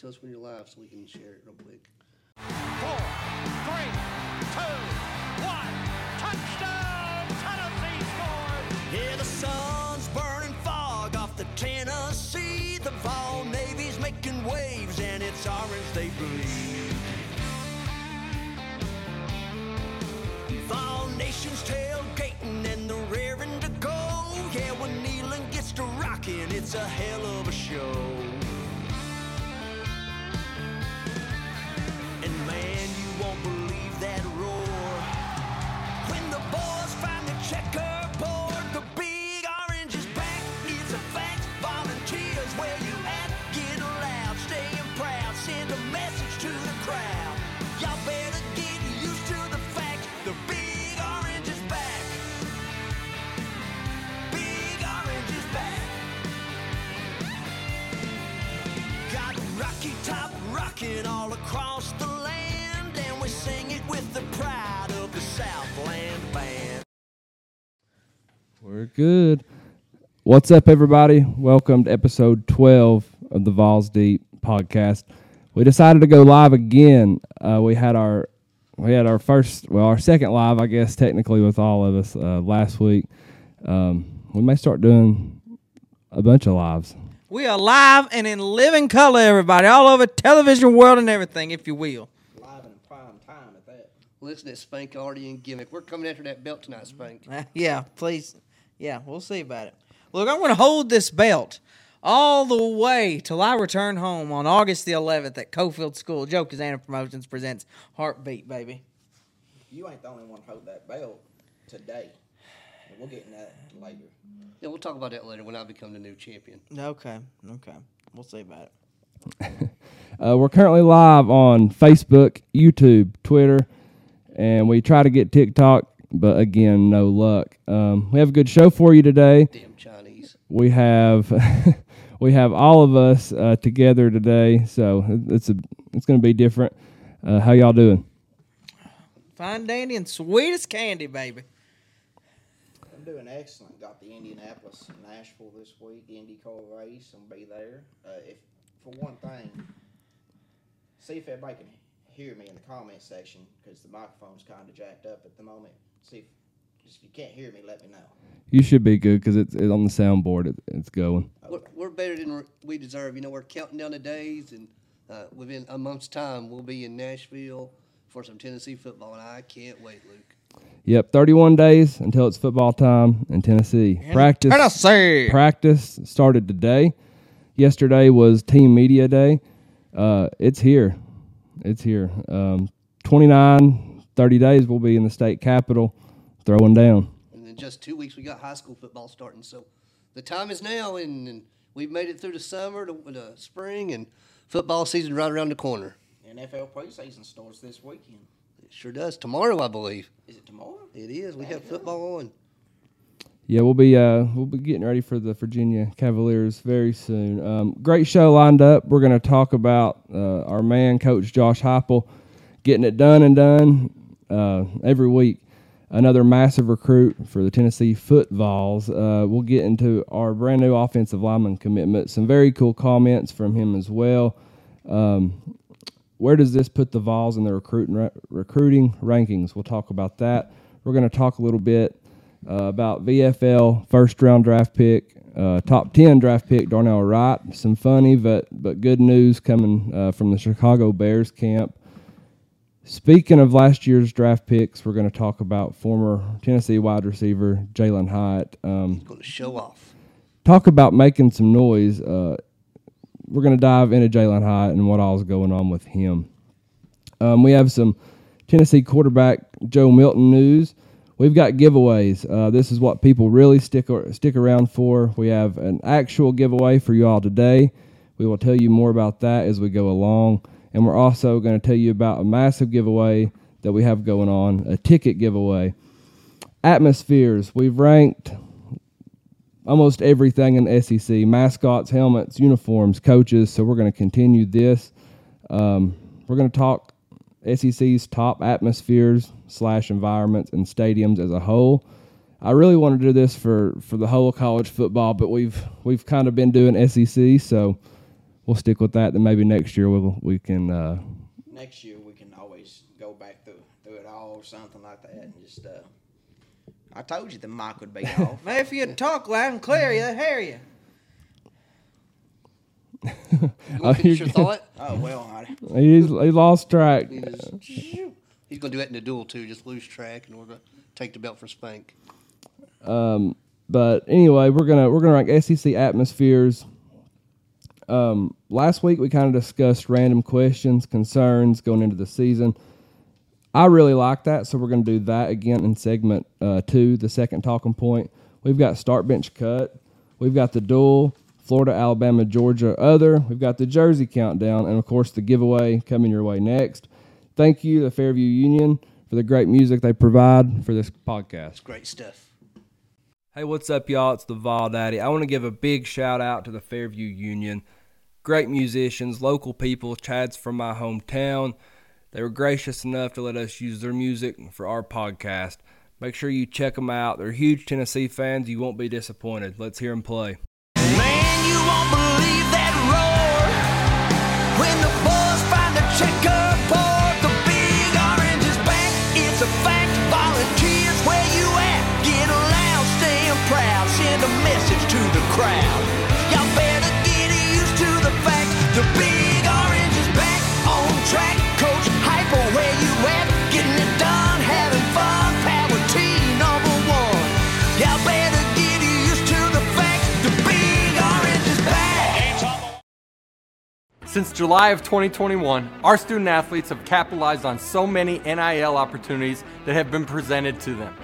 Tell us when you're live so we can share it real quick. four, three, two, one. Touchdown, Tennessee scores. Yeah, the sun's burning fog off the Tennessee. The Vol Navy's making waves, and it's orange they bleed. Vol Nation's tailgating, and they're raring to go. Yeah, when Neyland gets to rocking, it's a hell We're good. What's up, everybody? Welcome to episode 12 of the Vols Deep podcast. We decided to go live again. Uh, we had our we had our first, well, our second live, I guess, technically with all of us uh, last week. Um, we may start doing a bunch of lives. We are live and in living color, everybody, all over television world and everything, if you will. live in prime time at that. Listen to Spank already in gimmick. We're coming after that belt tonight, Spank. Uh, yeah, please. Yeah, we'll see about it. Look, I'm going to hold this belt all the way till I return home on August the 11th at Cofield School. Joe Kazana Promotions presents Heartbeat, baby. You ain't the only one hold that belt today. We'll get in that later. Yeah, we'll talk about that later when I become the new champion. Okay, okay. We'll see about it. Uh, we're currently live on Facebook, YouTube, Twitter, and we try to get TikTok, but again, no luck. Um, we have a good show for you today. Damn Chinese. we have we have all of us uh, together today, so it's a it's going to be different. Uh, how y'all doing? Fine dandy and sweet as candy, baby. I'm doing excellent. Got the Indianapolis and Nashville this week, IndyCar race. I'm be there. Uh, if for one thing, see if everybody can hear me in the comment section because the microphone's kind of jacked up at the moment. See if, if you can't hear me, let me know. You should be good because it's, it's on the soundboard. It, it's going. We're, we're better than we deserve. You know, we're counting down the days, and uh, within a month's time, we'll be in Nashville for some Tennessee football, and I can't wait, Luke. Yep, 31 days until it's football time in Tennessee. Practice Tennessee. practice started today. Yesterday was team media day. Uh, it's here. It's here. Um, 29, 30 days we'll be in the state capitol throwing down. And in just two weeks, we got high school football starting. So the time is now, and, and we've made it through the summer, to the spring, and football season right around the corner. NFL preseason starts this weekend. It sure does. Tomorrow, I believe. Is it tomorrow? It is. We have football on. Yeah, we'll be uh, we'll be getting ready for the Virginia Cavaliers very soon. Um, great show lined up. We're going to talk about uh, our man, Coach Josh Heupel, getting it done and done uh, every week. Another massive recruit for the Tennessee Foot Vols. Uh, we'll get into our brand new offensive lineman commitment. Some very cool comments from him as well. Um, where does this put the Vols in the recruiting ra- recruiting rankings? We'll talk about that. We're going to talk a little bit uh, about VFL first round draft pick, uh, top ten draft pick Darnell Wright. Some funny but but good news coming uh, from the Chicago Bears camp. Speaking of last year's draft picks, we're going to talk about former Tennessee wide receiver Jalen Hyatt. Um, Going to show off. talk about making some noise. Uh, we're going to dive into Jalen Hyatt and what all's going on with him. Um, we have some Tennessee quarterback Joe Milton news. We've got giveaways. Uh, this is what people really stick or, stick around for. We have an actual giveaway for you all today. We will tell you more about that as we go along, and we're also going to tell you about a massive giveaway that we have going on, a ticket giveaway. Atmospheres. We've ranked almost everything in SEC mascots, helmets, uniforms, coaches. So we're going to continue this. Um, we're going to talk SEC's top atmospheres slash environments and stadiums as a whole. I really want to do this for, for the whole college football, but we've we've kind of been doing SEC, so we'll stick with that. Then maybe next year we'll we can. Uh, Next year we can always go back through through it all or something like that and just. Uh, I told you the mic would be off. Man, if you talk loud and clear, they'd hear you. You want to finish your thought? Oh well, I, he's he lost track. He just- He's going to do that in the duel too. Just lose track, and we're going to take the belt for Spank. Um, but anyway, we're gonna we're gonna rank SEC atmospheres. Um, last week we kind of discussed random questions, concerns going into the season. I really like that, so we're gonna do that again in segment uh, two, the second talking point. We've got start bench cut, we've got the duel, Florida, Alabama, Georgia, other. We've got the Jersey countdown, and of course the giveaway coming your way next. Thank you, the Fairview Union, for the great music they provide for this podcast. Great stuff. Hey, what's up, y'all? It's the Vol Daddy. I want to give a big shout out to the Fairview Union. Great musicians, local people. Chad's from my hometown. They were gracious enough to let us use their music for our podcast. Make sure you check them out. They're huge Tennessee fans. You won't be disappointed. Let's hear them play. Man. Y'all better The big orange is back on track. Coach Heupel, where you at? Getting it done, having fun. Power team number one. Y'all better get used to the fact. The big orange is back. Since July of 2021, our student athletes have capitalized on so many NIL opportunities that have been presented to them.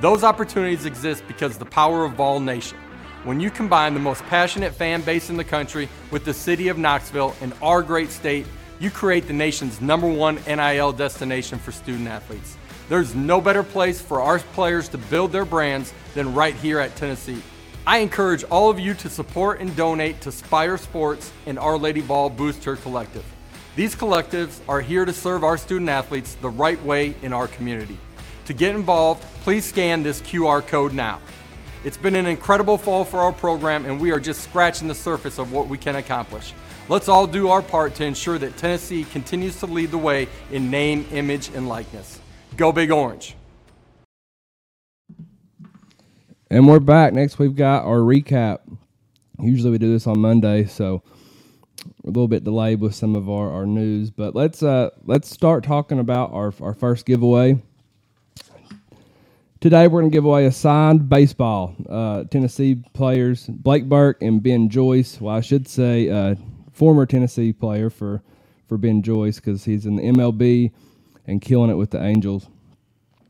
Those opportunities exist because the power of Vol Nation. When you combine the most passionate fan base in the country with the city of Knoxville and our great state, you create the nation's number one NIL destination for student athletes. There's no better place for our players to build their brands than right here at Tennessee. I encourage all of you to support and donate to Spyre Sports and Our Lady Vol Booster Collective. These collectives are here to serve our student athletes the right way in our community. To get involved, please scan this QR code now. It's been an incredible fall for our program, and we are just scratching the surface of what we can accomplish. Let's all do our part to ensure that Tennessee continues to lead the way in name, image, and likeness. Go Big Orange! And we're back. Next, we've got our recap. Usually we do this on Monday, so a little bit delayed with some of our, our news. But let's uh, let's start talking about our, our first giveaway. Today we're going to give away a signed baseball. Uh, Tennessee players Blake Burke and Ben Joyce. Well, I should say uh, former Tennessee player for for Ben Joyce because he's in the MLB and killing it with the Angels.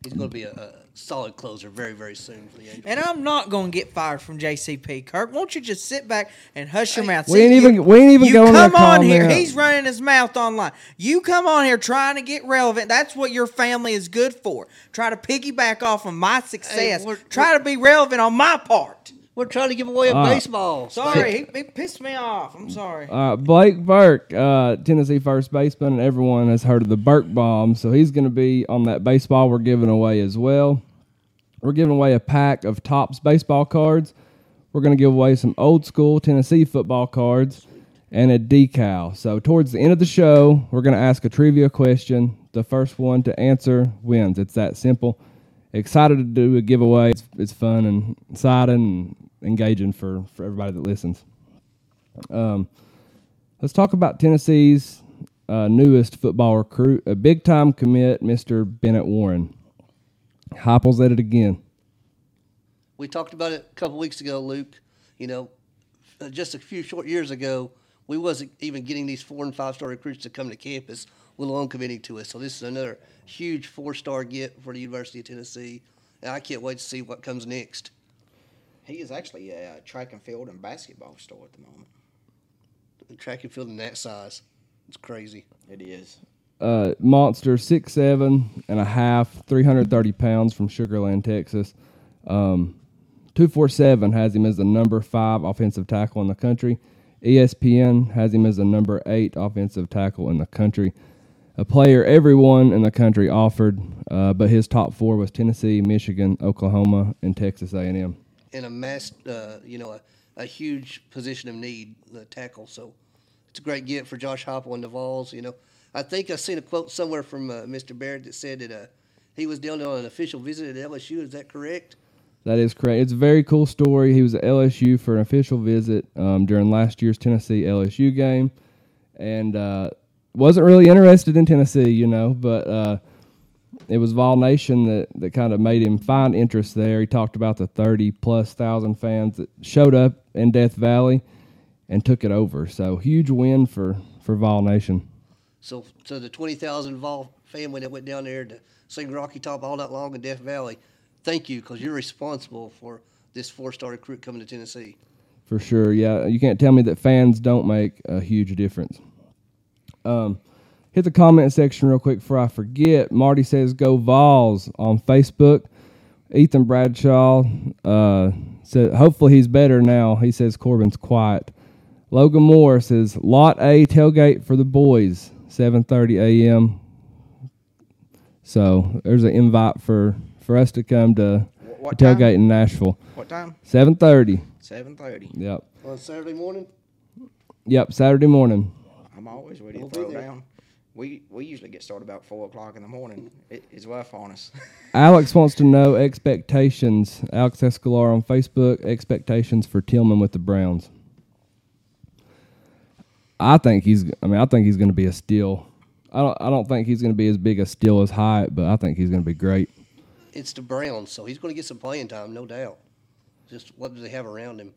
He's going to be a, a solid closer very, very soon for the Angels. And I'm not going to get fired from JCP. Kirk, won't you just sit back and hush your mouth? We ain't you- even- we ain't even you going to come on here. comment. He's running his mouth online. You come on here trying to get relevant. That's what your family is good for. Try to piggyback off of my success. we're- Try to be relevant on my part. We're trying to give away a Uh, baseball. Sorry, he, he pissed me off. I'm sorry. Uh, Blake Burke, uh, Tennessee first baseman, and everyone has heard of the Burke bomb, so he's going to be on that baseball we're giving away as well. We're giving away a pack of Topps baseball cards. We're going to give away some old school Tennessee football cards and a decal. So, towards the end of the show, we're going to ask a trivia question. The first one to answer wins. It's that simple. Excited to do a giveaway. It's, it's fun and exciting and engaging for, for everybody that listens. Um, let's talk about Tennessee's uh, newest football recruit, a big time commit, Mr. Bennett Warren. Heupel's at it again. We talked about it a couple weeks ago, Luke. You know, uh, just a few short years ago, we wasn't even getting these four and five star recruits to come to campus, let alone committing to us. So this is another huge four star get for the University of Tennessee, and I can't wait to see what comes next. he is actually a track and field and basketball star at the moment. The track and field in that size, it's crazy. It is. Uh, monster, six seven and a half, 330 pounds from Sugarland, Texas. Um, 247 has him as the number five offensive tackle in the country. ESPN has him as the number eight offensive tackle in the country. A player everyone in the country offered, uh, but his top four was Tennessee, Michigan, Oklahoma, and Texas A&M. And a mass, uh, you know, a, a huge position of need, the tackle. So it's a great get for Josh Heupel and the Vols. You know, I think I seen a quote somewhere from uh, Mr. Barrett that said that uh, he was down on an official visit at LSU. Is that correct? That is correct. It's a very cool story. He was at LSU for an official visit um, during last year's Tennessee LSU game, and uh, wasn't really interested in Tennessee, you know, but uh, it was Vol Nation that, that kind of made him find interest there. He talked about the 30 plus thousand fans that showed up in Death Valley and took it over. So huge win for, for Vol Nation. So, so the twenty thousand Vol family that went down there to sing Rocky Top all night long in Death Valley, thank you because you're responsible for this four-star recruit coming to Tennessee. For sure, yeah. You can't tell me that fans don't make a huge difference. Um, hit the comment section real quick before I forget. Marty says go Vols on Facebook. Ethan Bradshaw uh, said hopefully he's better now. He says Corbin's quiet. Logan Moore says Lot A tailgate for the boys, 7:30 a.m. So there's an invite for for us to come to Wh- what tailgate time? in Nashville, What time? 7:30. Seven thirty. Yep. On Saturday morning, Yep, Saturday morning. I'm always ready to We'll be throw down. We we usually get started about four o'clock in the morning. It's rough on us. Alex wants to know expectations. Alex Escalar on Facebook. Expectations for Tillman with the Browns. I think he's. I mean, I think he's going to be a steal. I don't. I don't think he's going to be as big a steal as Hyatt, but I think he's going to be great. it's the Browns, so he's going to get some playing time, no doubt. Just what do they have around him?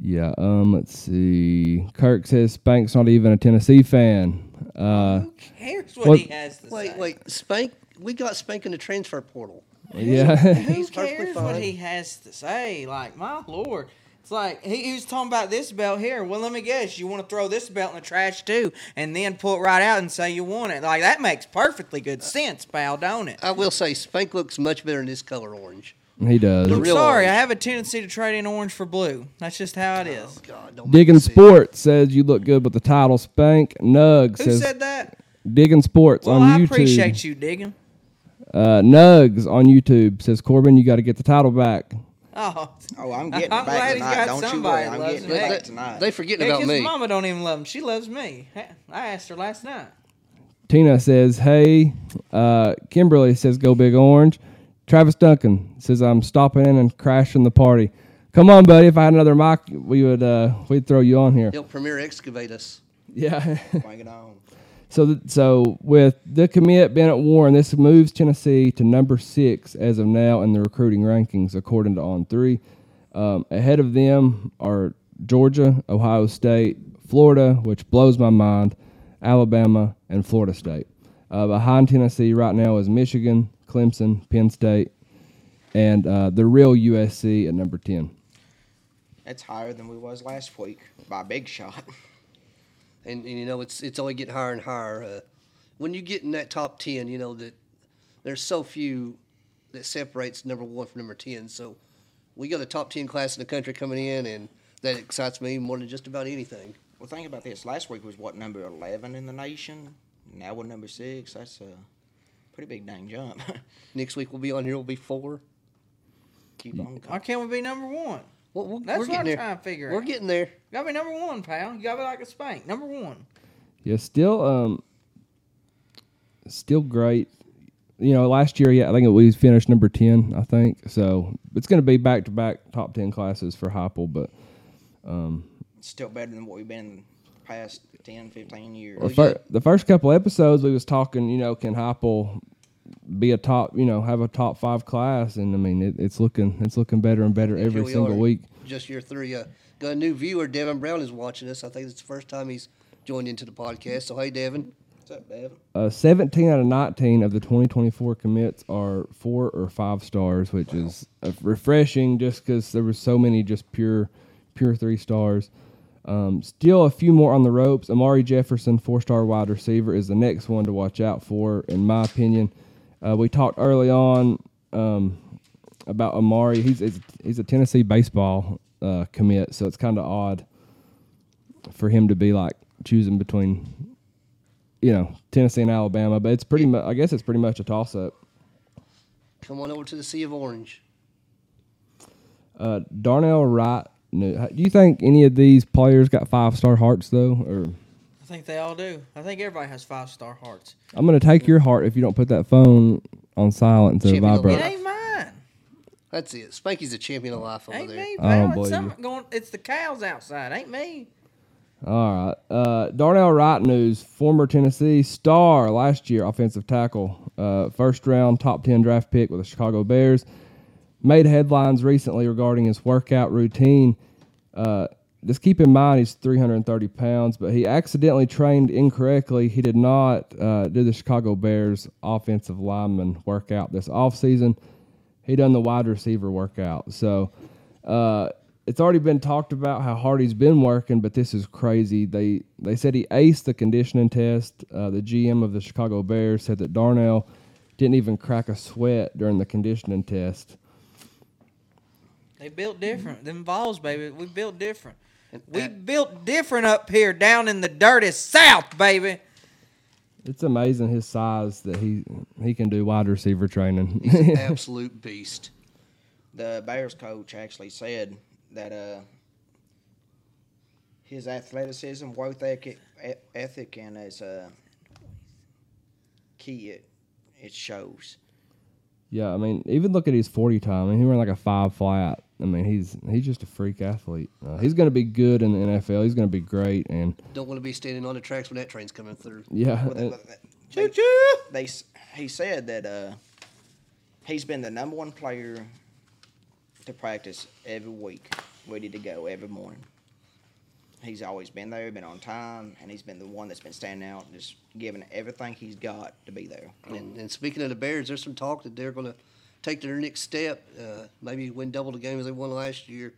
Yeah. Um. Let's see. Kirk says Spank's not even a Tennessee fan. Uh. Here's what, What- he has to Wait, say. wait, wait. Spank. We got Spank in the transfer portal. Yeah. Who He's cares what he has to say? Like, my lord. It's like he, he was talking about this belt here. Well, let me guess, you want to throw this belt in the trash too, and then pull it right out and say you want it. Like that makes perfectly good sense, pal, don't it? I will say Spank looks much better in this color orange. he does. The I'm real sorry, orange. I have a tendency to trade in orange for blue. That's just how it is. God, don't make Digging me sick. Sports says you look good with the title Spank. Nug Who says said that? Digging Sports Well, on I YouTube. appreciate you digging. Uh, Nugs on YouTube says Corbin, you got to get the title back. Oh, Oh, I'm getting I'm back glad tonight. got Don't you somebody worry. I'm that getting loves back tonight. they forgetting yeah, about because me. Mama don't even love him. She loves me. I asked her last night. Tina says, "Hey." Uh, Kimberly says, "Go Big Orange." Travis Duncan says, "I'm stopping in and crashing the party." Come on, buddy. If I had another mic, we would uh, we'd throw you on here. Help Premier excavate us. Yeah. Bring it on. So so with the commit Bennett Warren, this moves Tennessee to number six as of now in the recruiting rankings, according to On Three. Um, ahead of them are Georgia, Ohio State, Florida, which blows my mind, Alabama, and Florida State. Uh, behind Tennessee right now is Michigan, Clemson, Penn State, and uh, the real USC at number 10. That's higher than we was last week by a big shot. and, and you know it's it's only getting higher and higher. Uh, when you get in that top ten, you know that there's so few that separates number one from number ten. So we got a top ten class in the country coming in, and that excites me more than just about anything. Well, think about this. Last week was what number eleven in the nation. Now we're number six. That's a pretty big dang jump. Next week we'll be on here. We'll be four. Keep on. Why can't we be number one? Well, we'll That's we're what I'm there. trying to figure out. We're out. getting there. You gotta be number one, pal. You gotta be like a spank. Number one. Yeah, still um still great. You know, last year, yeah, I think we finished number ten. I think so. It's going to be back to back top ten classes for Heupel, but um, Still better than what we've been in the past 10, 15 years. the, fir- the first couple episodes we was talking. You know, can Heupel be a top? You know, have a top five class? And I mean, it, it's looking it's looking better and better Here every single week. Just your three. Uh, got a new viewer. Devin Brown is watching us. I think it's the first time he's joined into the podcast. So hey, Devin. What's up, Devin? Uh, 17 out of 19 of the 2024 commits are four or five stars, which is uh, refreshing just because there were so many just pure, pure three stars. Um, still a few more on the ropes. Amari Jefferson, four star wide receiver, is the next one to watch out for, in my opinion. Uh, we talked early on um, about Amari. He's, he's he's a Tennessee baseball uh, commit, so it's kind of odd for him to be like choosing between you know Tennessee and Alabama, but it's pretty much I guess it's pretty much a toss up. Come on over to the Sea of Orange. Uh, Darnell Wright new. Do you think any of these players got five star hearts though? Or I think they all do. I think everybody has five star hearts. I'm gonna take your heart if you don't put that phone on silent to Champion of vibrate. It ain't mine. That's it. Spanky's a champion of life over Ain't there. me, I don't pal. It's you. something going. It's the cows outside. Ain't me. All right. Uh, Darnell Wright news. Former Tennessee star last year, offensive tackle, uh, first round top 10 draft pick with the Chicago Bears. Made headlines recently regarding his workout routine. Uh, just keep in mind he's 330 pounds, but he accidentally trained incorrectly. He did not uh, do the Chicago Bears offensive lineman workout this offseason. He done the wide receiver workout. So uh, it's already been talked about how hard he's been working, but this is crazy. They they said he aced the conditioning test. Uh, the GM of the Chicago Bears said that Darnell didn't even crack a sweat during the conditioning test. They built different. Them Vols, baby. We built different. We built different up here, down in the dirty South, baby. It's amazing his size that he he can do wide receiver training. He's an absolute beast. The Bears coach actually said that uh, his athleticism, work ethic, ethic, and his uh, key it it shows. yeah, I mean, even look at his forty time. I mean, he ran like a five flat. I mean, he's he's just a freak athlete. Uh, he's going to be good in the NFL. He's going to be great, and Don't want to be standing on the tracks when that train's coming through. yeah, Well, they, they, Choo choo. they s- he said that uh, he's been the number one player to practice every week, ready to go every morning. He's always been there, been on time, and he's been the one that's been standing out, and just giving everything he's got to be there. And, and speaking of the Bears, there's some talk that they're going to take their next step, uh, maybe win double the game as they won last year.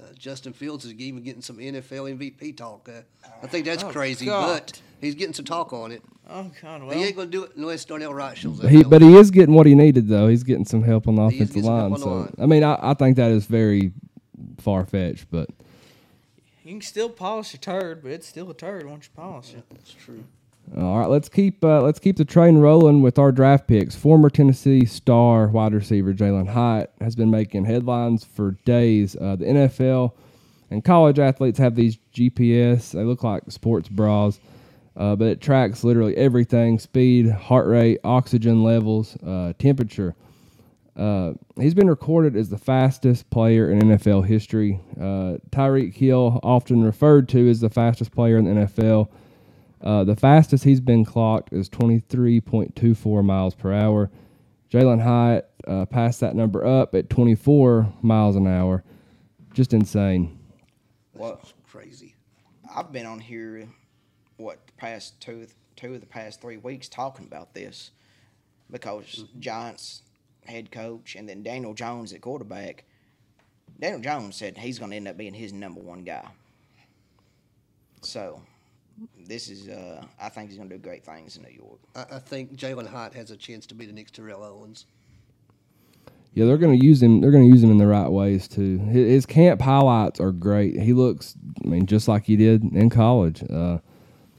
Uh, Justin Fields is even getting some NFL MVP talk. Uh, I think that's Oh, crazy, God. but he's getting some talk on it. Oh God, he ain't going to do it unless Darnell Wright shows up. he, but he is getting what he needed though. He's getting some help on the He offensive getting some help line. on the So line. I mean, I, I think that is very far fetched, but you can still polish a turd, but it's still a turd once you polish it. That's true. All right, let's keep uh, let's keep the train rolling with our draft picks. Former Tennessee star wide receiver Jalen Hyatt has been making headlines for days. Uh, the NFL and college athletes have these GPS. They look like sports bras, uh, but it tracks literally everything: speed, heart rate, oxygen levels, uh, temperature. Uh, he's been recorded as the fastest player in NFL history. Uh, Tyreek Hill, often referred to as the fastest player in the NFL. Uh, the fastest he's been clocked is 23.24 miles per hour. Jalen Hyatt uh, passed that number up at 24 miles an hour. Just insane. Well, It's crazy. I've been on here, what the past two two of the past three weeks talking about this, because Giants head coach and then Daniel Jones at quarterback. Daniel Jones said he's going to end up being his number one guy. So, this is uh, I think he's going to do great things in New York. I, I think Jalen Hyatt has a chance to be the next Terrell Owens. Yeah, they're going to use him. They're going to use him in the right ways too. His, his camp highlights are great. He looks, I mean, just like he did in college. Uh,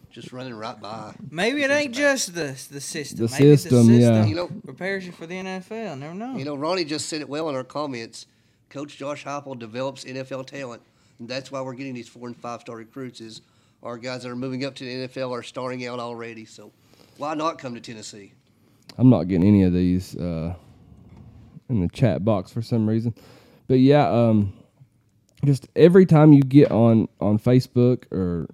Just running right by. Maybe it ain't just the the system. The Maybe system, the yeah. system You know- prepares you for the NFL. Never know. You know, Ronnie just said it well in our comments. Coach Josh Heupel develops NFL talent, and that's why we're getting these four and five star recruits. Is our guys that are moving up to the NFL are starting out already. So why not come to Tennessee? I'm not getting any of these uh, in the chat box for some reason. But yeah, um, just every time you get on on Facebook or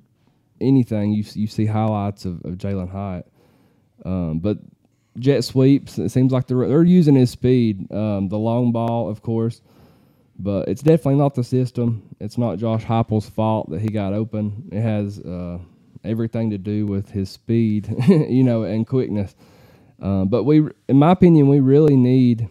anything, you you see highlights of, of Jalen Hyatt. Um, but jet sweeps, it seems like they're they're using his speed, um, the long ball, of course. But it's definitely not the system. It's not Josh Heupel's fault that he got open. It has uh, everything to do with his speed, you know, and quickness. Um, but we, in my opinion, we really need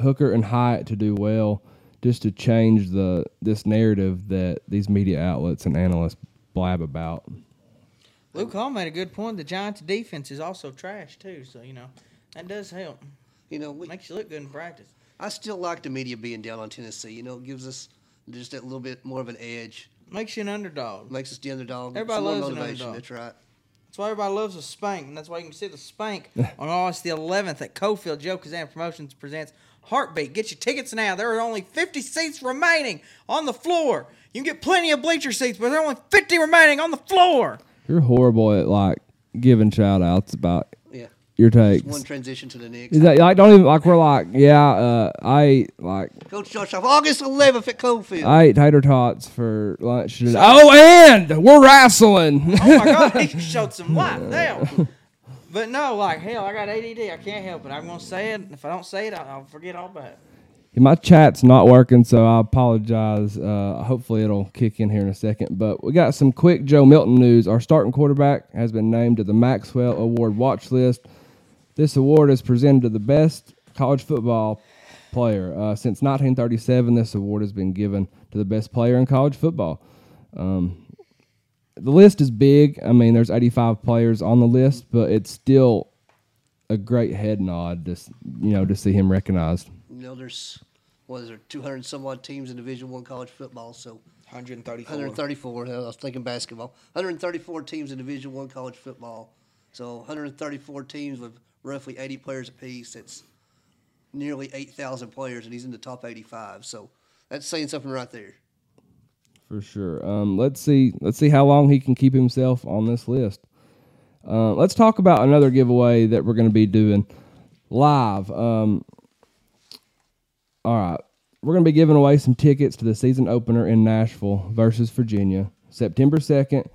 Hooker and Hyatt to do well, just to change the this narrative that these media outlets and analysts blab about. Luke Hall made a good point. The Giants' defense is also trash too, so you know that does help. You know, we, Makes you look good in practice. I still like the media being down on Tennessee. You know, it gives us just that little bit more of an edge. Makes you an underdog. Makes us the underdog. Everybody Some more loves an underdog. That's right. That's why everybody loves a spank, and that's why you can see the spank on August the 11th at Cofield. Joe Kazan Promotions presents Heartbeat. Get your tickets now. There are only 50 seats remaining on the floor. You can get plenty of bleacher seats, but there are only 50 remaining on the floor. You're horrible at like giving shout outs about Yeah. Your takes. One transition to the next. Is that like don't even like we're like yeah uh, I ate like Coach Josh off August 11th at Cofield. I ate tater tots for lunch today. Oh, and we're wrestling. Oh my God, he showed some life there. But no, like hell, I got ADD. I can't help it. I'm gonna say it. If I don't say it, I'll, I'll forget all about it. My chat's not working, so I apologize. Uh, hopefully, it'll kick in here in a second. But we got some quick Joe Milton news. Our starting quarterback has been named to the Maxwell Award watch list. This award is presented to the best college football player. Uh, since 1937, this award has been given to the best player in college football. Um, the list is big. I mean, there's 85 players on the list, but it's still a great head nod, just you know, to see him recognized. You know, there's what is there, 200 some odd teams in Division One college football. So 134. 134. I was thinking basketball. 134 teams in Division One college football. So 134 teams with roughly 80 players apiece. That's nearly 8,000 players, and he's in the top 85. So that's saying something right there. for sure. Um, let's see. Let's see how long he can keep himself on this list. Uh, let's talk about another giveaway that we're going to be doing live. Um, all right, we're going to be giving away some tickets to the season opener in Nashville versus Virginia, September second.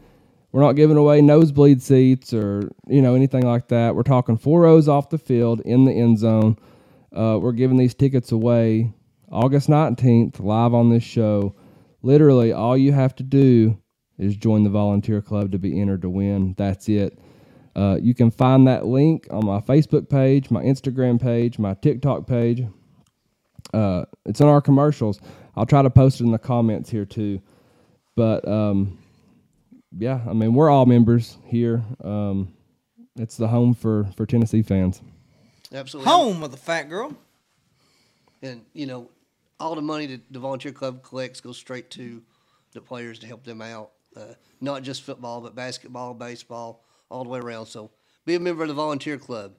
We're not giving away nosebleed seats or you know anything like that. We're talking four rows off the field in the end zone. Uh, we're giving these tickets away August nineteenth live on this show. Literally, all you have to do is join the volunteer club to be entered to win. That's it. Uh, you can find that link on my Facebook page, my Instagram page, my TikTok page. Uh, it's on our commercials. I'll try to post it in the comments here too. But um, yeah, I mean we're all members here. Um, it's the home for for Tennessee fans. Absolutely. Home of the fat girl. And, you know, all the money that the volunteer club collects goes straight to the players to help them out. Uh, not just football, but basketball, baseball, all the way around. So be a member of the volunteer club.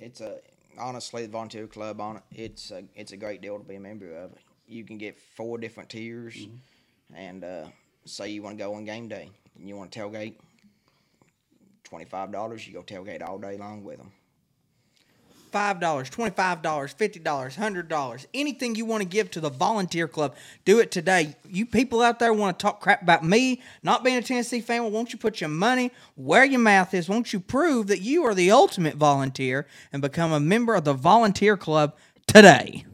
It's a honestly the volunteer club on it. It's a it's a great deal to be a member of. You can get four different tiers, and uh, say you want to go on game day and you want to tailgate. Twenty five dollars, you go tailgate all day long with them. Five dollars, twenty-five dollars, fifty dollars, hundred dollars, anything you want to give to the volunteer club, do it today. You people out there want to talk crap about me not being a Tennessee fan? Well, won't you put your money where your mouth is? Won't you prove that you are the ultimate volunteer and become a member of the volunteer club today?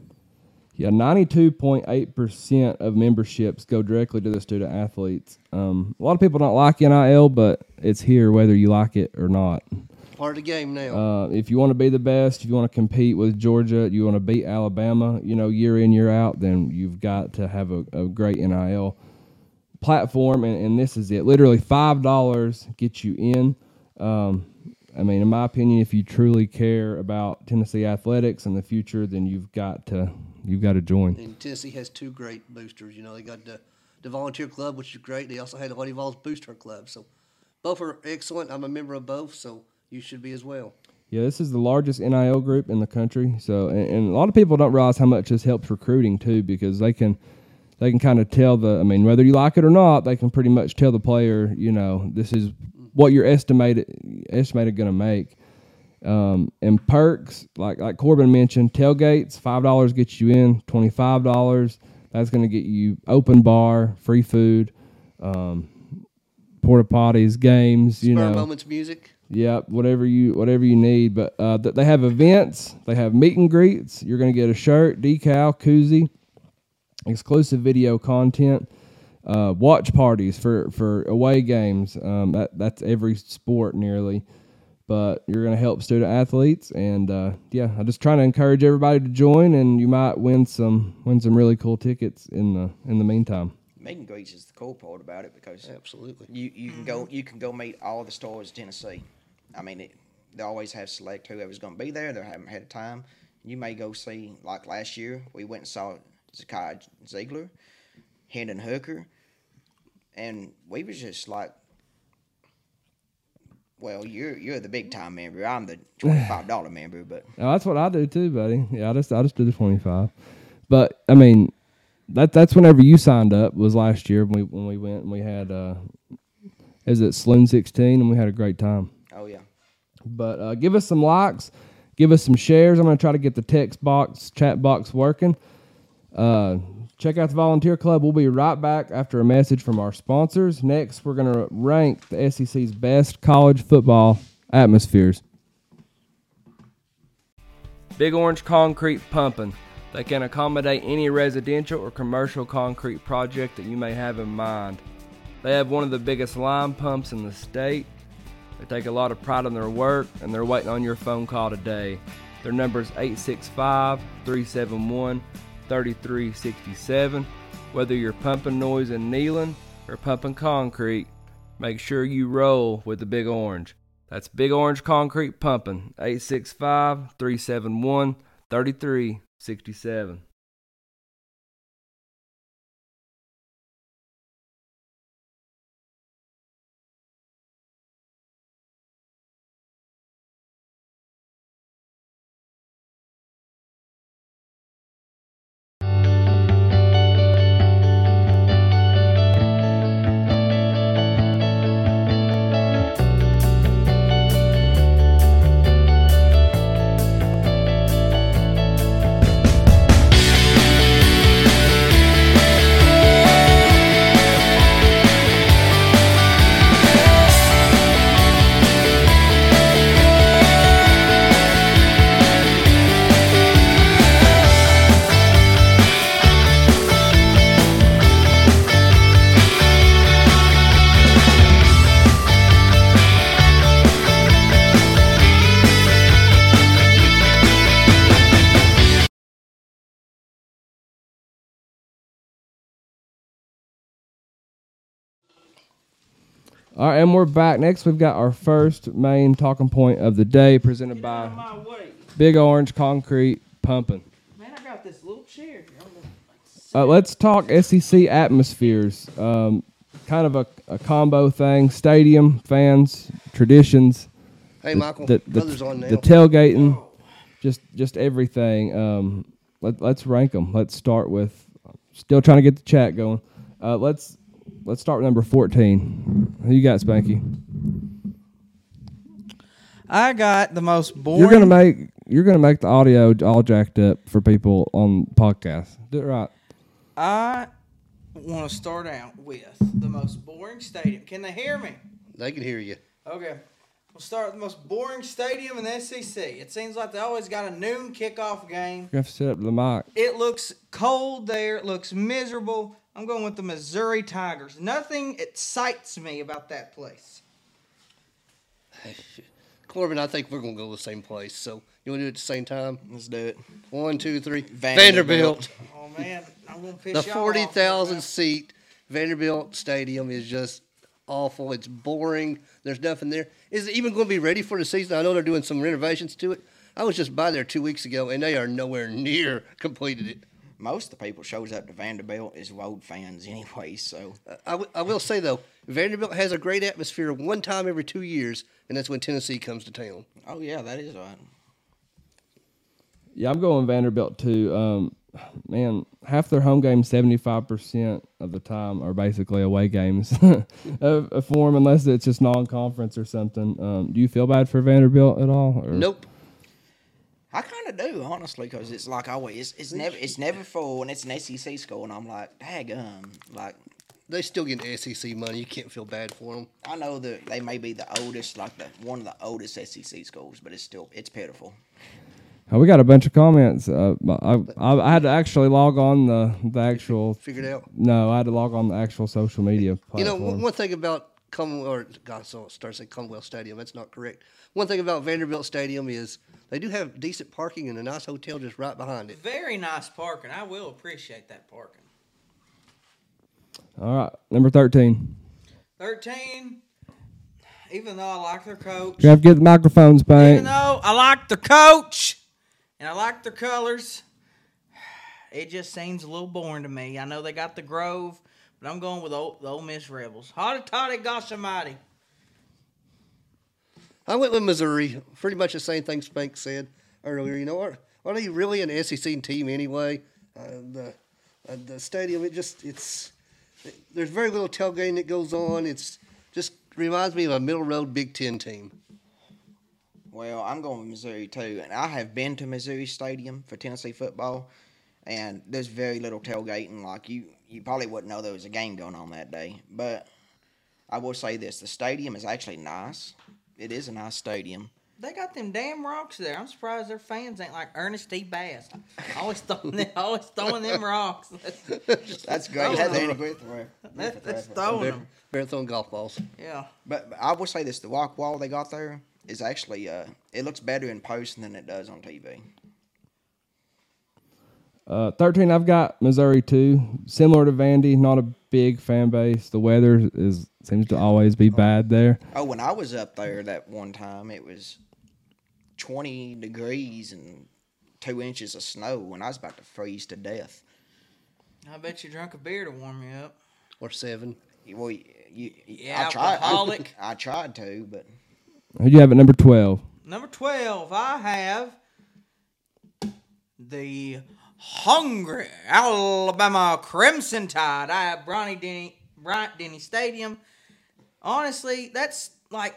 Yeah, ninety-two point eight percent of memberships go directly to the student athletes. Um, a lot of people don't like NIL, but it's here whether you like it or not. Part of the game now. Uh, if you want to be the best, if you want to compete with Georgia, you want to beat Alabama, you know, year in year out, then you've got to have a, a great NIL platform, and, and this is it. Literally five dollars gets you in. Um, I mean, in my opinion, if you truly care about Tennessee athletics and the future, then you've got to you've got to join. and Tennessee has two great boosters. You know, they got the, the volunteer club, which is great. They also had the Lady Vols booster club. So both are excellent. I'm a member of both, so you should be as well. Yeah, this is the largest NIL group in the country. So, and, and a lot of people don't realize how much this helps recruiting too, because they can they can kind of tell the. I mean, whether you like it or not, they can pretty much tell the player, you know, this is what you're estimated estimated going to make. Um, and perks like like Corbin mentioned, tailgates five dollars gets you in. Twenty five dollars that's going to get you open bar, free food, um, porta potties, games. You Spur know, moments music. Yep, whatever you whatever you need. But uh, th- they have events. They have meet and greets. You're going to get a shirt, decal, koozie, exclusive video content, uh, watch parties for for away games. Um, that that's every sport nearly. But you're going to help student athletes, and uh, yeah, I'm just trying to encourage everybody to join, and you might win some win some really cool tickets in the in the meantime. Meet and greets is the cool part about it because Absolutely. you, you can go you can go meet all the stars in Tennessee. I mean, it, they always have select whoever's going to be there. They haven't had time. You may go see like last year we went and saw Zakai Zeigler, Hendon Hooker, and we was just like, Well, you're you're the big time member. I'm the twenty five dollar member, but Oh, that's what I do too, buddy. Yeah, I just I just do the twenty five. But I mean, that that's whenever you signed up was last year when we when we went and we had uh, is it Saloon sixteen and we had a great time. oh yeah. But uh, give us some likes, give us some shares. I'm gonna try to get the text box, chat box working. Uh, check out the volunteer club. We'll be right back after a message from our sponsors. Next, we're gonna rank the SEC's best college football atmospheres. Big Orange Concrete Pumping. They can accommodate any residential or commercial concrete project that you may have in mind. They have one of the biggest line pumps in the state. They take a lot of pride in their work and they're waiting on your phone call today. Their number is 865 371 3367. Whether you're pumping noise and Neyland or pumping concrete, make sure you roll with the Big Orange. That's Big Orange Concrete Pumping, 865 371 3367. All right, and we're back. Next, we've got our first main talking point of the day presented by. Big Orange Concrete Pumping. Man, I got this little chair here. Uh, let's talk SEC atmospheres. Um, kind of a, a combo thing. Stadium, fans, traditions, Hey, Michael, the, the, on now. the tailgating, just just everything. Um, let, let's rank them. Let's start with. Still trying to get the chat going. Uh, let's let's start with number fourteen. Who you got, Spanky? I got the most boring. You're gonna make you're gonna make the audio all jacked up for people on podcast. Do it right. I want to start out with the most boring stadium. Can they hear me? they can hear you. Okay. We'll start with the most boring stadium in the SEC. It seems like they always got a noon kickoff game. You have to set up the mic. It looks cold there. It looks miserable. I'm going with the Missouri Tigers. Nothing excites me about that place. Corbin, I think we're gonna go to the same place. So you want to do it at the same time? Let's do it. One, two, three. Vanderbilt. Vanderbilt. Oh man, I'm gonna piss The y'all forty thousand seat Vanderbilt Stadium is just awful. It's boring. There's nothing there. Is it even going to be ready for the season? I know they're doing some renovations to it. I was just by there two weeks ago, and they are nowhere near completed it. Most of the people shows up to Vanderbilt is road fans anyway, so I, w- I will say though, Vanderbilt has a great atmosphere one time every two years, and that's when Tennessee comes to town. oh yeah, that is right. Yeah, I'm going Vanderbilt too. Um, man, half their home games, seventy five percent of the time, are basically away games of, of form, unless it's just non conference or something. Um, do you feel bad for Vanderbilt at all? Or? Nope. I kind of do honestly, because it's like always, it's, it's never, it's never full, and it's an SEC school, and I'm like, daggum, like They still get SEC money. You can't feel bad for them. I know that they may be the oldest, like the one of the oldest SEC schools, but it's still it's pitiful. Oh, we got a bunch of comments. Uh, I, I, I had to actually log on the the actual. Figured out. No, I had to log on the actual social media platform. You know, one one thing about Commonwealth, or God, so start saying Commonwealth Stadium. That's not correct. One thing about Vanderbilt Stadium is they do have decent parking and a nice hotel just right behind it. Very nice parking. I will appreciate that parking. All right, number thirteen. 13, even though I like their coach, You have to get the microphones, even Bank. though I like their coach and I like their colors, it just seems a little boring to me. I know they got the Grove, but I'm going with old, the Ole Miss Rebels. Hotty toddy gosh almighty. I went with Missouri. Pretty much the same thing Spank said earlier. You know, are, are they really an SEC team anyway? Uh, the uh, the stadium, it just it's there's very little tailgating that goes on. It's just reminds me of a middle road Big Ten team. Well, I'm going with Missouri too, and I have been to Missouri Stadium for Tennessee football, and there's very little tailgating. Like you, you probably wouldn't know there was a game going on that day. But I will say this: the stadium is actually nice. It is a nice stadium. They got them damn rocks there. I'm surprised their fans ain't like Ernest T. Bass. Always throwing them, always throwing them rocks. That's great. That's Andy Griffith. re- That's, that's throwing them. they're throwing golf balls. Yeah. But, but I will say this: the rock wall they got there is actually uh, it looks better in person than it does on TV. Uh, 13, I've got Missouri too. Similar to Vandy, not a big fan base. The weather is seems to always be bad there. Oh, when I was up there that one time, it was 20 degrees and two inches of snow, and I was about to freeze to death. I bet you drank a beer to warm you up. Or seven. Well, you, you, Yeah, I tried. alcoholic. I, tried to, but Who do you have at number 12? Number 12, I have the hungry Alabama Crimson Tide. I have Bronny Denny, Bryant Denny Stadium. Honestly, that's like,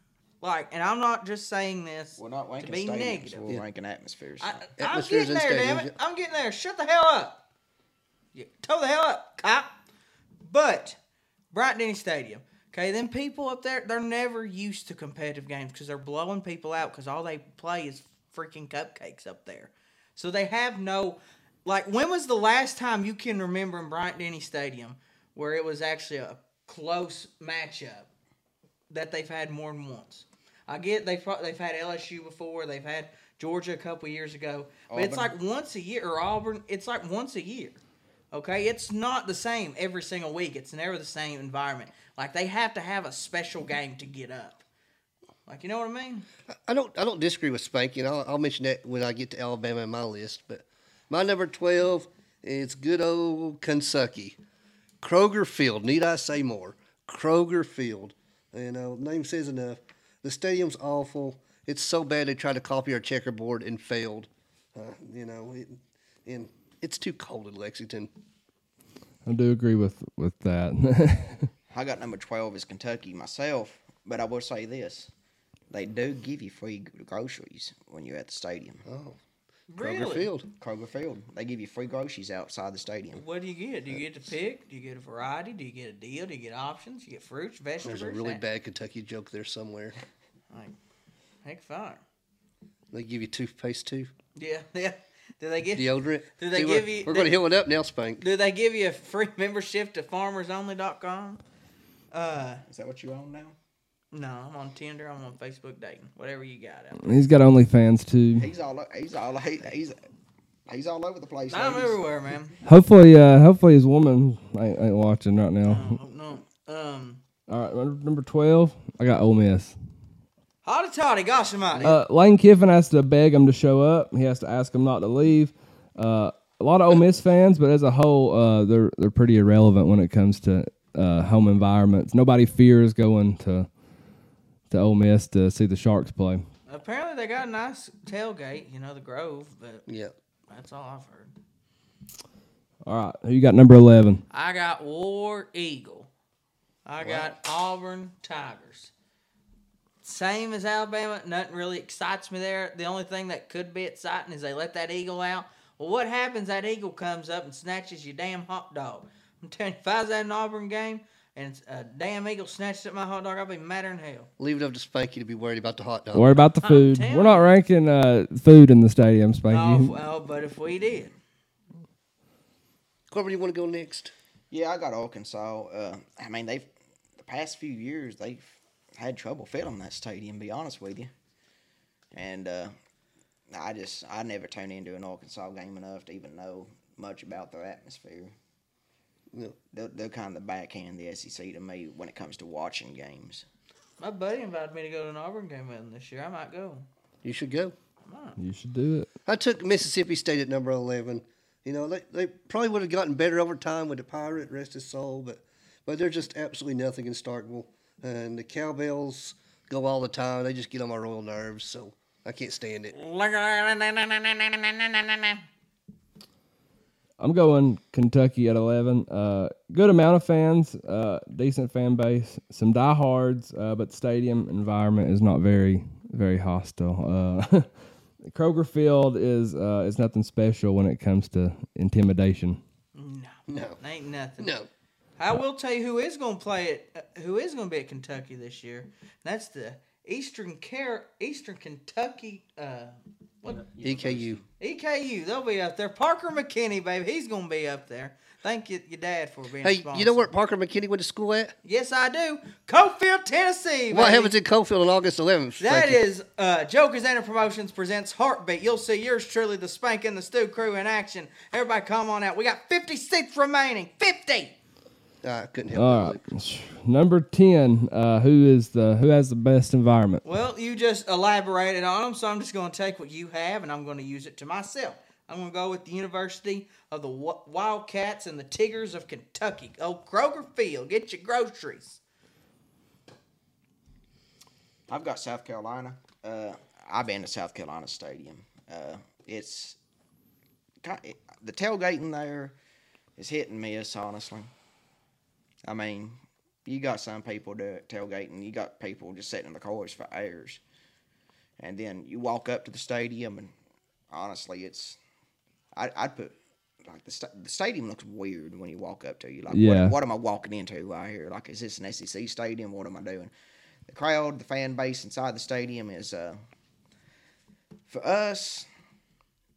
like, and I'm not just saying this we're not ranking be stadiums. negative. We're ranking atmospheres. I, I'm Atmospheres getting there, damn it. I'm getting there. Shut the hell up. You toe the hell up, cop. But Bryant Denny Stadium. Okay, then people up there, they're never used to competitive games because they're blowing people out because all they play is freaking cupcakes up there. So they have no, like, when was the last time you can remember in Bryant Denny Stadium where it was actually a close matchup that they've had more than once? I get they've they've had LSU before, they've had Georgia a couple years ago, but it's like once a year or Auburn. It's like once a year. Okay, it's not the same every single week. It's never the same environment. Like they have to have a special game to get up. Like you know what I mean? I don't I don't disagree with Spank. You know, I'll, I'll mention that when I get to Alabama in my list. But my number twelve is good old Kentucky, Kroger Field. Need I say more? Kroger Field. You know, name says enough. The stadium's awful. It's so bad they tried to copy our checkerboard and failed. Uh, you know, it, and it's too cold in Lexington. I do agree with with that. I got number 12 is Kentucky myself, but I will say this. They do give you free groceries when you're at the stadium. Oh, Really? Kroger Field. Kroger Field. They give you free groceries outside the stadium. What do you get? Do you get to pick? Do you get a variety? Do you get a deal? Do you get options? You get fruits, vegetables. There's a really That- bad Kentucky joke there somewhere. Like, heck, fire. They give you toothpaste too, Yeah, yeah. Do they get? deodorant. Do they See, give we're, you- We're going to heal it up now, Spank. Do they give you a free membership to FarmersOnly.com? Uh, Is that what you own now? No, I'm on Tinder. I'm on Facebook dating. Whatever you got out. there. He's got OnlyFans too. He's all o- he's all he, he's he's all over the place. I'm ladies. everywhere, man. Hopefully, uh, hopefully his woman ain't, ain't watching right now. Oh, no. Um, All right, number number 12, I got Ole Miss. Hotty toddy, gosh almighty. Uh, Lane Kiffin has to beg him to show up. He has to ask him not to leave. Uh, a lot of Ole Miss fans, but as a whole, uh, they're they're pretty irrelevant when it comes to uh, home environments. Nobody fears going to to Ole Miss to see the Sharks play. Apparently, they got a nice tailgate, you know, the Grove, but Yeah. that's all I've heard. All right, who you got number eleven? I got War Eagle. I got Auburn Tigers. Same as Alabama. Nothing really excites me there. The only thing that could be exciting is they let that eagle out. Well, what happens? That eagle comes up and snatches your damn hot dog. I'm telling you, if I was at an Auburn game and a damn eagle snatched up my hot dog, I'll be madder than hell. Leave it up to Spanky to be worried about the hot dog. Worry about the food. We're not ranking uh, food in the stadium, Oh, Spanky. f- oh, but if we did, Corbin, you want to go next? Yeah, I got Arkansas. Uh, I mean, they've the past few years they've had trouble filling that stadium. Be honest with you, and uh, I just I never tune into an Arkansas game enough to even know much about their atmosphere. Yeah. They're, they're kind of the backhand the SEC to me when it comes to watching games. my buddy invited me to go to an Auburn game with him this year. I might go. You should go. You should do it. I took Mississippi State at number 11. You know, they, they probably would have gotten better over time with the Pirate, rest his soul, but but they're just absolutely nothing in Starkville. And the Cowbells go all the time. They just get on my royal nerves, so I can't stand it. I'm going Kentucky at 11. Uh, good amount of fans, uh, decent fan base, some diehards, uh, but stadium environment is not very, very hostile. Uh, Kroger Field is uh, is nothing special when it comes to intimidation. No, no, Ain't nothing. no. I will tell you who is going to play it. Uh, who is going to be at Kentucky this year? That's the Eastern Car- Eastern Kentucky uh, what EKU. EKU. They'll be up there. Parker McKinney, baby, he's going to be up there. Thank you, your dad, for being. a Hey, you know where Parker McKinney went to school at? Yes, I do. Cofield, Tennessee. What baby. happens in Cofield on August 11th? That is Thank you. uh, Jokers and Promotions presents Heartbeat. You'll see yours truly, the Spank and the Stew crew in action. Everybody, come on out. We got 50 seats remaining. 50. I couldn't help All it. number 10. Uh, who is the who has the best environment? Well, you just elaborated on them, so I'm just going to take what you have and I'm going to use it to myself. I'm going to go with the University of the Wildcats and the Tigers of Kentucky. Oh, Kroger Field. Get your groceries. I've got South Carolina. Uh, I've been to South Carolina Stadium. Uh, it's ki- the tailgating there is hit and miss. Honestly, I mean, you got some people do tailgating. You got people just sitting in the cars for hours, and then you walk up to the stadium, and honestly, it's I, I'd put like the, sta- the stadium looks weird when you walk up to you. Like, Yeah. what, what am I walking into right here? Like, is this an SEC stadium? What am I doing? The crowd, the fan base inside the stadium is uh, for us.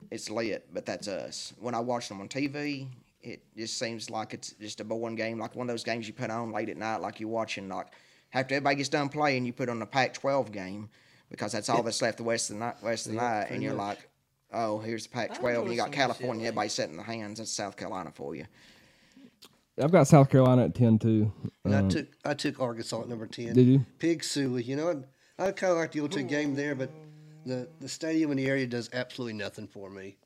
It's lit, but that's us. When I watch them on TV, it just seems like it's just a boring game, like one of those games you put on late at night, like you're watching. Like after everybody gets done playing, you put on a Pac-12 game because that's all that's left the rest of the night. Rest of the night, and you're much. like, oh, here's the Pac-12, and you got California. UCLA. Everybody sitting in the hands. That's South Carolina for you. I've got South Carolina at 10 too. And Um, I took I took Arkansas at number 10. Did you? Pig Suey. You know, I, I kind of like the old to a game there, but the, the stadium in the area does absolutely nothing for me.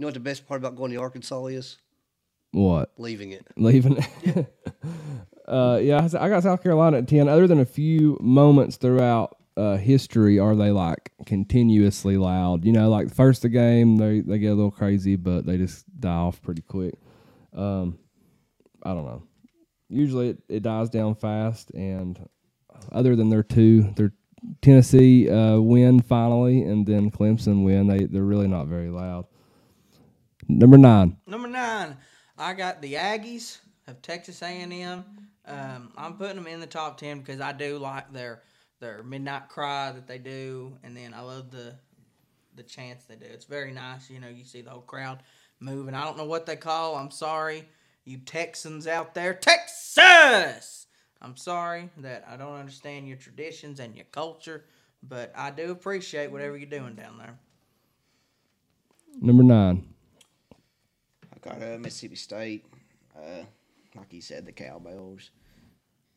You know what the best part about going to Arkansas is? what? Leaving it. leaving. uh, yeah, I got South Carolina at ten. Other than a few moments throughout uh, history, are they like continuously loud? You know, like the first the game, they they get a little crazy, but they just die off pretty quick. Um, I don't know. Usually, it, it dies down fast, and other than their two, their Tennessee uh, win finally, and then Clemson win, they they're really not very loud. Number nine. Number nine, I got the Aggies of Texas A&M. Um, I'm putting them in the top ten because I do like their their midnight cry that they do, and then I love the the chants they do. It's very nice. You know, you see the whole crowd moving. I don't know what they call. I'm sorry, you Texans out there, Texas. I'm sorry that I don't understand your traditions and your culture, but I do appreciate whatever you're doing down there. Number nine. I got uh, Mississippi State. Uh, like you said, the Cowbells.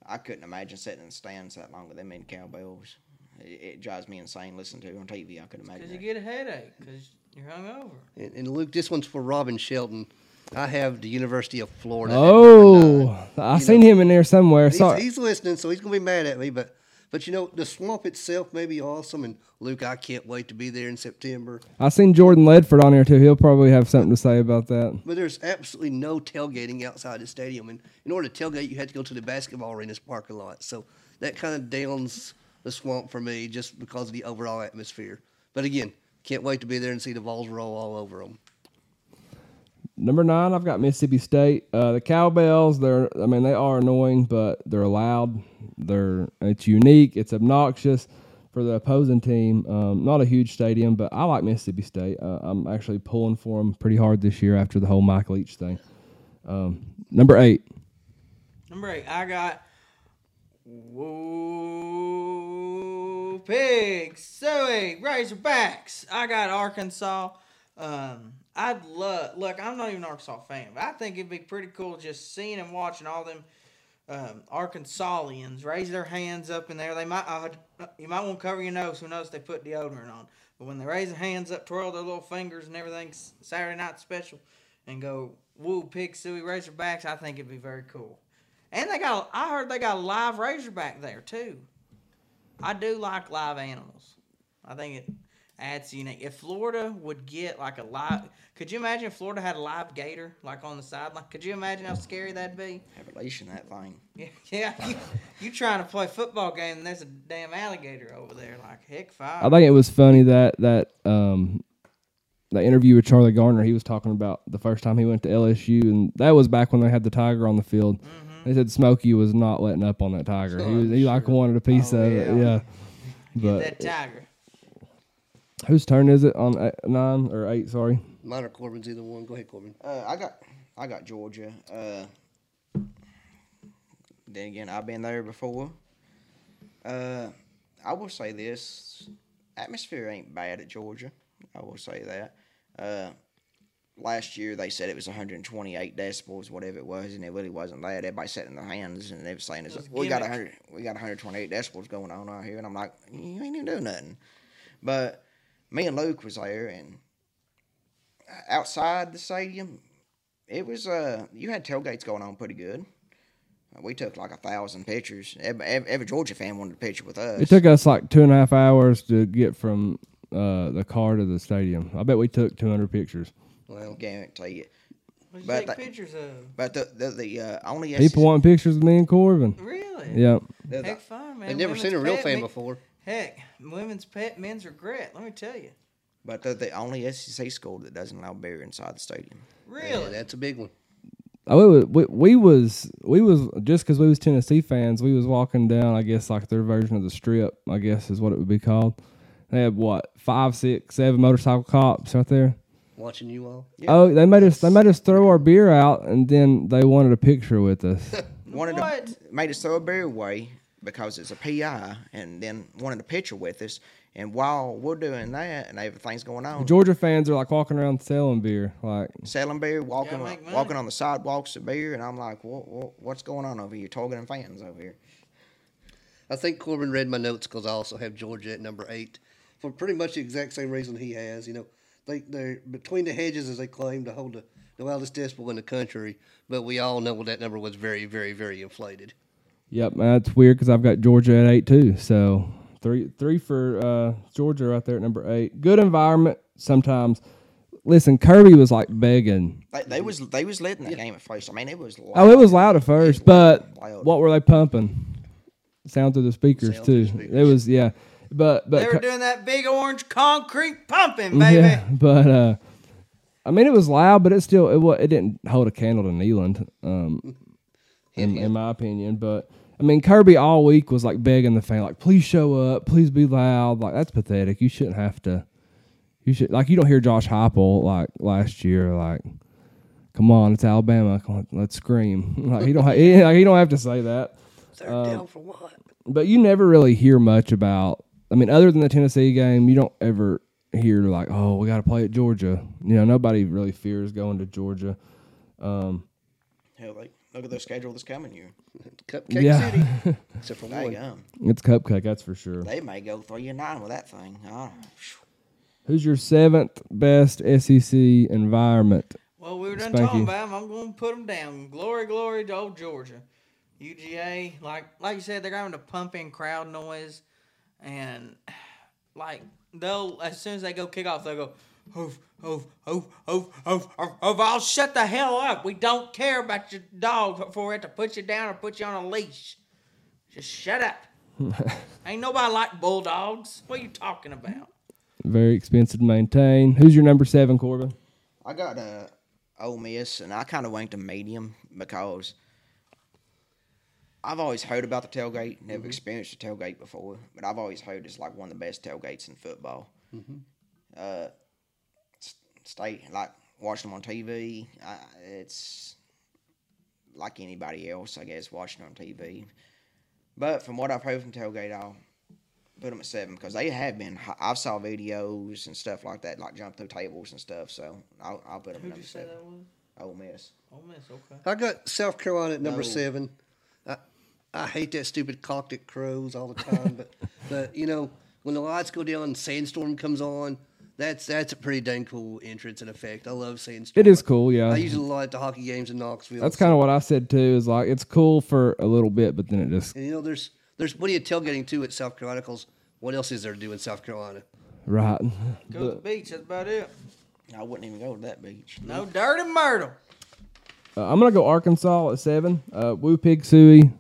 I couldn't imagine sitting in the stands that long with them many Cowbells. It, it drives me insane listening to it on TV. I could imagine. Because you get a headache because you're hungover. And, and Luke, this one's for Robin Shelton. I have the University of Florida. Oh, number nine. I seen him in there somewhere. He's, Sorry. he's listening, so he's gonna be mad at me. But but you know the swamp itself may be awesome, and Luke, I can't wait to be there in September. I seen Jordan Ledford on there too. He'll probably have something to say about that. But there's absolutely no tailgating outside the stadium, and in order to tailgate, you had to go to the basketball arena's parking lot. So that kind of downs the swamp for me, just because of the overall atmosphere. But again, can't wait to be there and see the balls roll all over them. Number nine, I've got Mississippi State. Uh, the Cowbells, they're I mean they are annoying, but they're loud. They're it's unique. It's obnoxious for the opposing team. Um, not a huge stadium, but I like Mississippi State. Uh, I'm actually pulling for them pretty hard this year after the whole Mike Leach thing. Um, number eight, Number eight, I got Woo Pigs, Suey, Razorbacks. I got Arkansas. Um, I'd love look. I'm not even an Arkansas fan, but I think it'd be pretty cool just seeing and watching all them um, Arkansasians raise their hands up in there. They might uh, you might want to cover your nose. Who knows? They put deodorant on, but when they raise their hands up, twirl their little fingers and everything, Saturday night special, and go woo pig suey Razorbacks. I think it'd be very cool. And they got I heard they got a live Razorback there too. I do like live animals. I think it adds unique. If Florida would get like a live, could you imagine if Florida had a live gator like on the sideline? Could you imagine how scary that'd be? Evolution, that thing. Yeah, yeah. You, you trying to play a football game and there's a damn alligator over there? Like heck, five. I think it was funny that that um that interview with Charlie Garner. He was talking about the first time he went to LSU, and that was back when they had the tiger on the field. Mm-hmm. They said Smokey was not letting up on that tiger. he was, he like wanted a piece Oh, of it. yeah. Yeah. Get But that tiger. Whose turn is it on eight, nine or eight? Sorry. Mine or Corbin's either one. Go ahead, Corbin. Uh, I got I got Georgia. Uh, then again, I've been there before. Uh, I will say this: atmosphere ain't bad at Georgia. I will say that. Uh, last year they said it was 128 decibels, whatever it was, and it really wasn't that. Everybody sat in their hands and they were saying, it's It "We got gimmick. 100, we got 128 decibels going on out here," and I'm like, "You ain't even doing nothing." But me and Luke was there, and outside the stadium, it was uh you had tailgates going on pretty good. Uh, We took like a thousand pictures. Every, every, every Georgia fan wanted a picture with us. It took us like two and a half hours to get from uh, the car to the stadium. I bet we took 200 pictures. Well, guarantee it. What'd you but take that- pictures of? But the the, the uh, only People want pictures of me and Corbin. Really? Yeah. the, the, Heck, fine, man. I've never seen a real fan me- before. Heck, women's pet, men's regret. Let me tell you. but the, the only SEC school that doesn't allow beer inside the stadium. Really? Yeah, that's a big one. Oh, we, was- we, we was we was just because we was Tennessee fans. We was walking down, I guess, like their version of the strip. I guess is what it would be called. They had what five, six, seven motorcycle cops right there. Watching you all. Oh, they made us they made us throw our beer out, and then they wanted a picture with us. Wanted What? to made us throw a beer away because it's a PI, and then wanted a picture with us. And while we're doing that and everything's going on, Georgia fans are like walking around selling beer, like selling beer, walking Gotta make money. walking on the sidewalks of beer, and I'm like, what, what, what's going on over here? Targeting fans over here. I think Corbin read my notes because I also have Georgia at number eight for pretty much the exact same reason he has. You know, they they're between the hedges as they claim to hold the, the loudest decibel in the country, but we all know that number was very, very, very inflated. Yep, that's weird because I've got Georgia at eight too. So three three for uh, Georgia right there at number eight. Good environment sometimes. Listen, Kirby was like begging. They, they was they was leading that game at first. I mean, it was. Loud. Oh, it was loud at first, but Loud. what were they pumping? Sound through the speakers Sound too. through the It was yeah, but but They were Ki- doing that big orange concrete pumping, baby. yeah, but uh, I mean it was loud, but it still it it didn't hold a candle to Neyland, um, in, in my opinion. But I mean Kirby all week was like begging the fan, like please show up, please be loud. Like that's pathetic. You shouldn't have to. You should like you don't hear Josh Heupel like last year like. Come on, it's Alabama. Come on, let's scream. Like he don't, ha- he, like, he don't have to say that. Third down for what? But you never really hear much about. I mean, other than the Tennessee game, you don't ever hear like, "Oh, we got to play at Georgia." You know, nobody really fears going to Georgia. Um, Hell, like look at their schedule this coming year. Cupcake Yeah. City, except for There one. you go. it's cupcake, that's for sure. They may go three and nine with that thing. Oh. Who's your seventh best SEC environment? Well, we were done Spanky. talking about them. I'm going to put them down. Glory, glory to old Georgia. UGA, like like you said, they're having to pump in crowd noise, and like they'll as soon as they go kick off, they'll go, "Oof, oof, oof, oof, oof, oof, oof, I'll shut the hell up. We don't care about your dog for it to put you down or put you on a leash. Just shut up. Ain't nobody like bulldogs. What are you talking about? Very expensive to maintain. Who's your number seven, Corbin? I got uh, Ole Miss, and I kind of went to medium because I've always heard about the tailgate. Never experienced a tailgate before, but I've always heard it's like one of the best tailgates in football. Uh, s- stay like watching them on TV. I, uh, it's like anybody else, I guess, watching on TV. But from what I've heard from tailgate, I'll put them at seven because they have been. I've saw videos and stuff like that, like jump through tables and stuff. So I'll, I'll put them Who'd number you say seven. that was? Ole Miss. Ole Miss, okay. I got South Carolina at number No. seven. I, I hate that stupid Coptic crows all the time, but but you know when the lights go down and sandstorm comes on, that's that's a pretty dang cool entrance and effect. I love sandstorm. It is cool, yeah. I usually it a lot at the hockey games in Knoxville. That's kind of what I said too. Is like it's cool for a little bit, but then it just And you know, there's there's plenty of tailgating too at South Carolina. 'cause what else is there to do in South Carolina? Right. Go to the beach. That's about it. I wouldn't even go to that beach. No dirt and myrtle. Uh, I'm gonna go Arkansas at seven. Uh, Woo Pig Suey,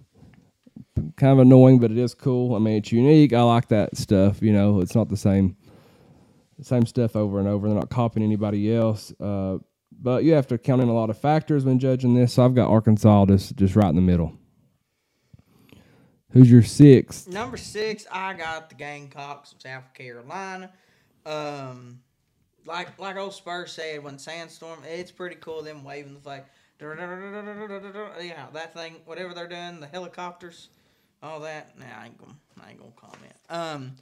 kind of annoying, but it is cool. I mean, it's unique. I like that stuff. You know, it's not the same, same stuff over and over. They're not copying anybody else. Uh, but you have to count in a lot of factors when judging this. So I've got Arkansas just just right in the middle. Who's your sixth? Number six, I got the Gamecocks of South Carolina. Um, like like old Spurs said, when sandstorm, it's pretty cool. Them waving the flag, yeah, that thing, whatever they're doing, the helicopters, all that. Nah, I ain't gonna, I ain't gonna comment. Um,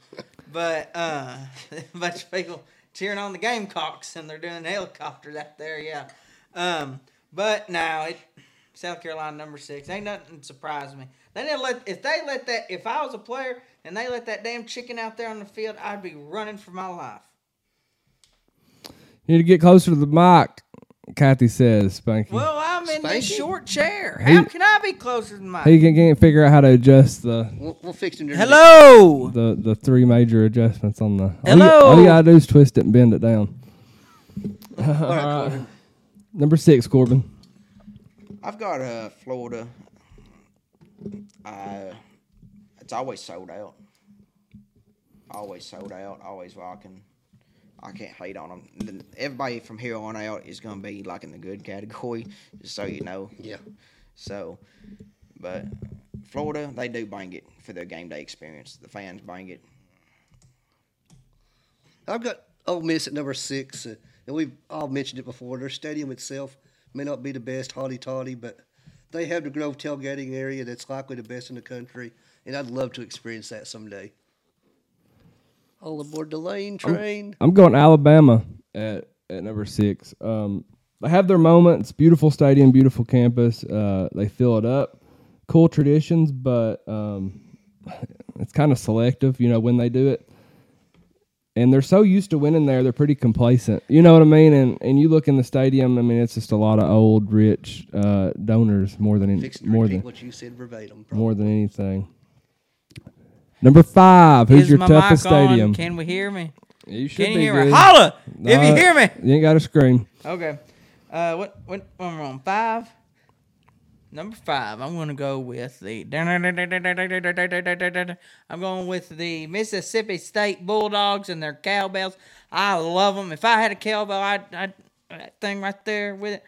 but uh, a bunch of people cheering on the Gamecocks and they're doing helicopters out there. Yeah. Um, but now it, South Carolina number six. Ain't nothing surprised me. They didn't let if they let that if I was a player and they let that damn chicken out there on the field, I'd be running for my life. You need to get closer to the mic. Kathy says, Spanky. Well, I'm in this Spanky? short chair. He- How can I be closer than my? he can, can't figure out how to adjust the We'll, we'll fix it. Hello. the the three major adjustments on the. All you, Hello. all you gotta do is twist it and bend it down. All right, Corbin. Number six, Corbin. I've got uh, Florida. Uh, it's always sold out. Always sold out. Always rocking. I can't hate on them. Everybody from here on out is going to be like in the good category, just so you know. Yeah. So, but Florida, they do bring it for their game day experience. The fans bring it. I've got Ole Miss at number six, uh, and we've all mentioned it before. Their stadium itself may not be the best, hotty toddy, but they have the Grove tailgating area that's likely the best in the country, and I'd love to experience that someday. All aboard the lane train. I'm going Alabama at, at number six. Um, they have their moments. Beautiful stadium, beautiful campus. Uh, they fill it up. Cool traditions, but um, it's kind of selective, you know, when they do it. And they're so used to winning there, they're pretty complacent. You know what I mean? And and you look in the stadium. I mean, it's just a lot of old, rich uh, donors more than any, more than what you said verbatim. more than anything. Number five. Who's Is your my toughest mic on? stadium? Can we hear me? you should Can you be hear me? good. Holla if you hear me. You ain't got to scream. Okay. Uh, what what I'm on five. Number five, I'm gonna go with the. I'm going with the Mississippi State Bulldogs and their cowbells. I love them. If I had a cowbell, I'd, I'd that thing right there with it.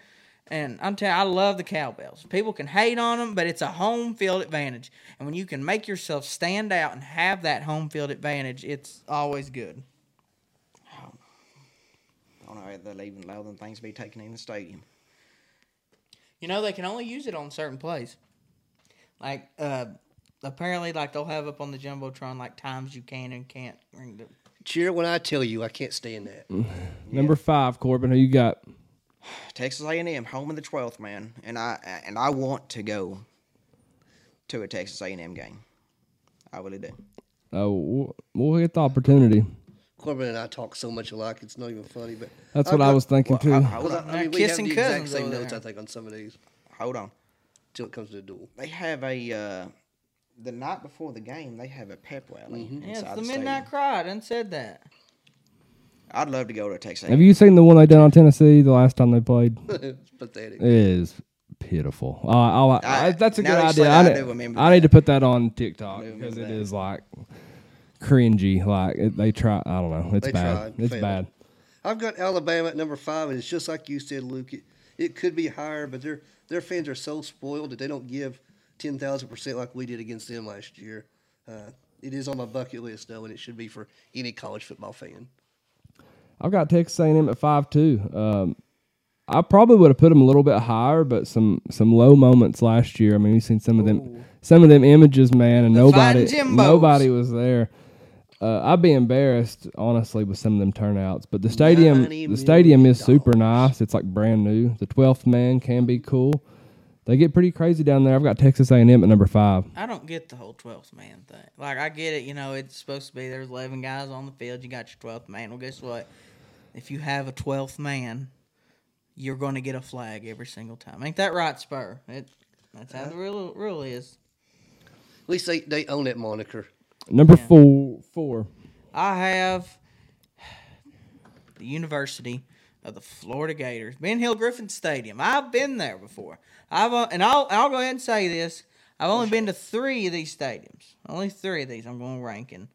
And I'm telling you, I love the cowbells. People can hate on them, but it's a home field advantage. And when you can make yourself stand out and have that home field advantage, it's always good. I don't know, they'll even allow them things to be taken in the stadium. You know, they can only use it on certain plays. Like, uh, apparently, like they'll have up on the jumbotron like times you can and can't ring the. Cheer when I tell you I can't stand that. Number five, Corbin. Who you got? Texas A&M, home of the 12th man, and I and I want to go to a Texas A&M game. I really do. Oh, we'll- we'll get the opportunity. Corbin and I talk so much alike, it's not even funny. But That's I've what I got- was thinking too. Well, I- hold Well, on, I mean, They're we have kissing the exact same notes, there. I think, on some of these hold on. till it comes to the duel. They have a uh, the night before the game. They have a pep rally. Yeah, it's inside the stadium. Midnight Cry. I done said that. I'd love to go to a Texas. Have you seen the one they did on Tennessee the last time they played? it's pathetic. It is pitiful. Uh, I, I- that's a good idea. I, that, I ne- I need to put that on TikTok because it that. is like cringy. Like it, they try. I don't know. It's They bad. tried, It's failed. bad. I've got Alabama at number five, and it's just like you said, Luke. It, it could be higher, but their their fans are so spoiled that they don't give ten thousand percent like we did against them last year. Uh, it is on my bucket list though, and it should be for any college football fan. I've got Texas A&M at five two. Um, I probably would have put them a little bit higher, but some some low moments last year. I mean, we've seen some of them some of them images, man, and The nobody nobody was there. Uh, I'd be embarrassed, honestly, with some of them turnouts. But the stadium, the stadium is super nice. It's like brand new. The twelfth man can be cool. They get pretty crazy down there. I've got Texas A&M at number five. I don't get the whole 12th man thing. Like, I get it, you know, it's supposed to be there's 11 guys on the field. You got your 12th man. Well, guess what? If you have a 12th man, you're going to get a flag every single time. Ain't that right, Spur? It, that's how the real rule is. At least they, they own that moniker. Number four, four. I have the University of the Florida Gators, Ben Hill Griffin Stadium. I've been there before. I've uh, and I'll I'll go ahead and say this. I've only been to three of these stadiums. Only three of these I'm going ranking.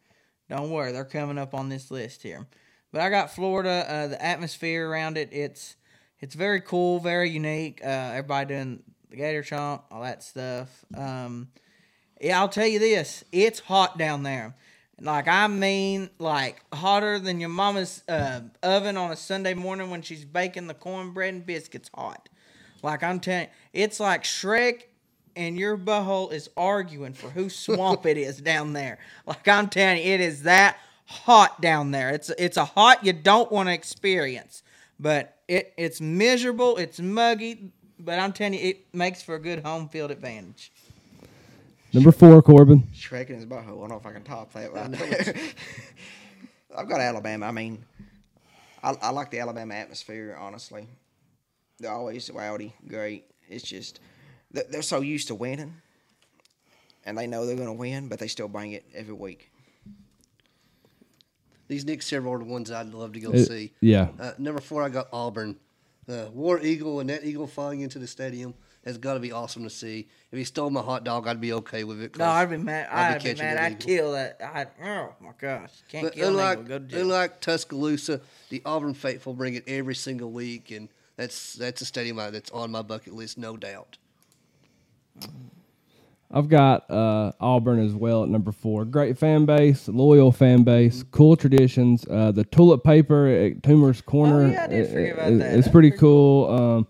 Don't worry, they're coming up on this list here. But I got Florida. Uh, the atmosphere around it, it's it's very cool, very unique. Uh, everybody doing the Gator chomp, all that stuff. Um, yeah, I'll tell you this: it's hot down there. Like I mean, like hotter than your mama's uh, oven on a Sunday morning when she's baking the cornbread and biscuits hot. Like I'm telling, it's like Shrek and your butthole is arguing for whose swamp it is down there. Like I'm telling you, it is that hot down there. It's it's a hot you don't want to experience, but it it's miserable. It's muggy, but I'm telling you, it makes for a good home field advantage. Number four, Corbin. Shrek and his butthole. I don't know if I can top that right there. I've got Alabama. I mean, I, I like the Alabama atmosphere, honestly. They're always rowdy, great. It's just, they're, they're so used to winning, and they know they're going to win, but they still bring it every week. These next several are the ones I'd love to go It- see. yeah. Uh, number four, I got Auburn. Uh, War Eagle and that eagle flying into the stadium has got to be awesome to see. If he stole my hot dog, I'd be okay with it. No, I'd be mad. I'd I'd be, catching mad. I'd kill that. I'd, oh my gosh, can't But kill an eagle. Go to jail. unlike Tuscaloosa, the Auburn faithful bring it every single week, and that's that's a stadium that's on my bucket list, no doubt. I've got uh, Auburn as well at number four. Great fan base, loyal fan base, cool traditions. Uh, the tulip paper at Toomer's Corner. Oh, yeah, I did i- forget i- about that. It's pretty pretty cool. Um,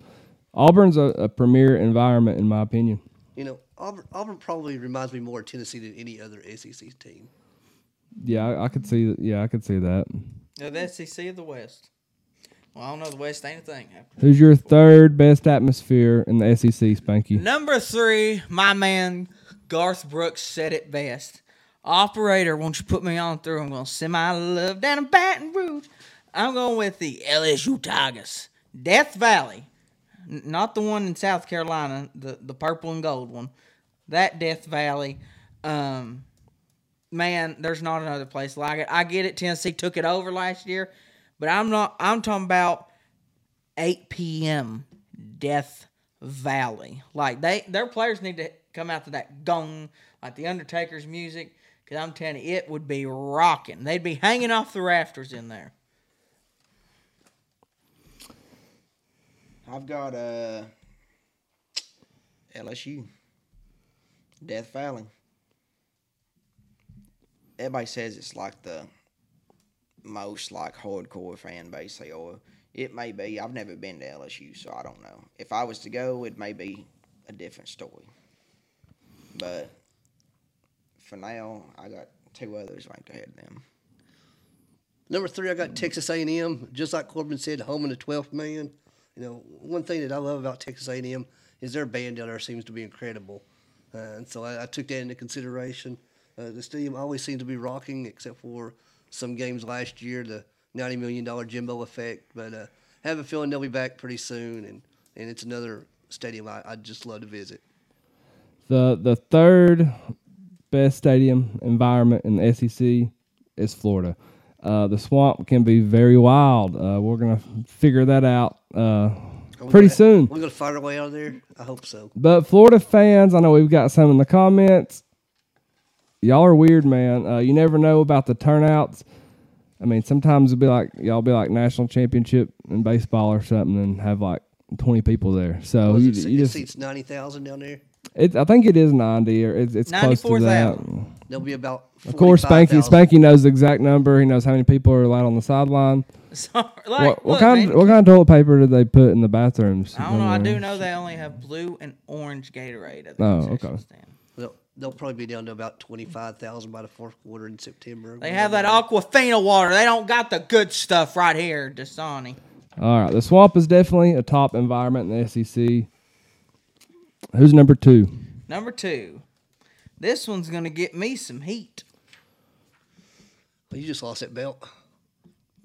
Auburn's a, a premier environment, in my opinion. You know, Auburn, Auburn probably reminds me more of Tennessee than any other SEC team. Yeah, I, I could see. Yeah, I could see that. Yeah, the SEC of the West. Well, I don't know. The West ain't a thing. Who's your third best atmosphere in the SEC, Spanky? Number three, my man Garth Brooks said it best. Operator, won't you put me on through? I'm going to send my love down to Baton Rouge. I'm going with the LSU Tigers. Death Valley. N- not the one in South Carolina, the, the purple and gold one. That Death Valley. Um, man, there's not another place like it. I get it. Tennessee took it over last year, but I'm not. I'm talking about 8 p.m. Death Valley. Like they, their players need to come out to that gong, like the Undertaker's music. Cause I'm telling you, it would be rocking. They'd be hanging off the rafters in there. I've got uh, LSU, Death Valley. Everybody says it's like the most like hardcore fan base they are. It may be. I've never been to LSU, so I don't know. If I was to go, it may be a different story. But for now, I got two others ranked ahead of them. Number three, I got Texas A&M. Just like Corbin said, home in the 12th man. You know, one thing that I love about Texas A&M is their band down there seems to be incredible, uh, and so I, I took that into consideration. Uh, the stadium always seems to be rocking, except for some games last year, the ninety million dollar Jimbo effect. But uh, I have a feeling they'll be back pretty soon, and, and it's another stadium I, I'd just love to visit. The the third best stadium environment in the SEC is Florida. Uh, the swamp can be very wild. Uh, we're gonna figure that out uh, pretty soon. We're gonna find our way out of there. I hope so. But Florida fans, I know we've got some in the comments. Y'all are weird, man. Uh, you never know about the turnouts. I mean, sometimes it'll be like y'all be like national championship in baseball or something, and have like twenty people there. So Was you, it, se- you it just, seats ninety thousand down there. it, I think it is ninety or it's, it's close to that. 94,000. There'll be about. Of course, Spanky 45,000. Spanky knows the exact number. He knows how many people are allowed on the sideline. Sorry, like, what what look, kind man, what kind of toilet paper did they put in the bathrooms? I don't know. I do know they only have blue and orange Gatorade at the Oh, concession okay. stand. They'll, they'll probably be down to about twenty five thousand by the fourth quarter in September. They have that Aquafina water. They don't got the good stuff right here, Dasani. All right, the swamp is definitely a top environment in the SEC. Who's number two? Number two. This one's gonna get me some heat. You just lost that belt.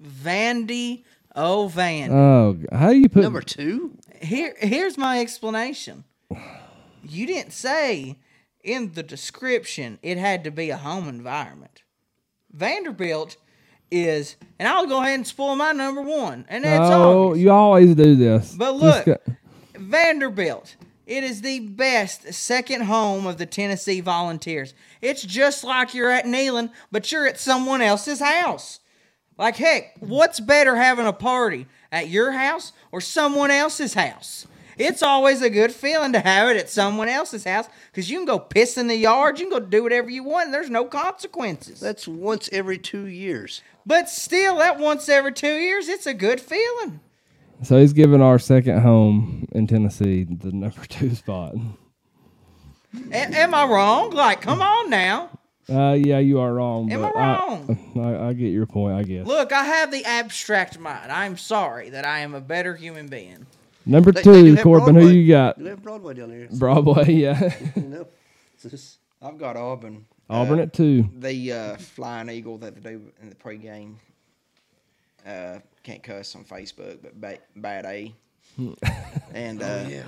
Vandy O Van. Oh, how do you put Number two. Here, here's my explanation. You didn't say in the description, it had to be a home environment. Vanderbilt is, and I'll go ahead and spoil my number one, and that's Oh, obvious. you always do this. But look, Vanderbilt. It is the best second home of the Tennessee Volunteers. It's just like you're at Neyland, but you're at someone else's house. Like heck, what's better having a party at your house or someone else's house? It's always a good feeling to have it at someone else's house because you can go piss in the yard, you can go do whatever you want, and there's no consequences. That's once every two years. But still, that once every two years, it's a good feeling. so he's giving our second home in Tennessee the number two spot. A- am I wrong? Like, come on now. Uh, yeah, you are wrong. Am I but wrong? I, I get your point. I guess. Look, I have the abstract mind. I'm sorry that I am a better human being. Number They- they two, have Corbin. Who you got? We have Broadway down here. Broadway. Yeah. You know, just- I've got Auburn. Auburn Uh, at two. the uh, flying eagle that they do in the pregame. Uh, can't cuss on Facebook, but ba- bad A. and uh, yeah.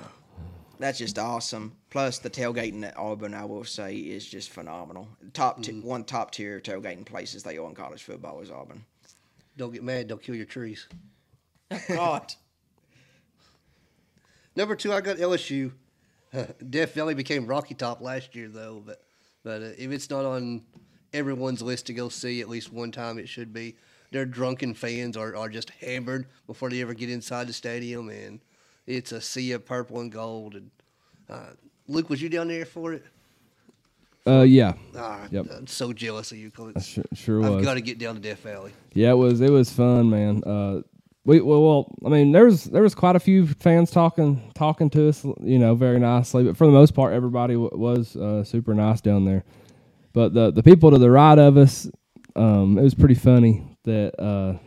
that's just awesome. Plus the tailgating at Auburn, I will say, is just phenomenal. Top t- one top tier tailgating places they go in college football is Auburn. Don't get mad. Don't kill your trees. God. Number two, I got LSU. Death Valley became Rocky Top last year, though. But but uh, if it's not on everyone's list to go see at least one time, it should be. Their drunken fans are, are just hammered before they ever get inside the stadium, and it's a sea of purple and gold. And uh, Luke, was you down there for it? Uh, yeah. Ah, Yep. I'm so jealous of you. it's- Sure, sure I've was. got to get down to Death Valley. Yeah, it was it was fun, man. Uh, we well, well, I mean, there was there was quite a few fans talking talking to us, you know, very nicely. But for the most part, everybody w- was uh, super nice down there. But the the people to the right of us, um, it was pretty funny that uh,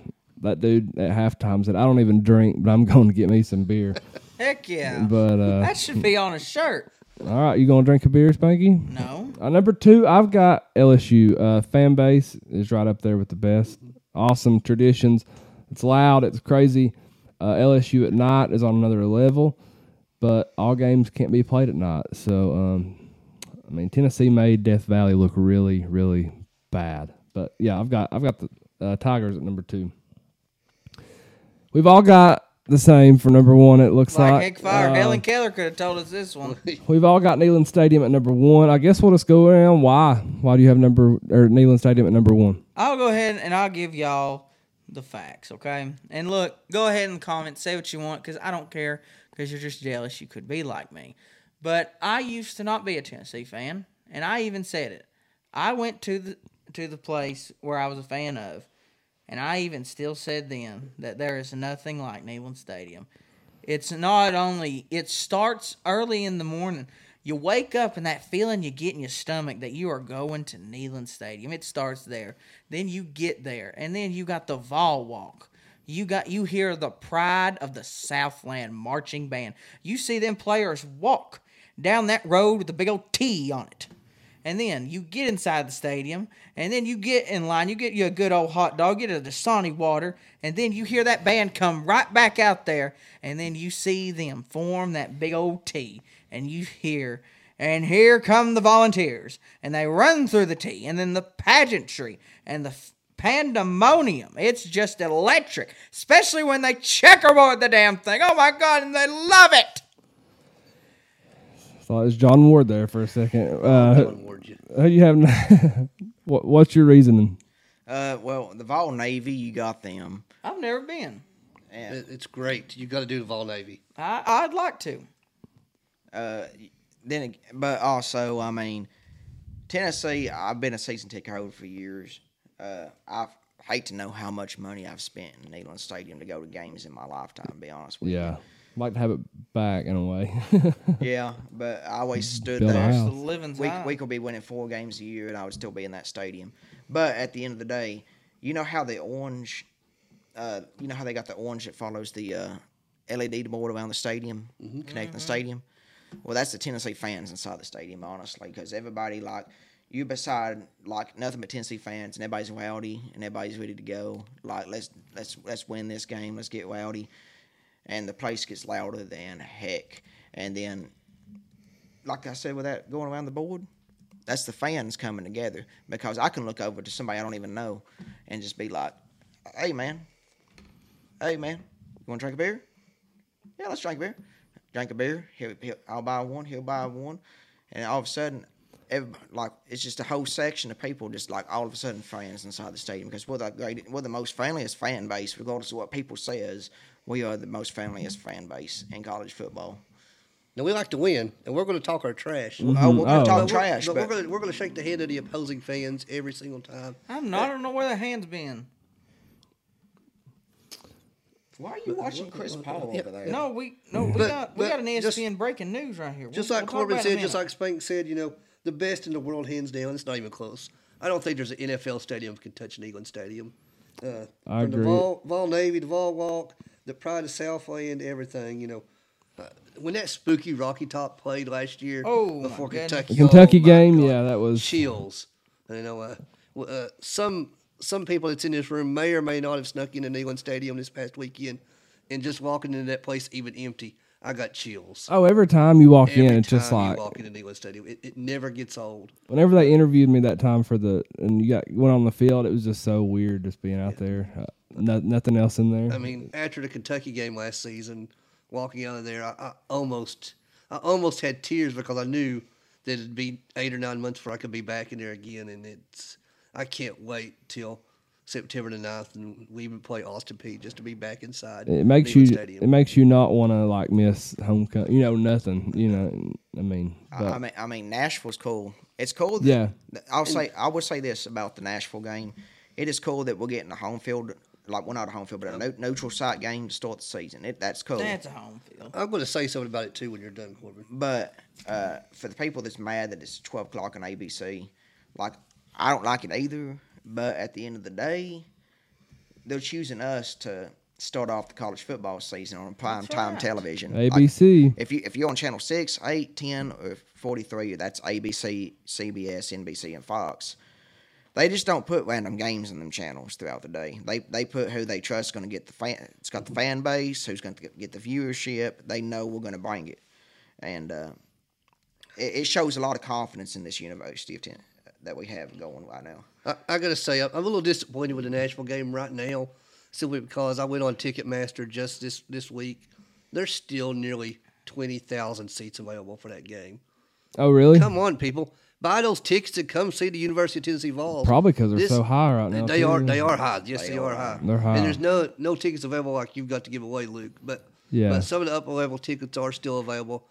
that dude at halftime said, "I don't even drink, but I'm going to get me some beer." Heck yeah. But uh, that should be on a shirt. all right, you gonna drink a beer, Spanky? No. Uh, number two, I've got LSU. Uh, fan base is right up there with the best. Awesome traditions. It's loud. It's crazy. Uh, LSU at night is on another level, but all games can't be played at night. So, um, I mean, Tennessee made Death Valley look really, really bad. But yeah, I've got I've got the uh, Tigers at number two. We've all got the same for number one. It looks Like like, heck fire. Uh, Helen Keller could have told us this one. We've all got Neyland Stadium at number one. I guess we'll just go around. Why? Why do you have number or Neyland Stadium at number one? I'll go ahead and I'll give y'all the facts, okay? And look, go ahead and comment, say what you want, because I don't care, because you're just jealous. You could be like me. But I used to not be a Tennessee fan, and I even said it. I went to the to the place where I was a fan of, and I even still said then that there is nothing like Neyland Stadium. It's not only it starts early in the morning. You wake up and that feeling you get in your stomach that you are going to Neyland Stadium. It starts there. Then you get there, and then you got the Vol Walk. You got you hear the pride of the Southland marching band. You see them players walk down that road with the big old T on it. And then you get inside the stadium, and then you get in line. You get you a good old hot dog, get a Dasani water, and then you hear that band come right back out there, and then you see them form that big old T, and you hear, and here come the volunteers, and they run through the T, and then the pageantry and the f- pandemonium. It's just electric, especially when they checkerboard the damn thing. Oh my god, and they love it. Thought it was John Ward there for a second. Uh, Don't award you. who you have? what, what's your reasoning? Uh, well, the Vol Navy, you got them. I've never been. And It- It's great. You got to do the Vol Navy. I, I'd like to. Uh, then, but also, I mean, Tennessee. I've been a season ticket holder for years. Uh, I hate to know how much money I've spent in Neyland Stadium to go to games in my lifetime. To be honest with you. Yeah, like to have it back in a way. Yeah, but I always stood Build there. house. The living's We, we could be winning four games a year, and I would still be in that stadium. But at the end of the day, you know how the orange, uh, you know how they got the orange that follows the uh, LED board around the stadium, connecting the stadium. Well, that's the Tennessee fans inside the stadium, honestly, because everybody like you beside like nothing but Tennessee fans, and everybody's rowdy and everybody's ready to go. Like let's let's let's win this game. Let's get rowdy, and the place gets louder than heck. And then like I said, with that going around the board, That's the fans coming together because I can look over to somebody I don't even know and just be like, "Hey man, hey man, you want to drink a beer? Yeah, let's drink a beer. Drink a beer. He'll, he'll, I'll buy one. He'll buy mm-hmm. one, and all of a sudden, everybody, like it's just a whole section of people just like all of a sudden fans inside the stadium because we're the great, we're the most friendliest fan base regardless of what people says. We are the most friendliest mm-hmm. fan base in college football. Now we like to win, and we're going to talk our trash. Mm-hmm. Oh, we're gonna Oh. talk But we're- trash, but, but, we're going to we're going to shake the hand of the opposing fans every single time. I'm not. I don't know where the hand's been. Why are you watching Chris Paul over there? No, we no we But- got we got an ESPN just- breaking news right here. Just We'll- like we'll Corbin about it in a said, just like Spank said, you know, the best in the world, hands down. It's not even close. I don't think there's an NFL stadium that can touch an Neyland Stadium. Uh, I from agree. the Vol, Vol Navy, the Vol Walk, the Pride of Southland, everything. You know, uh, when that spooky Rocky Top played last year Oh, my before. Kentucky, The Kentucky oh game, God. yeah, that was chills. You know, uh, uh, some some people that's in this room may or may not have snuck in an Neyland Stadium this past weekend, and just walking into that place even empty, I got chills. Oh, every time you walk Every in, it's just like you walk into Neyland Stadium, it, it never gets old. whenever they interviewed me that time for the and you got went on the field, it was just so weird just being out there. Uh, no, nothing else in there. I mean, after the Kentucky game last season, walking out of there, I, I almost, I almost had tears because I knew that it'd be eight or nine months before I could be back in there again, and it's, I can't wait till September the 9th and we even play Austin Peay just to be back inside. it makes you Stadium. it makes you not want to like miss homecoming. You know, nothing. You know, I mean, I- but I mean, I mean, Nashville's cool. It's cool. That, Yeah. I'll say, I would say this about the Nashville game. It is cool that we're getting a home field, like well, not a home field, but a neutral site game to start the season. It that's cool. That's a home field. I'm going to say something about it too when you're done, Corbin. But uh, for the people that's mad that it's twelve o'clock on ABC, like I don't like it either. But at the end of the day, they're choosing us to start off the college football season on prime time right. television. Like, ABC. if you if you're on channel 6, 8, 10, or 43, that's ABC, CBS, NBC, and Fox. They just don't put random games in them channels throughout the day. They they put who they trust going to get the fan. It's got the fan base. Who's going to get the viewership. They know we're going to bring it, and uh, it, it shows a lot of confidence in this University of Ten that we have going right now. I, I got to say, I'm a little disappointed with the Nashville game right now, simply because I went on Ticketmaster just this, this week. There's still nearly 20,000 seats available for that game. Oh, really? Come on, people. Buy those tickets and come see the University of Tennessee Vols. Probably because they're This- so high right now. They too. are they are high. Yes, they, They are are. high. They're high. And there's no no tickets available like you've got to give away, Luke. But Yeah. but some of the upper level tickets are still available.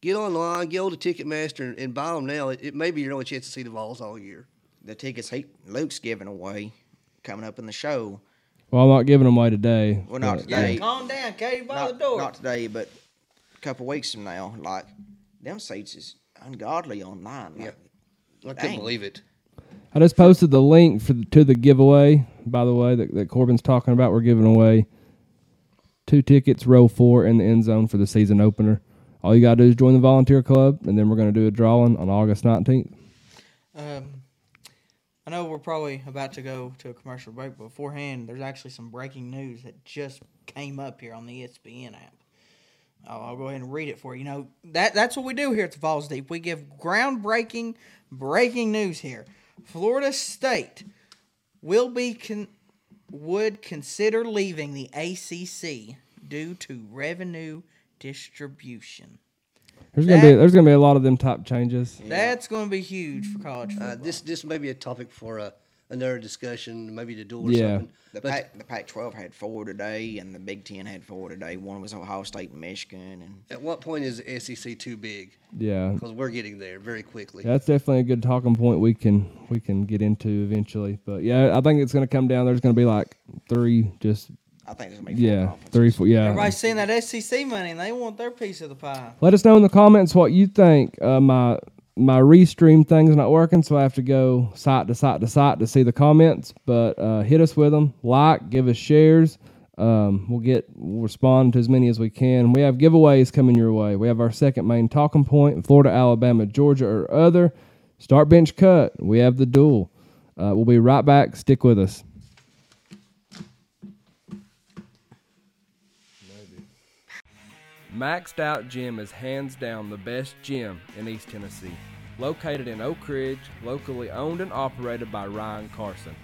Get online, get go to Ticketmaster, and, and buy them now. It, it may be your only chance to see the Vols all year. The tickets he, Luke's giving away coming up in the show. Well, I'm not giving them away today. Well, not but- today. Yeah, calm down, Katie, by not, the door. not today, but a couple weeks from now. Like them seats is ungodly online. Like, I couldn't believe it. I just posted the link for the, to the giveaway. By the way, that, that Corbin's talking about, we're giving away two tickets, row four, in the end zone for the season opener. All you gotta do is join the volunteer club, and then we're gonna do a drawing on August 19th. Um, I know we're probably about to go to a commercial break, but beforehand, there's actually some breaking news that just came up here on the ESPN app. I'll, I'll go ahead and read it for you. You know that that's what we do here at the Falls Deep. We give groundbreaking, breaking news here. Florida State will be con- would consider leaving the ACC due to revenue distribution. There's gonna be there's gonna be a lot of them type changes. That's going to be huge for college football. Uh, this this may be a topic for uh, another discussion, maybe the duel or Yeah. something. the But Pac, the Pac-12 had four today, and the Big Ten had four today. One was Ohio State and Michigan, and at what point is the SEC too big? Yeah, Because we're getting there very quickly. that's definitely a good talking point we can we can get into eventually. But yeah, I think it's gonna come down. There's gonna be like three, just I think there's gonna be four yeah, conferences. three, four, yeah. Everybody's seeing that SEC money and they want their piece of the pie. Let us know in the comments what you think. Uh, my my restream thing's not working, so I have to go site to site to site to see the comments. But uh, hit us with them, like, give us shares. Um, we'll get we'll respond to as many as we can. We have giveaways coming your way. We have our second main talking point: Florida, Alabama, Georgia, or other. Start bench cut. We have the duel. Uh, we'll be right back. Stick with us. Maxed Out Gym is hands down the best gym in East Tennessee. located in Oak Ridge, locally owned and operated by Ryan Carson.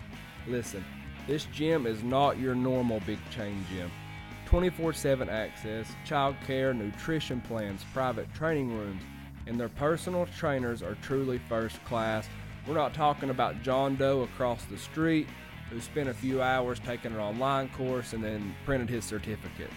Listen, this gym is not your normal big chain gym. 24 7 access, child care, nutrition plans, private training rooms, and their personal trainers are truly first class. We're not talking about John Doe across the street who spent a few hours taking an online course and then printed his certificate.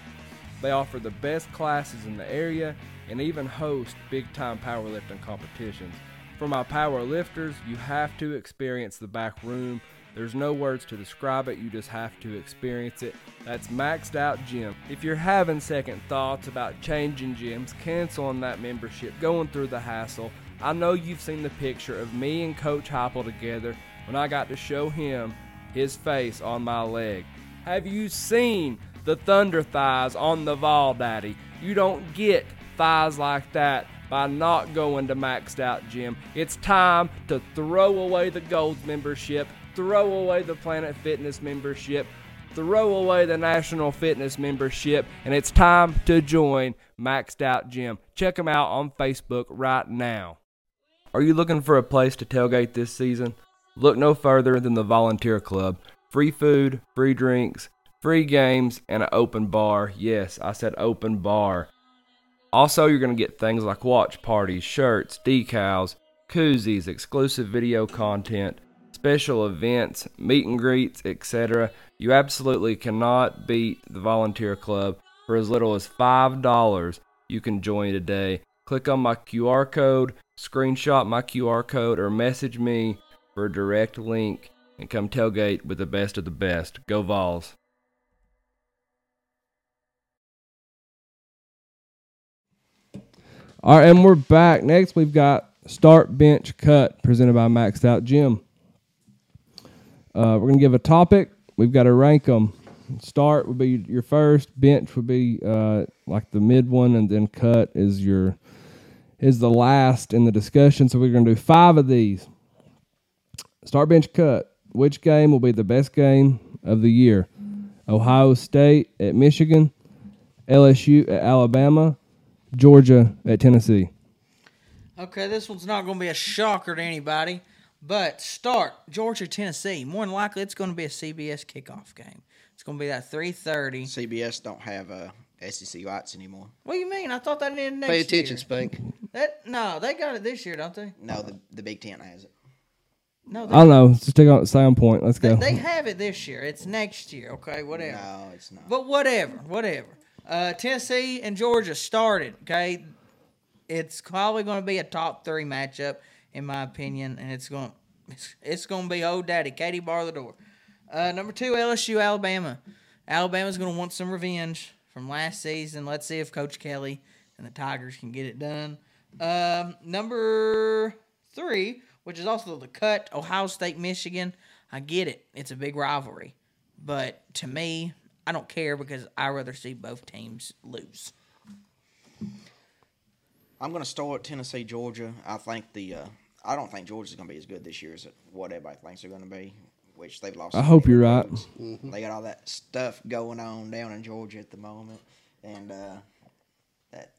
They offer the best classes in the area and even host big time powerlifting competitions. For my power lifters, you have to experience the back room. There's no words to describe it, you just have to experience it. That's Maxed Out Gym. If you're having second thoughts about changing gyms, canceling that membership, going through the hassle, I know you've seen the picture of me and Coach Heupel together when I got to show him his face on my leg. Have you seen the thunder thighs on the Vol Daddy? You don't get thighs like that by not going to Maxed Out Gym. It's time to throw away the Gold membership, throw away the Planet Fitness membership, throw away the National Fitness membership, and it's time to join Maxed Out Gym. Check them out on Facebook right now. Are you looking for a place to tailgate this season? Look no further than the Volunteer Club. Free food, free drinks, free games, and an open bar. Yes, I said open bar. Also, you're going to get things like watch parties, shirts, decals, koozies, exclusive video content, special events, meet and greets, etc. You absolutely cannot beat the Volunteer Club for as little as $5. You can join today. Click on my QR code, screenshot my QR code, or message me for a direct link and come tailgate with the best of the best. Go Vols. All right, and we're back. Next, we've got Start Bench Cut presented by Maxed Out Gym. Uh, we're going to give a topic. We've got to rank them. Start would be your first. Bench would be uh, like the mid one, and then cut is your is the last in the discussion. So we're going to do five of these. Start bench cut. Which game will be the best game of the year? Ohio State at Michigan, LSU at Alabama, Georgia at Tennessee. Okay, this one's not going to be a shocker to anybody, but start Georgia Tennessee. More than likely, it's going to be a CBS kickoff game. It's going to be that three thirty. CBS don't have uh, SEC rights anymore. What do you mean? I thought that did next Pay attention, year. Spank. That no, they got it this year, don't they? No, the the Big Ten has it. No, I don't know. Just take on stay on point. Let's they, go. they have it this year. It's next year. Okay, whatever. No, it's not. But whatever, whatever. Uh, Tennessee and Georgia started. Okay, it's probably going to be a top three matchup in my opinion, and it's going it's, it's going to be old daddy Katie bar the door. Uh, number two, LSU Alabama. Alabama's going to want some revenge from last season. Let's see if Coach Kelly and the Tigers can get it done. Um, number three, which is also the cut, Ohio State Michigan. I get it; it's a big rivalry, but to me, I don't care because I rather see both teams lose. I'm going to start Tennessee, Georgia. I think the uh, I don't think Georgia's going to be as good this year as what everybody thinks they're going to be. Which they've lost. I hope you're right. games. They got all that stuff going on down in Georgia at the moment, and uh, that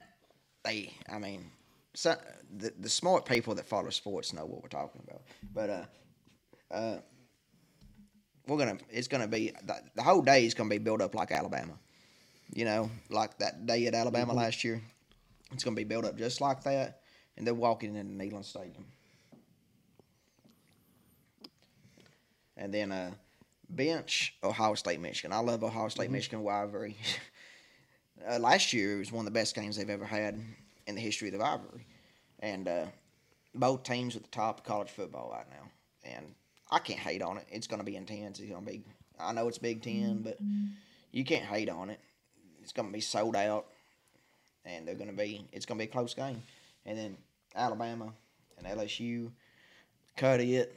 they. I mean, so, the the smart people that follow sports know what we're talking about. But uh, uh, we're gonna. It's gonna be the, the whole day is gonna be built up like Alabama. You know, like that day at Alabama last year. It's gonna be built up just like that, and they're walking in Neyland Stadium. And then uh, bench Ohio State Michigan. I love Ohio State Michigan rivalry. uh, last year it was one of the best games they've ever had in the history of the rivalry, and uh, both teams at the top of college football right now. And I can't hate on it. It's going to be intense. It's going to be. I know it's Big Ten, but you can't hate on it. It's going to be sold out, and they're going to be. It's going to be a close game. And then Alabama and LSU cut it.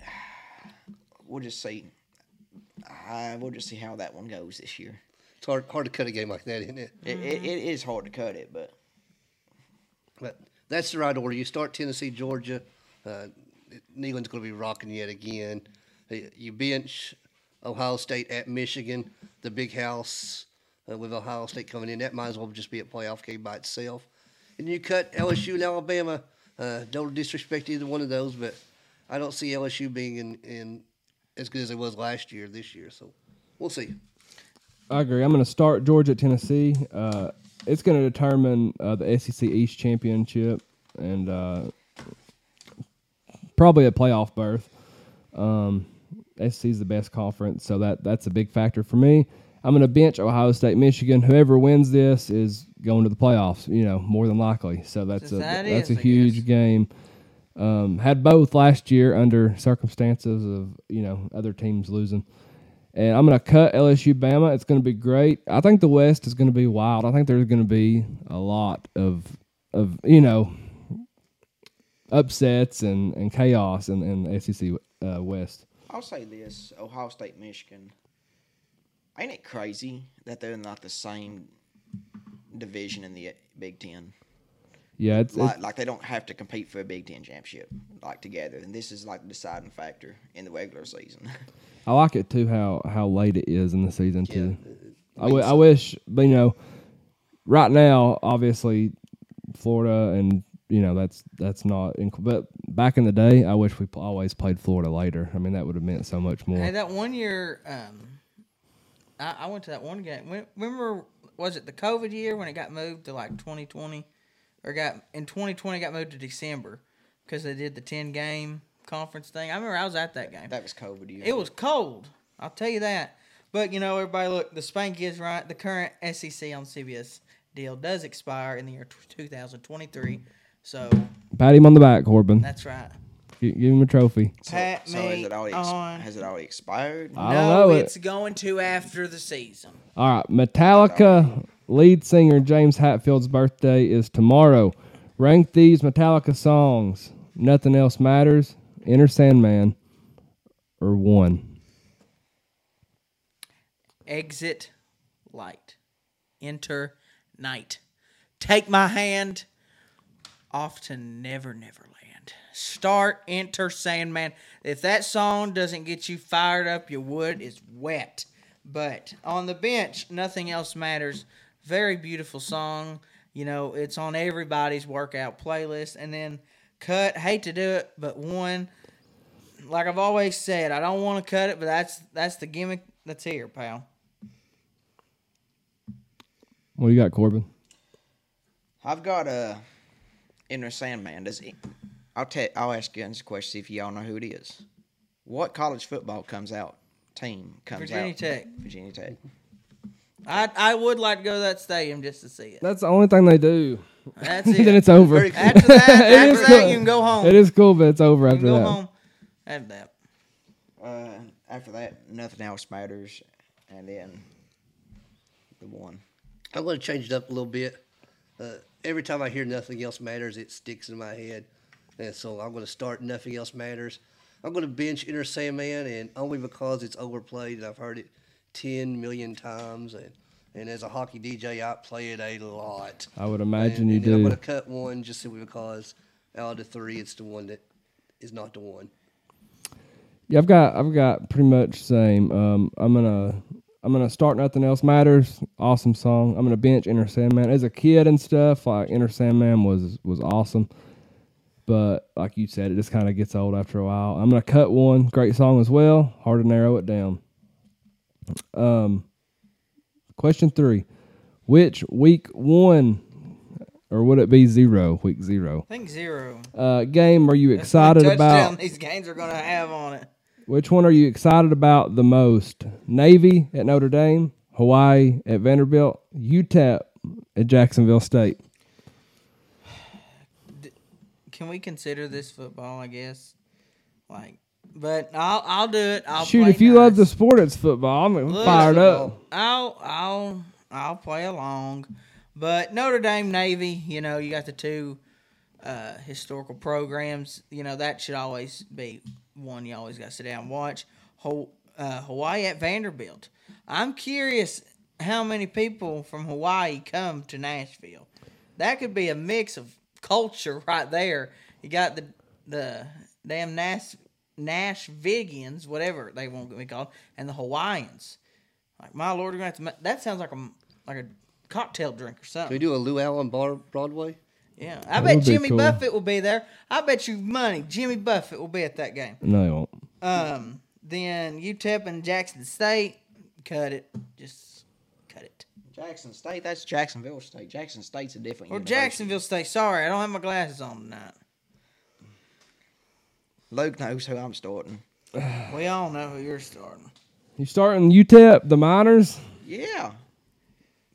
We'll just see. Uh, we'll just see how that one goes this year. It's hard, hard to cut a game like that, isn't it? It, it, it is hard to cut it, but But that's the right order. You start Tennessee, Georgia. Uh, Neyland's going to be rocking yet again. You bench Ohio State at Michigan, the big house uh, with Ohio State coming in. That might as well just be a playoff game by itself. And you cut LSU and Alabama. Uh, don't disrespect either one of those, but I don't see LSU being in, in as good as it was last year this year. So we'll see. I agree. I'm going to start Georgia Tennessee. Uh, it's going to determine uh, the SEC East championship and uh, probably a playoff berth. Um, SEC is the best conference, so that that's a big factor for me. I'm going to bench Ohio State, Michigan. Whoever wins this is going to the playoffs. You know, more than likely. So that's a That that's is, a huge game. Um, had both last year under circumstances of you know other teams losing. And I'm going to cut LSU Bama. It's going to be great. I think the West is going to be wild. I think there's going to be a lot of of you know upsets and, and chaos in, in the SEC uh, West. I'll say this: Ohio State, Michigan. Ain't it crazy that they're not the same division in the Big Ten? Yeah, it's, Like, it's like they don't have to compete for a Big Ten championship like together, and this is like the deciding factor in the regular season. I like it too how how late it is in the season too. Yeah. I, w- I wish, but you know, right now, obviously, Florida and you know that's that's not. In, but back in the day, I wish we pl- always played Florida later. I mean, that would have meant so much more. Hey, that one year, um, I, I went to that one game. When- Remember, was it the COVID year when it got moved to like 2020, or got in 2020 got moved to December because they did the 10 game conference thing? I remember I was at that game. that was COVID year. It was cold. I'll tell you that. But you know, everybody look. The spank is right. The current SEC on CBS deal does expire in the year t- 2023. So Pat him on the back, Corbin. that's right. Gi- give him a trophy. so, Pat so me has it already ex- on. has it already expired? I don't no, know it. it's going to after the season. All right, Metallica lead singer James Hetfield's birthday is tomorrow. Rank these Metallica songs. Nothing else matters. Enter Sandman, or one. Exit light. Enter night. Take my hand off to Never Never Land. Start Enter Sandman. If that song doesn't get you fired up, your wood is wet. But on the bench, nothing else matters. Very beautiful song. You know, it's on everybody's workout playlist. And then cut, hate to do it, but one like I've always said, I don't want to cut it, but that's that's the gimmick that's here, pal. What do you got, Corbin? I've got a Enter Sandman. Does he? I'll tell. I'll ask you this question. See if y'all know who it is. What college football comes out? Team comes Virginia out. Virginia Tech. Virginia Tech. I I would like to go to that stadium just to see it. That's the only thing they do. That's it. then it's over. Very cool. after that, It after is that, cool. you can go home. It is cool, but it's over You after can go that. home. After that. Uh, after that, nothing else matters, and then the one. I'm going to change it up a little bit. Uh, every time I hear nothing else matters, it sticks in my head, and so I'm going to start nothing else matters. I'm going to bench Enter Sandman, and only because it's overplayed and I've heard it ten million times, and and as a hockey DJ, I play it a lot. I would imagine and, you and then I'm do. going to cut one just simply because out of the three, it's the one that is not the one. Yeah, I've got I've got pretty much same. Um, I'm gonna I'm gonna start nothing else matters. Awesome song. I'm gonna bench Enter Sandman. As a kid and stuff, like Enter Sandman was was awesome. But like you said, it just kind of gets old after a while. I'm gonna cut one great song as well. Hard to narrow it down. Um, question three: Which week one, or would it be zero? Week zero. I think zero. Uh, game are you excited about? these games are going to have on it. Which one are you excited about the most? Navy at Notre Dame, Hawaii at Vanderbilt, UTEP at Jacksonville State. Can we consider this football? I guess. Like, but I'll I'll do it. I'll Shoot, play if you love the sport, it's football. I'm Look, fired up. I'll I'll I'll play along, but Notre Dame Navy, you know, you got the two uh, historical programs. You know that should always be one you always got to sit down and watch. Ho- uh, Hawaii at Vanderbilt. I'm curious how many people from Hawaii come to Nashville. That could be a mix of culture right there. You got the the damn Nash Nashvigians, whatever they want to be called, and the Hawaiians. Like my lord, we're gonna have to. That sounds like a like a cocktail drink or Can we do a Lou Allen bar Broadway? Yeah, I That bet would be Jimmy cool. Buffett will be there. I bet you money Jimmy Buffett will be at that game. No, he won't. Um, then UTEP and Jackson State, cut it. Just cut it. Jackson State, that's Jacksonville State. Jackson State's a different Or university. Jacksonville State. Sorry, I don't have my glasses on tonight. Luke knows who I'm starting. We all know who you're starting. You starting UTEP, the Miners? Yeah.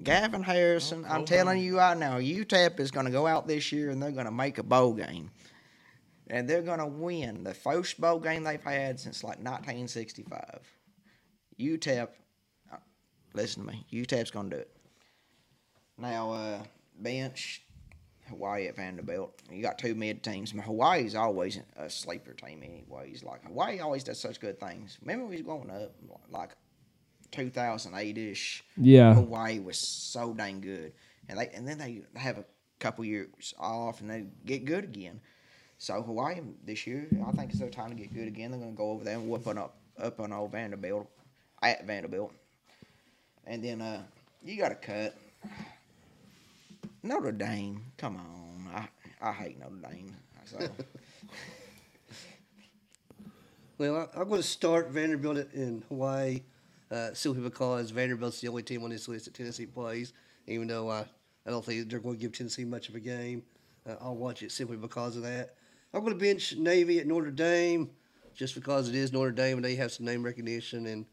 Gavin Hardison, I'm telling you right now, UTEP is going to go out this year and they're going to make a bowl game. And they're going to win the first bowl game they've had since like 1965. UTEP, uh, listen to me, UTEP's going to do it. Now, uh, bench, Hawaii at Vanderbilt. You got two mid teams. Hawaii's always a sleeper team, anyways. Like, Hawaii always does such good things. Remember, we was growing up, like 2008 ish. Yeah. Hawaii was so dang good, and they and then they have a couple years off and they get good again. So Hawaii this year, I think it's their time to get good again. They're gonna go over there and whoop on up up on old Vanderbilt at Vanderbilt, and then uh, you got to cut Notre Dame. Come on, I I hate Notre Dame. So Well, I, I'm going to start Vanderbilt in Hawaii uh, simply because Vanderbilt's the only team on this list that Tennessee plays. Even though I, I don't think they're going to give Tennessee much of a game, uh, I'll watch it simply because of that. I'm going to bench Navy at Notre Dame just because it is Notre Dame and they have some name recognition. And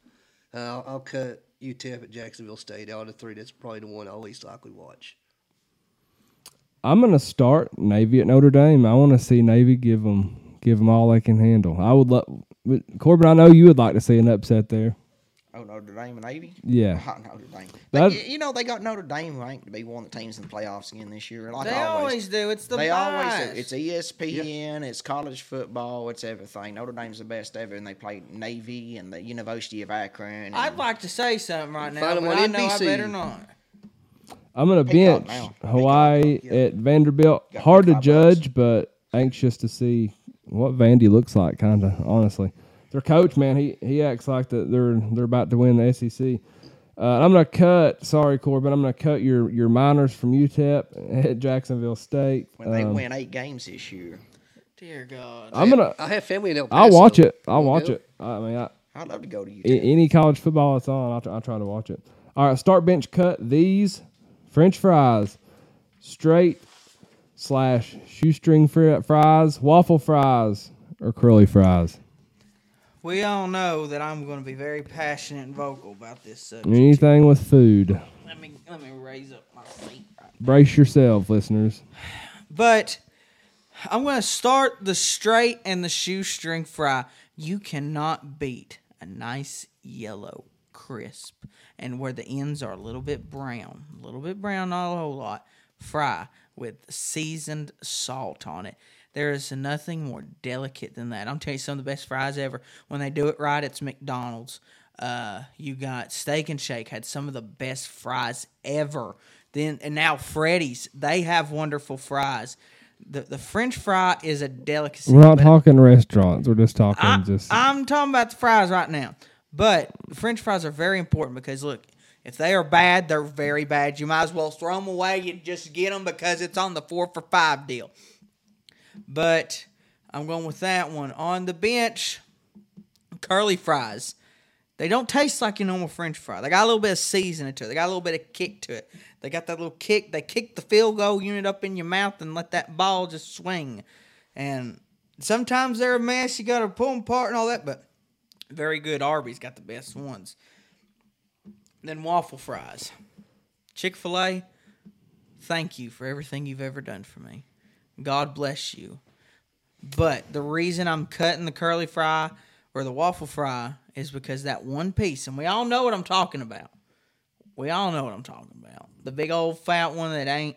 uh, I'll, I'll cut UTEP at Jacksonville State out of three. That's probably the one I'll least likely watch. I'm gonna start Navy at Notre Dame. I want to see Navy give them give them all they can handle. I would love Corbin. I know you would like to see an upset there. Oh Notre Dame and Navy. Yeah. Oh, Notre Dame. That- They, you know they got Notre Dame ranked to be one of the teams in the playoffs again this year. Like They always do. It's the they always do. It's ESPN, it's college football, it's everything. Notre Dame's the best ever, and they play Navy and the University of Akron. And I'd like to say something right now, Find 'em but on I know I NBC. better not. I'm gonna bench Hawaii. Yeah. at Vanderbilt. Got Hard to 25 bucks. judge, but anxious to see what Vandy looks like. Kind of honestly, their coach man, he he acts like that they're they're about to win the SEC. Uh, I'm gonna cut. Sorry, Corbin. I'm gonna cut your your miners from UTEP at Jacksonville State. when they Um, win eight games this year, Dear God. I'm gonna. I have family in El Paso. I'll watch it. I'll You watch go. it. I mean, I, I'd love to go to a- UTEP. any college football that's on, I'll try, I'll try to watch it. All right, start bench cut. These French fries, straight slash shoestring fries, waffle fries, or curly fries. We all know that I'm going to be very passionate and vocal about this subject. Anything with food. Let me let me raise up my seat. Brace yourself, listeners. But I'm going to start the straight and the shoestring fry. You cannot beat a nice yellow, crisp, and where the ends are a little bit brown, a little bit brown, not a whole lot, fry with seasoned salt on it. There is nothing more delicate than that. I'm telling you, some of the best fries ever. When they do it right, it's McDonald's. Uh, you got Steak and Shake had some of the best fries ever. Then and now Freddy's, they have wonderful fries. The the French fry is a delicacy. We're not talking restaurants. We're just talking I, just. I'm talking about the fries right now. But French fries are very important because look, if they are bad, they're very bad. You might as well throw them away. You just get them because it's on the four for five deal. But I'm going with that one on the bench. Curly fries. They don't taste like your normal French fry. They got a little bit of seasoning to it. They got a little bit of kick to it. They got that little kick. They kick the field goal unit up in your mouth and let that ball just swing. And sometimes they're a mess. You got to pull them apart and all that. But very good. Arby's got the best ones. Then waffle fries. Chick fil A, thank you for everything you've ever done for me. God bless you. But the reason I'm cutting the curly fry or the waffle fry is because that one piece, and we all know what I'm talking about. We all know what I'm talking about. The big old fat one that ain't,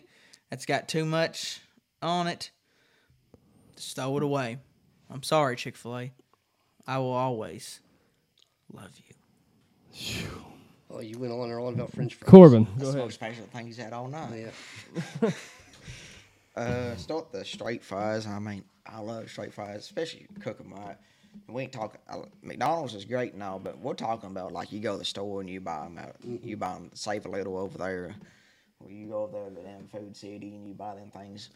that's got too much on it. Just throw it away. I'm sorry, Chick fil A. I will always love you. Oh, you went on and on about French fries. Corbin, go That's the ahead. most special thing he's had all night. Yeah. Uh, start the straight fries. I mean, I love straight fries, especially if you cook them right. We ain't talking. Uh, McDonald's is great and all, but we're talking about like you go to the store and you buy them out. You buy them save a little over there. Or you go over there to damn Food City and you buy them things.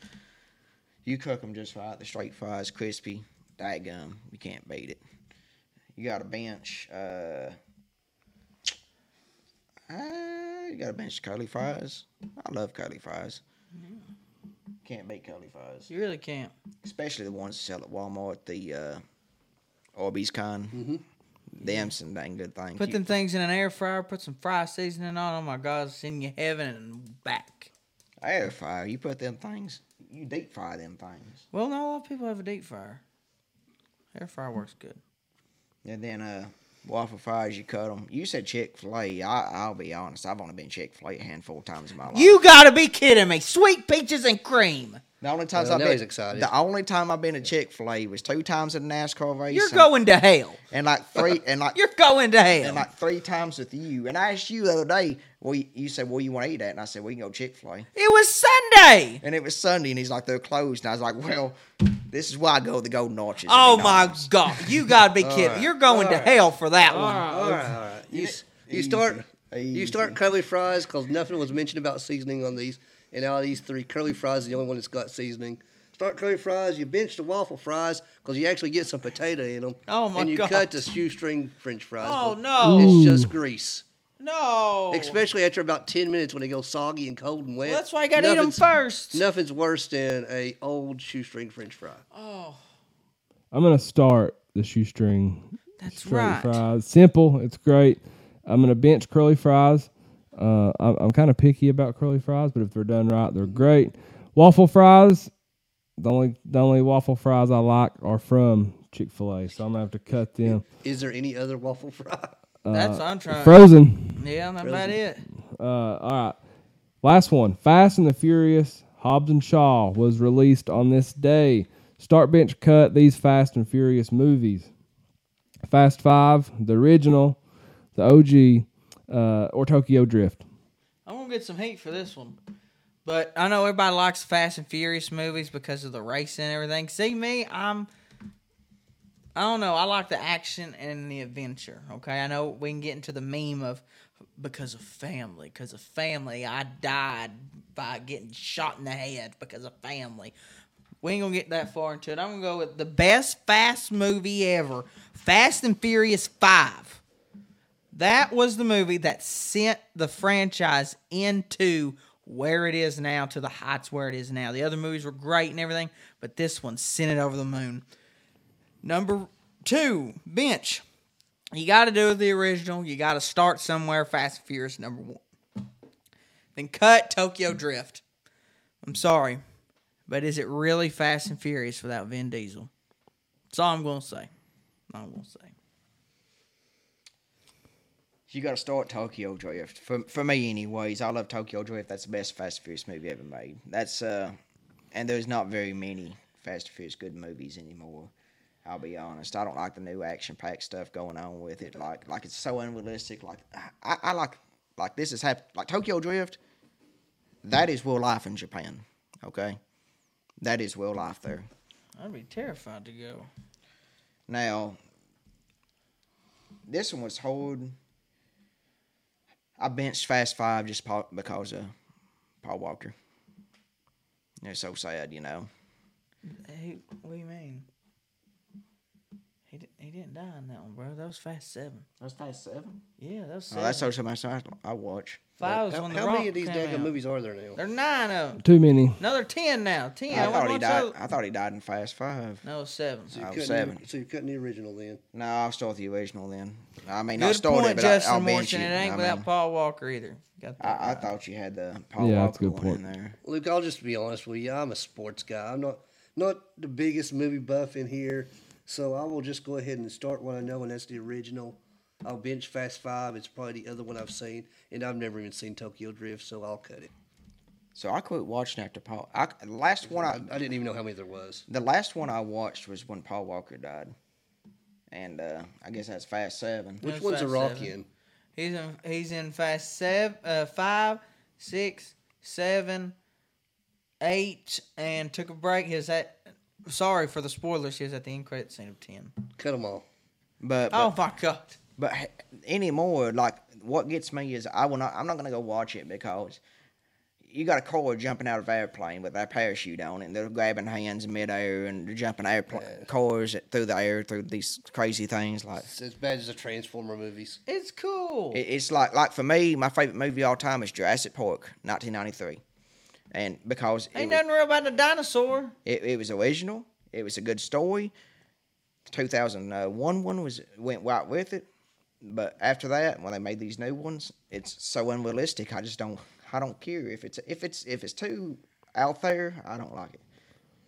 You cook them just right. The straight fries, crispy, that gum. You can't beat it. You got a bench. Uh, uh, you got a bench curly fries. I love curly fries. Can't beat curly fries, You really can't. especially the ones that sell at Walmart. The uh, Arby's kind. Mm-hmm. Them some dang good things. Put You- them things in an air fryer, put some fry seasoning on. Oh my God, send you heaven and back. air fryer. You put them things. You deep fry them things. Well, not a lot of people have a deep fryer. Air fryer works good. And then uh, waffle fries, you cut them. You said Chick Fil A. I'll be honest. I've only been Chick Fil A a handful of times in my life. You gotta be kidding me! Sweet peaches and cream. The only times Well, I've been excited. The only time I've been to Chick Fil A was two times at a NASCAR race. You're and- going to hell. and like three and like You're going to hell. and like three times with you. And I asked you the other day. Well, you, you said, "Well, you want to eat at?" And I said, "We can go Chick Fil A." it was Sunday. And it was Sunday, and he's like, "They're closed." And I was like, "Well, this is why I go to the Golden Arches." Oh my McDonald's." God! You gotta be kidding. right. You're going to hell for that one. All right, all right. You, s- you Easy. start you start curly fries because nothing was mentioned about seasoning on these. And out of these three, curly fries is the only one that's got seasoning. Start curly fries. You bench the waffle fries because you actually get some potato in them. Oh, my god! And you God. cut the shoestring French fries. Oh, no. It's just grease. No. Especially after about ten minutes when they go soggy and cold and wet. Well, that's why I gotta eat them first. Nothing's worse than a old shoestring French fry. Oh, I'm gonna start the shoestring that's straight right. fries. Simple, it's great. I'm gonna bench curly fries. Uh, I'm, I'm kind of picky about curly fries, but if they're done right, they're great. Waffle fries. The only the only waffle fries I like are from Chick Fil A, so I'm gonna have to cut them. Is there any other waffle fry? That's what I'm trying. Frozen. yeah, that's about it. Uh, all right. Last one. Fast and the Furious. Hobbs and Shaw was released on this day. Start bench cut these Fast and Furious movies. Fast Five, the original, the OG, uh, or Tokyo Drift. I'm gonna get some heat for this one. But I know everybody likes Fast and Furious movies because of the racing and everything. See me, I'm I don't know, I like the action and the adventure. Okay. I know we can get into the meme of because of family. Because of family, I died by getting shot in the head because of family. We ain't gonna get that far into it. I'm gonna go with the best fast movie ever. Fast and Furious Five. That was the movie that sent the franchise into where it is now, to the heights where it is now. The other movies were great and everything, but this one sent it over the moon. Number two, bench. You got to do the original. You got to start somewhere. Fast and Furious, number one. Then cut Tokyo Drift. I'm sorry, but is it really Fast and Furious without Vin Diesel? That's all I'm to say. I'm to say. You got to start Tokyo Drift. For for me, anyways, I love Tokyo Drift. That's the best Fast and Furious movie ever made. That's uh, and there's not very many Fast and Furious good movies anymore. I'll be honest. I don't like the new action packed stuff going on with it. Like like it's so unrealistic. Like I, I like like this is hap- like Tokyo Drift. That is real life in Japan. Okay, that is real life there. I'd be terrified to go. Now, this one was hard. I benched Fast Five just because of Paul Walker. It's so sad, you know. Hey, what do you mean? He, di- he didn't die in that one, bro. That was Fast Seven. That's Fast Seven. Yeah, that was Oh, seven. that's so much I, I watch. Five was How, when the how Rock many of these came daggone movies are there now? There are nine of them. Too many. Another ten now. Ten. I wanna thought he watch died. those- I thought he died in Fast Five. No, seven. So you're, Oh, cutting seven. The, so you're cutting the original then. No, I'll start with the original then. I mean, not Good start point, it, but Justin I, I'll bench Morrison. it. It ain't I without mean, Paul Walker either. Got that I, I right. thought you had the Paul Yeah, that's a Walker good one in point. there. Luke, I'll just be honest with you. I'm a sports guy. I'm not not the biggest movie buff in here, so I will just go ahead and start what I know, and that's the original. I'll bench Fast Five. It's probably the other one I've seen, and I've never even seen Tokyo Drift, so I'll cut it. So I quit watching after Paul. I, the last one I, I, I didn't even know how many there was. The last one I watched was when Paul Walker died, and uh, I guess that's Fast Seven. Which That's one's a Fast Rock Seven. in? He's in. He's in Fast seven, uh, five, six, seven, eight, and took a break. He was at. Sorry for the spoilers. He was at the end credit scene of ten. Cut them all. But, but Oh my god. But anymore, like what gets me is I will not. I'm not gonna go watch it because you got a car jumping out of airplane with a parachute on it, and they're grabbing hands midair and they're jumping airplane cars through the air through these crazy things. Like It's as bad as the Transformer movies. It's cool. it, it's like like for me, my favorite movie of all time is Jurassic Park, 1993, and because it Ain't was, nothing real about the dinosaur. it, it was original, it was a good story. 2001 one was went right with it, but after that, when they made these new ones, it's so unrealistic. I just don't I don't care if it's if it's if it's too out there. I don't like it.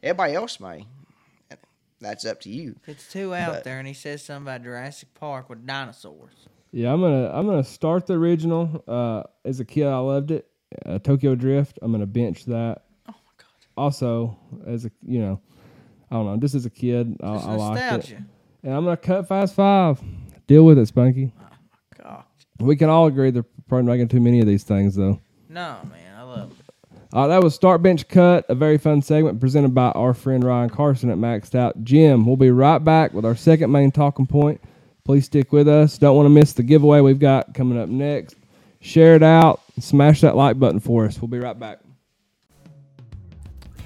Everybody else may. That's up to you. If it's too out But- there, and he says something about Jurassic Park with dinosaurs. Yeah, I'm gonna I'm gonna start the original. Uh, as a kid, I loved it. Uh, Tokyo Drift. I'm gonna bench that. Oh my god, Also, as a you know, I don't know. Just as a kid, I, I liked it. And I'm gonna cut Fast Five. Deal with it, Spunky. Oh my God, We can all agree they're probably making too many of these things, though. no man, I love it. Uh, that was Start Bench Cut, a very fun segment presented by our friend Ryan Carson at Maxed Out Gym. We'll be right back with our second main talking point. Please stick with us. Don't want to miss the giveaway we've got coming up next. Share it out. Smash that like button for us. We'll be right back.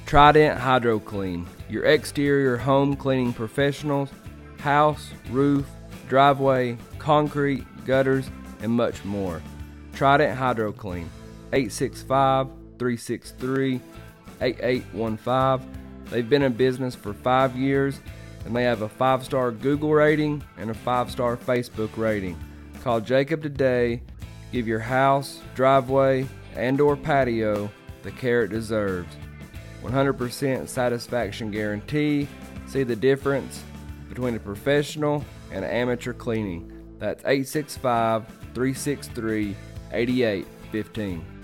Trident Hydro Clean, your exterior home cleaning professionals, house, roof, driveway, concrete, gutters, and much more. Trident Hydro Clean, 865 363 8815. They've been in business for five years and they have a five star Google rating and a five star Facebook rating. Call Jacob today. Give your house, driveway, and or patio the care it deserves. 100% satisfaction guarantee. See the difference between a professional and amateur cleaning. That's 865 363 8815.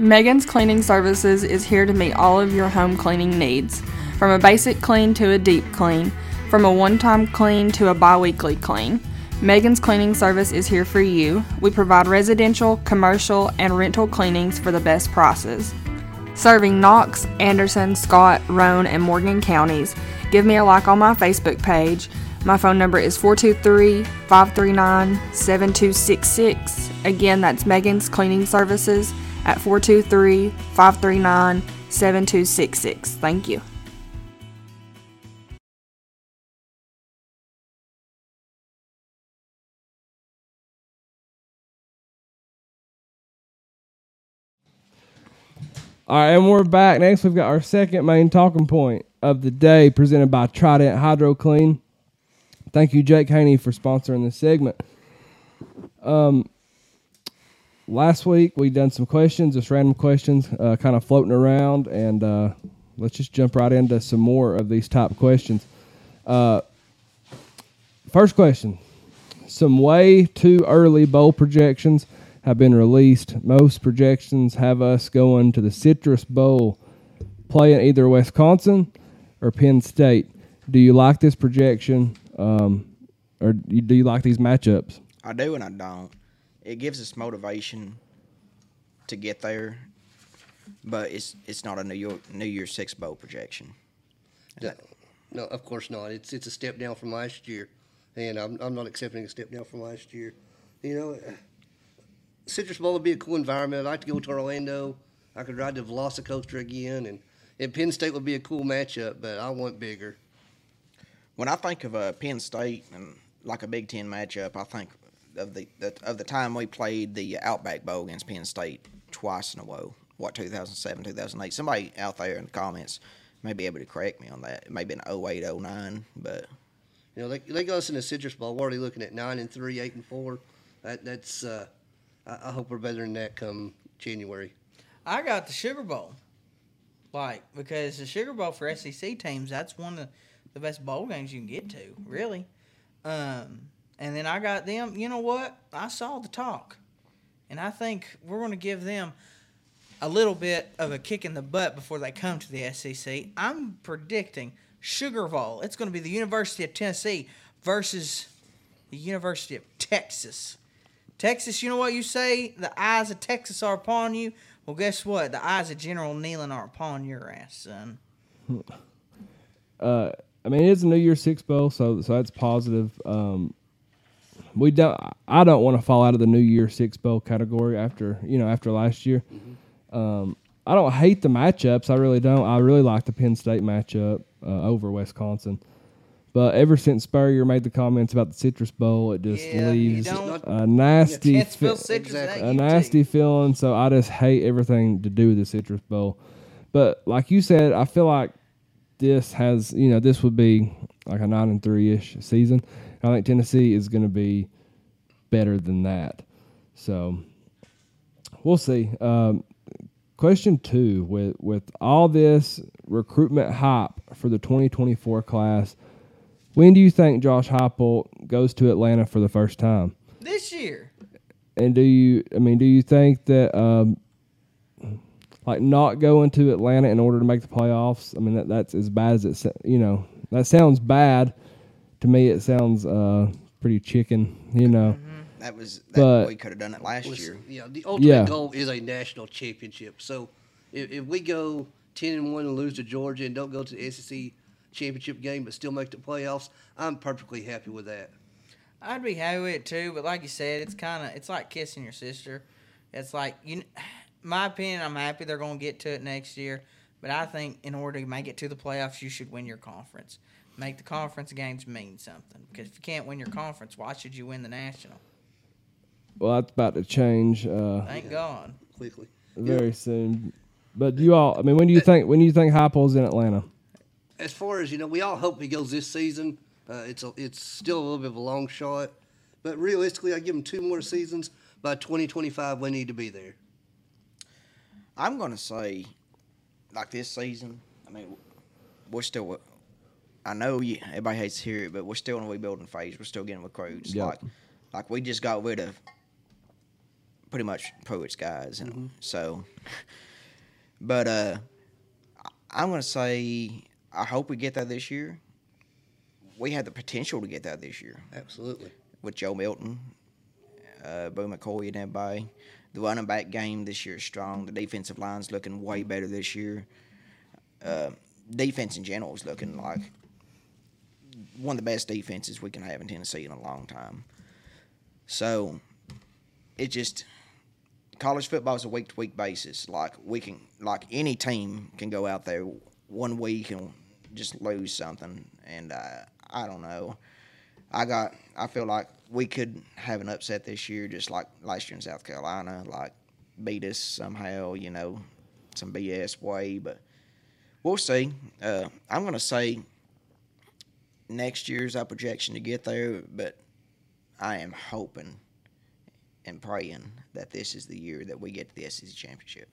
Megan's Cleaning Services is here to meet all of your home cleaning needs. From a basic clean to a deep clean, from a one time clean to a bi weekly clean. Megan's Cleaning Service is here for you. We provide residential, commercial, and rental cleanings for the best prices. Serving Knox, Anderson, Scott, Roane, and Morgan counties. Give me a like on my Facebook page. My phone number is 423 539 7266. Again, that's Megan's Cleaning Services at 423 539 7266. Thank you. All right, and we're back. Next, we've got our second main talking point of the day presented by Trident Hydro Clean. Thank you, Jake Haney, for sponsoring this segment. Um, last week we done some questions, just random questions, uh, kind of floating around, and uh, let's just jump right into some more of these top questions. Uh, first question: Some way too early bowl projections have been released. Most projections have us going to the Citrus Bowl, playing either Wisconsin or Penn State. Do you like this projection, um, or do you like these matchups? I do and I don't. It gives us motivation to get there, but it's it's not a New York New Year's Six bowl projection. No, no, of course not. It's it's a step down from last year, and I'm I'm not accepting a step down from last year. You know, Citrus Bowl would be a cool environment. I'd like to go to Orlando. I could ride the Velocicoaster again, and, and Penn State would be a cool matchup, but I want bigger. When I think of uh, Penn State and like a Big Ten matchup, I think of the, the of the time we played the Outback Bowl against Penn State twice in a row. What 2007, 2008? Somebody out there in the comments may be able to correct me on that. It may have been 08, 09, but You know, they, they got us in the Citrus Bowl. We're already looking at nine and three, eight and four. That that's. Uh, I, I hope we're better than that come January. I got the Sugar Bowl. Like, because the Sugar Bowl for SEC teams, that's one of the best bowl games you can get to, really. Um, and then I got them, you know what? I saw the talk. And I think we're going to give them a little bit of a kick in the butt before they come to the SEC. I'm predicting Sugar Bowl. It's going to be the University of Tennessee versus the University of Texas. Texas, you know what you say? The eyes of Texas are upon you. Well, guess what? The eyes of General Neyland are upon your ass, son. I mean, it is a New Year's Six bowl, so so that's positive. Um, we don't. I don't want to fall out of the New Year Six bowl category after you know after last year. Um, I don't hate the matchups. I really don't. I really like the Penn State matchup uh, over Wisconsin. But ever since Spurrier made the comments about the Citrus Bowl, it just Yeah, leaves a nasty, Chancellorsville fe- Citrus Exactly. a nasty feeling. So I just hate everything to do with the Citrus Bowl. But like you said, I feel like this has you know this would be like a nine and three ish season. I think Tennessee is going to be better than that. So we'll see. Um, question two: with with all this recruitment hype for the 2024 class, when do you think Josh Heupel goes to Atlanta for the first time? This year. And do you? I mean, do you think that um, like not going to Atlanta in order to make the playoffs? I mean, that that's as bad as it. You know, that sounds bad. To me, it sounds uh, pretty chicken. You know, That was that But- we could have done it last was- year. Yeah, the ultimate Yeah. goal is a national championship. So if, if we go ten and one and lose to Georgia and don't go to the SEC championship game but still make the playoffs, I'm perfectly happy with that. I'd be happy with it too, but like you said, it's kind of it's like kissing your sister. It's like you, my opinion. I'm happy they're going to get to it next year, but I think in order to make it to the playoffs, you should win your conference. Make the conference games mean something. Because if you can't win your conference, why should you win the national? well, that's about to change uh, Thank God. Quickly. very soon. But you all, I mean, when do you think when do you think Heupel's in Atlanta? As far as you know, we all hope he goes this season. Uh, it's a, it's still a little bit of a long shot, but realistically, I give him two more seasons. By 2025, we need to be there. I'm gonna say, like this season. I mean, we're still. I know you, everybody hates to hear it, but we're still in a rebuilding phase. We're still getting recruits. Yep. Like, like we just got rid of pretty much Pruitt's guys, and Mm-hmm. so. But uh, I'm gonna say I hope we get that this year. We had the potential to get that this year Absolutely. with Joe Milton, uh, Bru McCoy, and everybody. The running back game this year is strong. The defensive line's looking way better this year. Uh, defense in general is looking like one of the best defenses we can have in Tennessee in a long time. So it just college football is a week to week basis. Like we can, like any team can go out there one week and just lose something, and uh, I don't know. I got. I feel like we could have an upset this year, just like last year in South Carolina, like beat us somehow. You know, some BS way, but we'll see. Uh, I'm gonna say next year's our projection to get there, but I am hoping and praying that this is the year that we get to the SEC championship.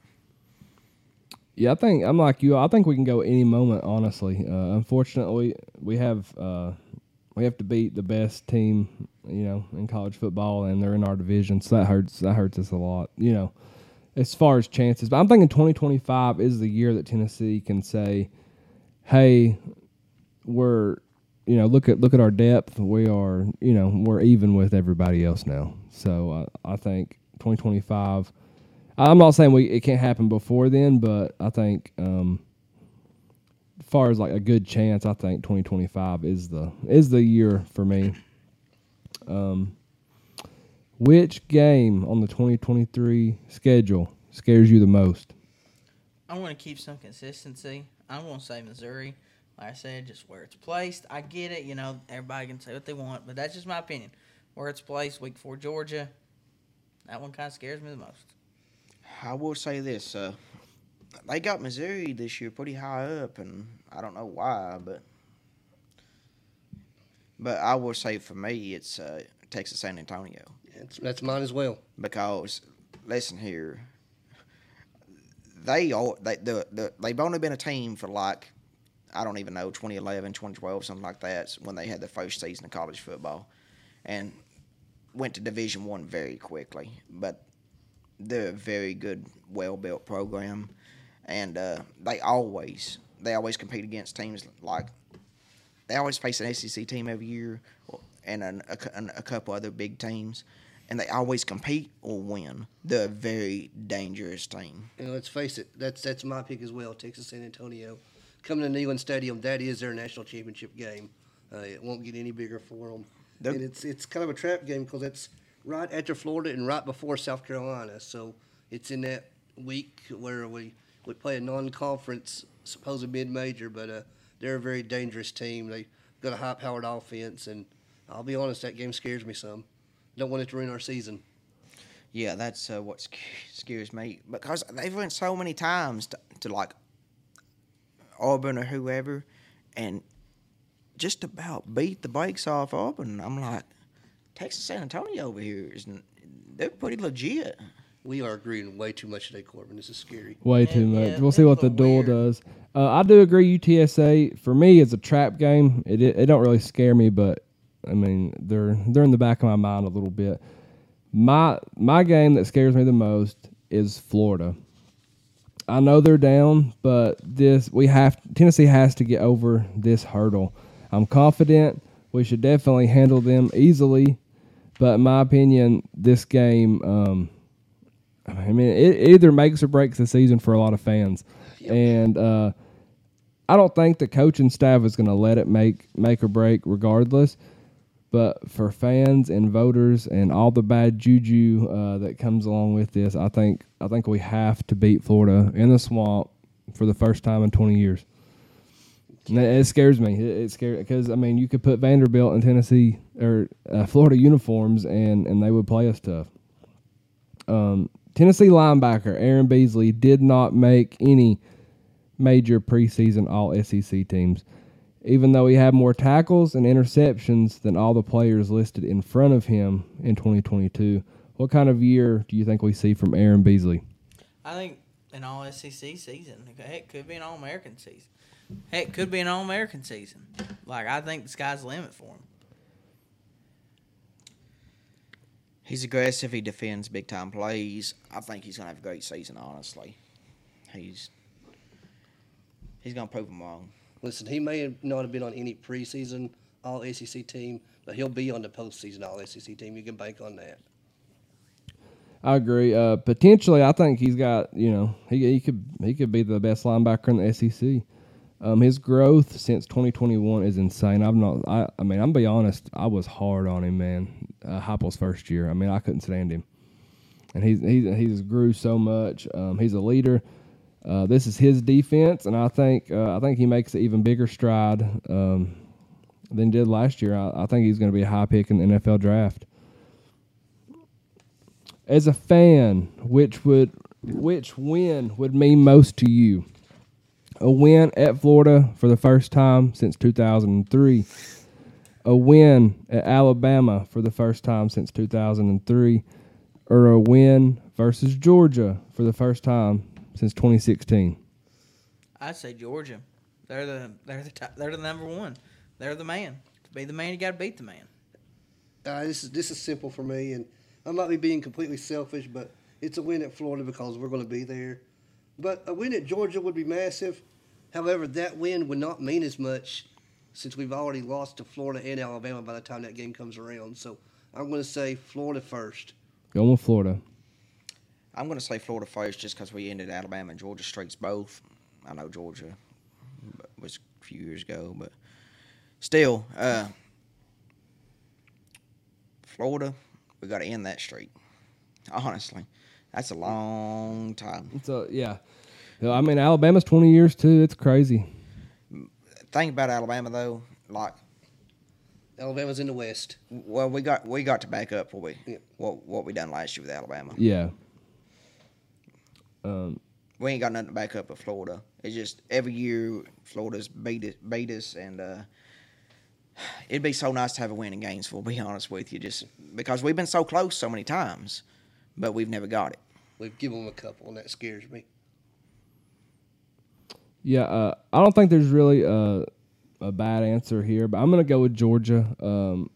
Yeah, I think I'm like you. I think we can go any moment. Honestly, uh, unfortunately, we have uh, we have to beat the best team, you know, in college football, and they're in our division, so that hurts. That hurts us a lot, you know, as far as chances. But I'm thinking 2025 is the year that Tennessee can say, "Hey, we're." You know, look at look at our depth. We are, you know, we're even with everybody else now. So uh, I think 2025. I'm not saying we it can't happen before then, but I think um, as far as like a good chance, I think 2025 is the is the year for me. Um, which game on the 2023 schedule scares you the most? I want to keep some consistency. I'm going to say Missouri. Like I said, just where it's placed. I get it. You know, everybody can say what they want, but that's just my opinion. Where it's placed, week four, Georgia. That one kind of scares me the most. I will say this: uh, they got Missouri this year pretty high up, and I don't know why, but but I will say for me, it's uh, Texas San Antonio That's, that's mine as well. because listen here, they all they the, the they've only been a team for like I don't even know 2011, 2012, something like that when they had the first season of college football, and went to Division One very quickly, but they're a very good, well built program, and uh, they always they always compete against teams like they always face an SEC team every year, and an, a, a couple other big teams, and they always compete or win. They're a very dangerous team. And let's face it, that's that's my pick as well, Texas San Antonio. Coming to Neyland Stadium, that is their national championship game. Uh, it won't get any bigger for them. Nope. And it's it's kind of a trap game because it's right after Florida and right before South Carolina. So it's in that week where we, we play a non-conference, supposed mid-major, but uh, they're a very dangerous team. They got a high-powered offense, and I'll be honest, that game scares me some. Don't want it to ruin our season. Yeah, that's uh, what scares me because they've went so many times to, to like Auburn or whoever, and just about beat the brakes off Auburn. I'm like, Texas San Antonio over here is they're pretty legit. We are agreeing way too much today, Corbin. This is scary. Way Yeah, too much. yeah, we'll see what the little duel weird. does. Uh, I do agree. UTSA for me is a trap game. It, it it don't really scare me, but I mean they're they're in the back of my mind a little bit. My my game that scares me the most is Florida. I know they're down, but this we have Tennessee has to get over this hurdle. I'm confident we should definitely handle them easily, but in my opinion, this game. Um, I mean, it either makes or breaks the season for a lot of fans, and uh, I don't think the coaching staff is going to let it make make or break, regardless. But for fans and voters and all the bad juju uh, that comes along with this, I think I think we have to beat Florida in the swamp for the first time in 20 years. And it, scares me. It, it scares because I mean, you could put Vanderbilt in Tennessee or uh, Florida uniforms, and and they would play us tough. Um, Tennessee linebacker Aaron Beasley did not make any major preseason All SEC teams, even though he had more tackles and interceptions than all the players listed in front of him in 2022. What kind of year do you think we see from Aaron Beasley? I think an All SEC season. Heck, could be an All American season. Heck, could be an All American season. Like I think the sky's the limit for him. He's aggressive. He defends big time plays. I think he's gonna have a great season. Honestly, he's he's gonna prove them wrong. Listen, he may not have been on any preseason All SEC team, but he'll be on the postseason All SEC team. You can bank on that. I agree. Uh, potentially, I think he's got you know he he could he could be the best linebacker in the SEC. Um, his growth since 2021 is insane. I'm not. I, I mean, I'm be honest. I was hard on him, man. Uh, first year. I mean, I couldn't stand him, and he's he's he's grew so much. Um, he's a leader. Uh, this is his defense, and I think uh, I think he makes an even bigger stride um, than did last year. I, I think he's going to be a high pick in the NFL draft as a fan, which would which win would mean most to you? A win at Florida for the first time since 2003. A win at Alabama for the first time since 2003 or a win versus Georgia for the first time since 2016. I'd say Georgia. They're the they're the top, they're the number one. They're the man. To be the man, you got to beat the man. Uh, this is this is simple for me, and I might be being completely selfish, but it's a win at Florida because we're going to be there. But a win at Georgia would be massive. However, that win would not mean as much since we've already lost to Florida and Alabama by the time that game comes around. So I'm going to say Florida first. Going with Florida. I'm gonna say Florida first just because we ended Alabama and Georgia streaks both. I know Georgia was a few years ago, but still, uh, Florida, we got to end that streak. Honestly, that's a long time. So yeah, I mean Alabama's 20 years too. It's crazy. Thing about Alabama though, like, Alabama's in the West. well, we got we got to back up what we Yeah. what what we done last year with Alabama. Yeah. Um, We ain't got nothing to back up with Florida. It's just every year Florida's beat it, beat us, and uh, it'd be so nice to have a win in Gainesville. Be honest with you, just because we've been so close so many times, but we've never got it. We've given them a couple, and that scares me. Yeah, uh, I don't think there's really a, a bad answer here, but I'm gonna go with Georgia. Um,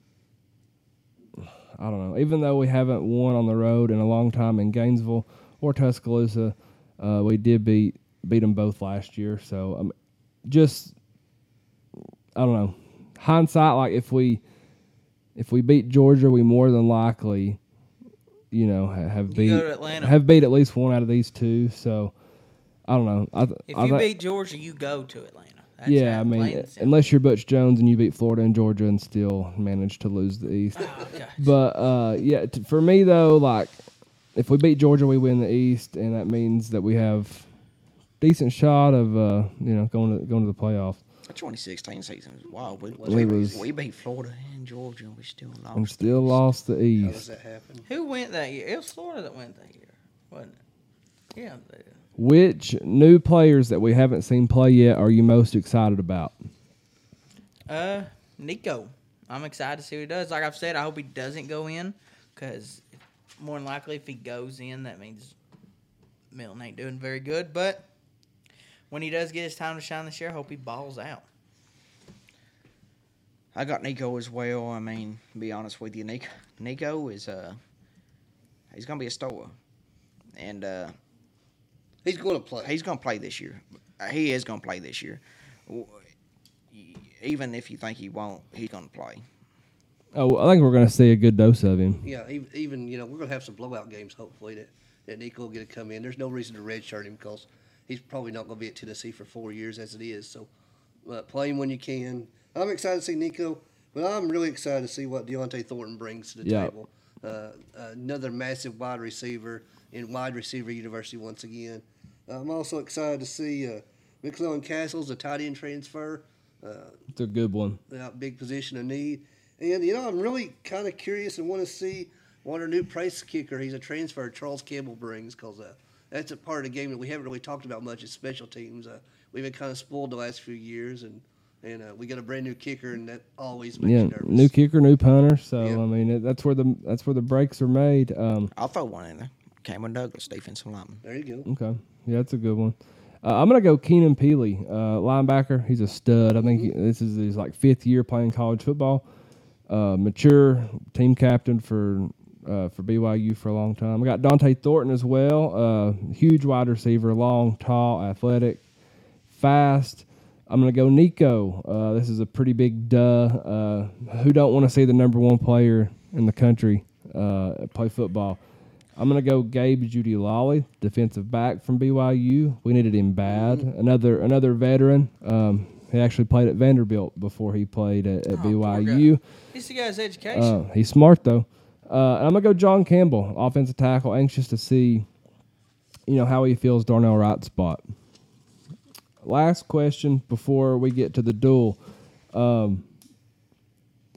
I don't know. Even though we haven't won on the road in a long time in Gainesville or Tuscaloosa, uh, we did beat beat them both last year. So um, just I don't know. Hindsight, like if we if we beat Georgia, we more than likely, you know, have beat go to Atlanta. have beat at least one out of these two. So I don't know. I, If I you thi- beat Georgia, you go to Atlanta. That's yeah, I mean, simple. unless you're Butch Jones and you beat Florida and Georgia and still manage to lose the East. Oh. But uh, yeah, t- for me though, like if we beat Georgia, we win the East, and that means that we have decent shot of uh, you know going to going to the playoffs. The 2016 season was wild. We, It we, was- we beat Florida and Georgia, and we still lost. And still lost the East. How does East. that happen? Who went that year? It was Florida that went that year, wasn't it? Yeah. they- Which new players that we haven't seen play yet are you most excited about? Uh, Nico. I'm excited to see what he does. Like I've said, I hope he doesn't go in because more than likely, if he goes in, that means Milton ain't doing very good. But when he does get his time to shine this year, I hope he balls out. I got Nico as well. I mean, to be honest with you, Nico, Nico is uh, he's gonna be a star, and uh, He's going to play. he's gonna play this year. Uh, He is gonna play this year. Even if you think he won't, he's gonna play. Oh, I think we're going to see a good dose of him. Yeah, ev- even you know we're gonna have some blowout games. Hopefully that that Nico will get to come in. There's no reason to redshirt him because he's probably not gonna be at Tennessee for four years as it is. So uh, play him when you can. I'm excited to see Nico, but I'm really excited to see what Dont'e Thornton brings to the Yeah. table. Uh, another massive wide receiver in wide receiver university once again. I'm also excited to see uh, McCallan Castles, a tight end transfer. Uh, It's a good one. uh, big position of need. And you know, I'm really kind of curious and want to see what our new place kicker. He's a transfer Charles Campbell brings because uh, that's a part of the game that we haven't really talked about much. Is special teams. Uh, we've been kind of spoiled the last few years, and and uh, we got a brand new kicker, and that always makes Yeah, you nervous. new kicker, new punter. So Yeah. I mean, it, that's where the that's where the breaks are made. Um, I'll throw one in there. Cameron Douglas, defensive lineman. There you go. Okay. Yeah, that's a good one. Uh, I'm gonna go Keenan Pili, uh, linebacker. He's a stud. I think he- this is his like fifth year playing college football. Uh, mature team captain for uh, for BYU for a long time. I got Dont'e Thornton as well. Uh, huge wide receiver, long, tall, athletic, fast. I'm gonna go Nico. Uh, this is a pretty big duh. Uh, who don't want to see the number one player in the country uh, play football? I'm gonna go Gabe Jeudy-Lally, defensive back from BYU. We needed him bad. Another another veteran. Um, he actually played at Vanderbilt before he played at, at Oh, BYU. He's the guy's education. Uh, he's smart though. Uh, I'm gonna go John Campbell, offensive tackle. Anxious to see, you know, how he feels Darnell Wright's spot. Last question before we get to the duel. Um,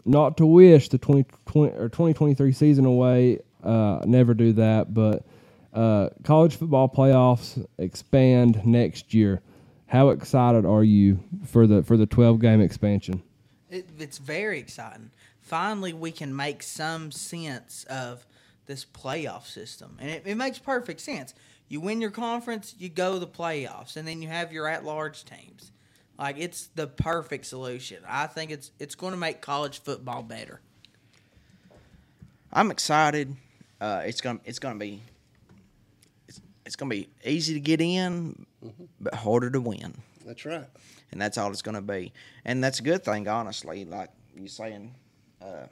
not to wish the 2020 or 2023 season away. Uh, never do that, but uh, college football playoffs expand next year. How excited are you for the for the 12 game expansion? It, it's very exciting. Finally, we can make some sense of this playoff system, and it, it makes perfect sense. You win your conference, you go to the playoffs, and then you have your at-large teams. Like it's the perfect solution. I think it's it's going to make college football better. I'm excited. Uh, it's gonna it's gonna be it's, it's gonna be easy to get in, but harder to win, That's right. and that's all it's gonna be. And that's a good thing, honestly. Like you're saying, uh,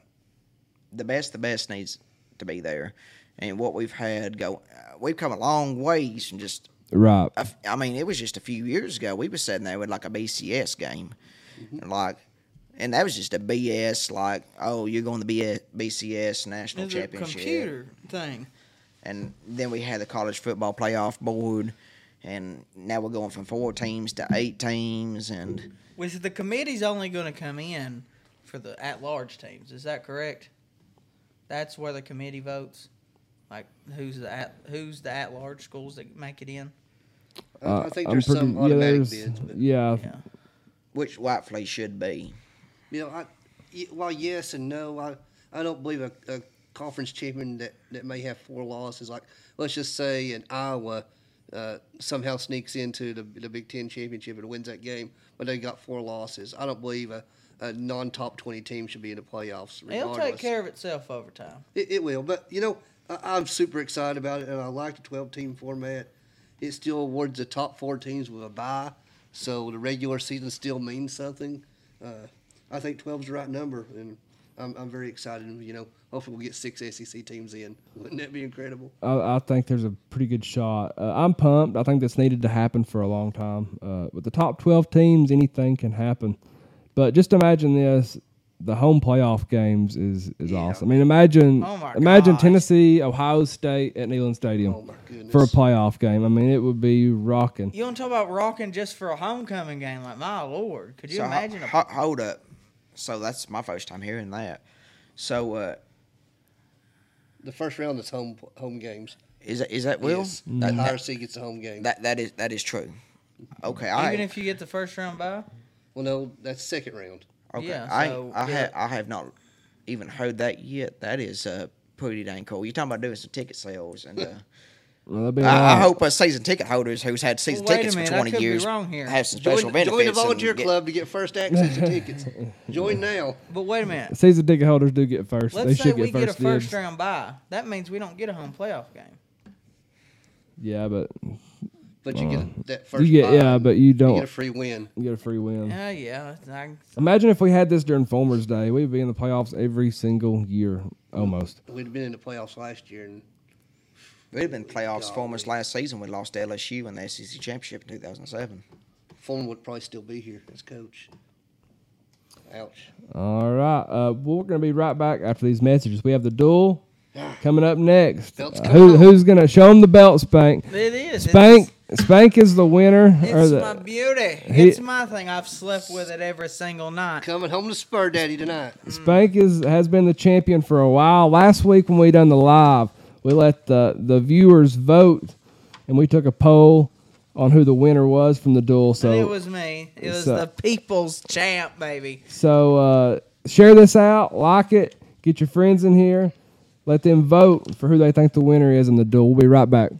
the best the best needs to be there, and what we've had go, uh, we've come a long ways from just. Right. a f- I mean, it was just a few years ago. We were sitting there with like a BCS game, and like, and that was just a BS. Like, oh, you're going to be a BCS national It's a championship computer thing. and then we had the college football playoff board, and now we're going from four teams to eight teams, and With the committee's only going to come in for the at-large teams. Is that correct? That's where the committee votes. Like who's the at who's the at-large schools that make it in? I, Uh, I think I'm there's some pretty- yeah, automatic there's- bids, but yeah, Yeah. which rightfully should be. You know, I, y- while yes and no, I, I don't believe a, a conference champion that, that may have four losses, like let's just say in Iowa uh, somehow sneaks into the, the Big Ten championship and wins that game, but they got four losses. I don't believe a, a non-top twenty team should be in the playoffs. It'll take care of itself over time. It, it will, but you know, I, I'm super excited about it, and I like the 12 team format. It still awards the top four teams with a bye, so the regular season still means something. Uh, I think 12 is the right number, and I'm, I'm very excited. You know, hopefully we'll get six SEC teams in. Wouldn't that be incredible? I, I think there's a pretty good shot. Uh, I'm pumped. I think that's needed to happen for a long time. Uh, with the top 12 teams, anything can happen. But just imagine this: the home playoff games is is awesome. I mean, imagine Oh imagine gosh. Tennessee, Ohio State at Neyland Stadium Oh for a playoff game. I mean, it would be rocking. You don't talk about rocking just for a homecoming game? Like my lord, could you So, ho- imagine? a ho- hold up. So that's my first time hearing that. So uh, The first round is home home games. is that is that Will? Yes. That, the higher seed gets the home game. that that is that is true. Okay, I even if you get the first round by. well, no, that's second round. okay. Yeah, I so, I yeah. have I have not even heard that yet. That is uh pretty dang cool. You're talking about doing some ticket sales and. Uh, Well, that'd be I, I hope uh, season ticket holders who's had season Well, wait a tickets minute, for I 20 could be years wrong here. have some Join, special benefits. join the and volunteer get- club to get first access to tickets. Join now. But wait a minute. Season ticket holders do get first. they Let's say should we get get a first first dibs. round bye. That means we don't get a home playoff game. Yeah, but But you get that first. you get bye, yeah, but you you don't get a free win. you get a free win. Yeah, yeah. I, Imagine if we had this during Fulmer's Day. We'd be in the playoffs every single year, almost. We'd have been in the playoffs last year, and We'd have been playoffs Golly. for almost last season. We lost to LSU in the SEC championship in 2007. Fulmer would probably still be here as coach. Ouch. All right. Uh, well, we're going to be right back after these messages. We have the duel coming up next. Uh, who, who's going to show them the belt, Spank? it is. Spank Spank is the winner. or It's, the, my beauty. he- it's my thing. I've slept with it every single night. Coming home to Spur Daddy tonight. Spank is has been the champion for a while. Last week when we done the live, we let the the viewers vote, and we took a poll on who the winner was from the duel. So it was me. It was so- the people's champ, baby. So uh, share this out, like it, get your friends in here, let them vote for who they think the winner is in the duel. We'll be right back.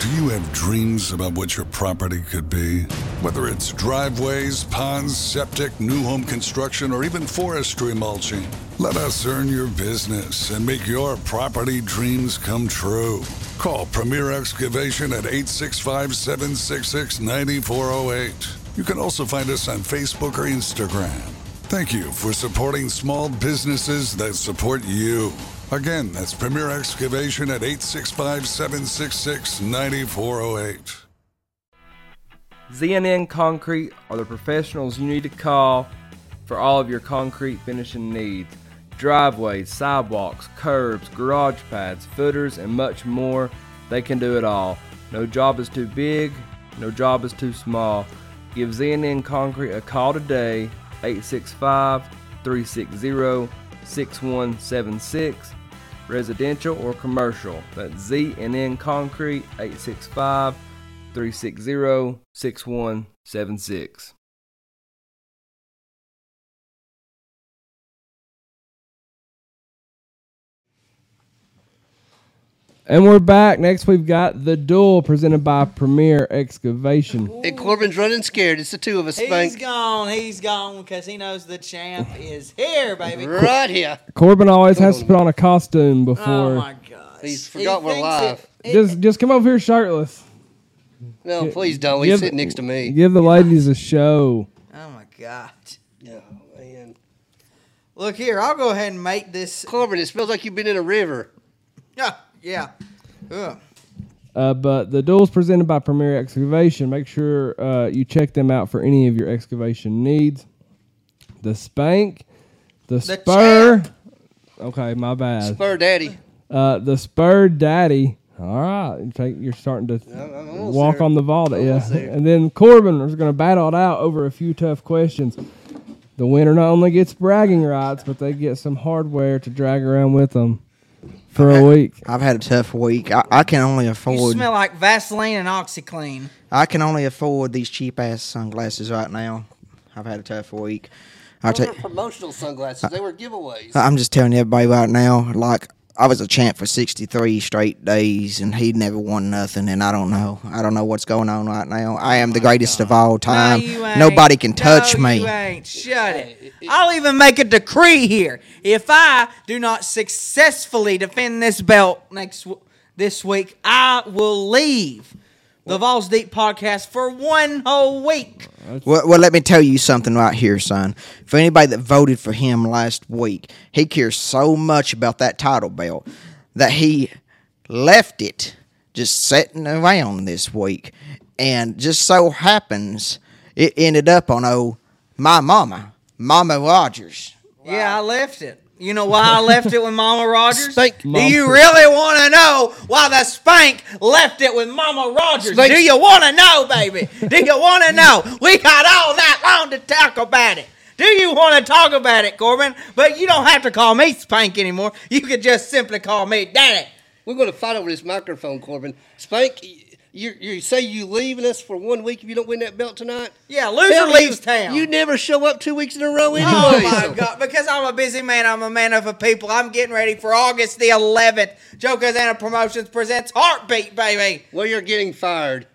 Do you have dreams about what your property could be? Whether it's driveways, ponds, septic, new home construction, or even forestry mulching, let us earn your business and make your property dreams come true. Call Premier Excavation at 865 766 9408. You can also find us on Facebook or Instagram. Thank you for supporting small businesses that support you. Again, that's Premier Excavation at 865 766 9408. ZNN Concrete are the professionals you need to call for all of your concrete finishing needs. Driveways, sidewalks, curbs, garage pads, footers, and much more. They can do it all. No job is too big, no job is too small. Give ZNN Concrete a call today, 865 360 6176 residential or commercial. That's Z and N Concrete 865 360 6176. And we're back. Next, we've got the duel presented by Premier Excavation. And Corbin's running scared. It's the two of us, He's Spank. gone. He's gone because he knows the champ is here, baby. Right here. Corbin always has to put on a costume before. Oh before. my gosh. He's forgot we're thinks live. it- just, just come over here shirtless. No, please don't. He's Give- sitting next to me. Give the ladies a show. oh my god. Yeah, man. Look here, I'll go ahead and make this. Corbin, it smells like you've been in a river. Yeah, yeah. Ugh. Uh, but the duel's presented by Premier Excavation. Make sure uh, you check them out for any of your excavation needs. The Spank, the, The Spur. Okay, my bad. Spur Daddy. Uh, the Spur Daddy. All right, you're starting to I'm walk there. on the vault, yeah. And then Corbin is going to battle it out over a few tough questions. The winner not only gets bragging rights, but they get some hardware to drag around with them for a week. I've had a tough week. I, I can only afford. You afford. smell like Vaseline and OxiClean. I can only afford these cheap ass sunglasses right now. I've had a tough week. I Those tell. were promotional sunglasses. They were giveaways. I'm just telling everybody right now. Like I was a champ for 63 straight days, and he never won nothing. And I don't know. I don't know what's going on right now. I am the oh greatest of all time. no, you ain't. Nobody can touch no, me. You ain't. Shut it. I'll even make a decree here. If I do not successfully defend this belt next w- this week, I will leave the Vols Deep podcast for one whole week. Well, well, let me tell you something right here, son. For anybody that voted for him last week, he cares so much about that title belt that he left it just sitting around this week. And just so happens it ended up on, oh, my mama, Mama Rogers. Yeah, I left it. You know why I left it with Mama Rogers? Spank. Do you really want to know why the Spank left it with Mama Rogers? Spank. Do you want to know, baby? Do you want to know? We got all night long to talk about it. Do you want to talk about it, Corbin? But you don't have to call me Spank anymore. You could just simply call me Daddy. We're going to fight over this microphone, Corbin. Spank, you, you say you leaving us for one week if you don't win that belt tonight? Yeah, loser Hell, leaves you, town. You never show up two weeks in a row oh, anyway. Oh my god! Because I'm a busy man, I'm a man of the people. I'm getting ready for August the 11th. Joe Kazana Promotions presents Heartbeat, baby. Well, you're getting fired.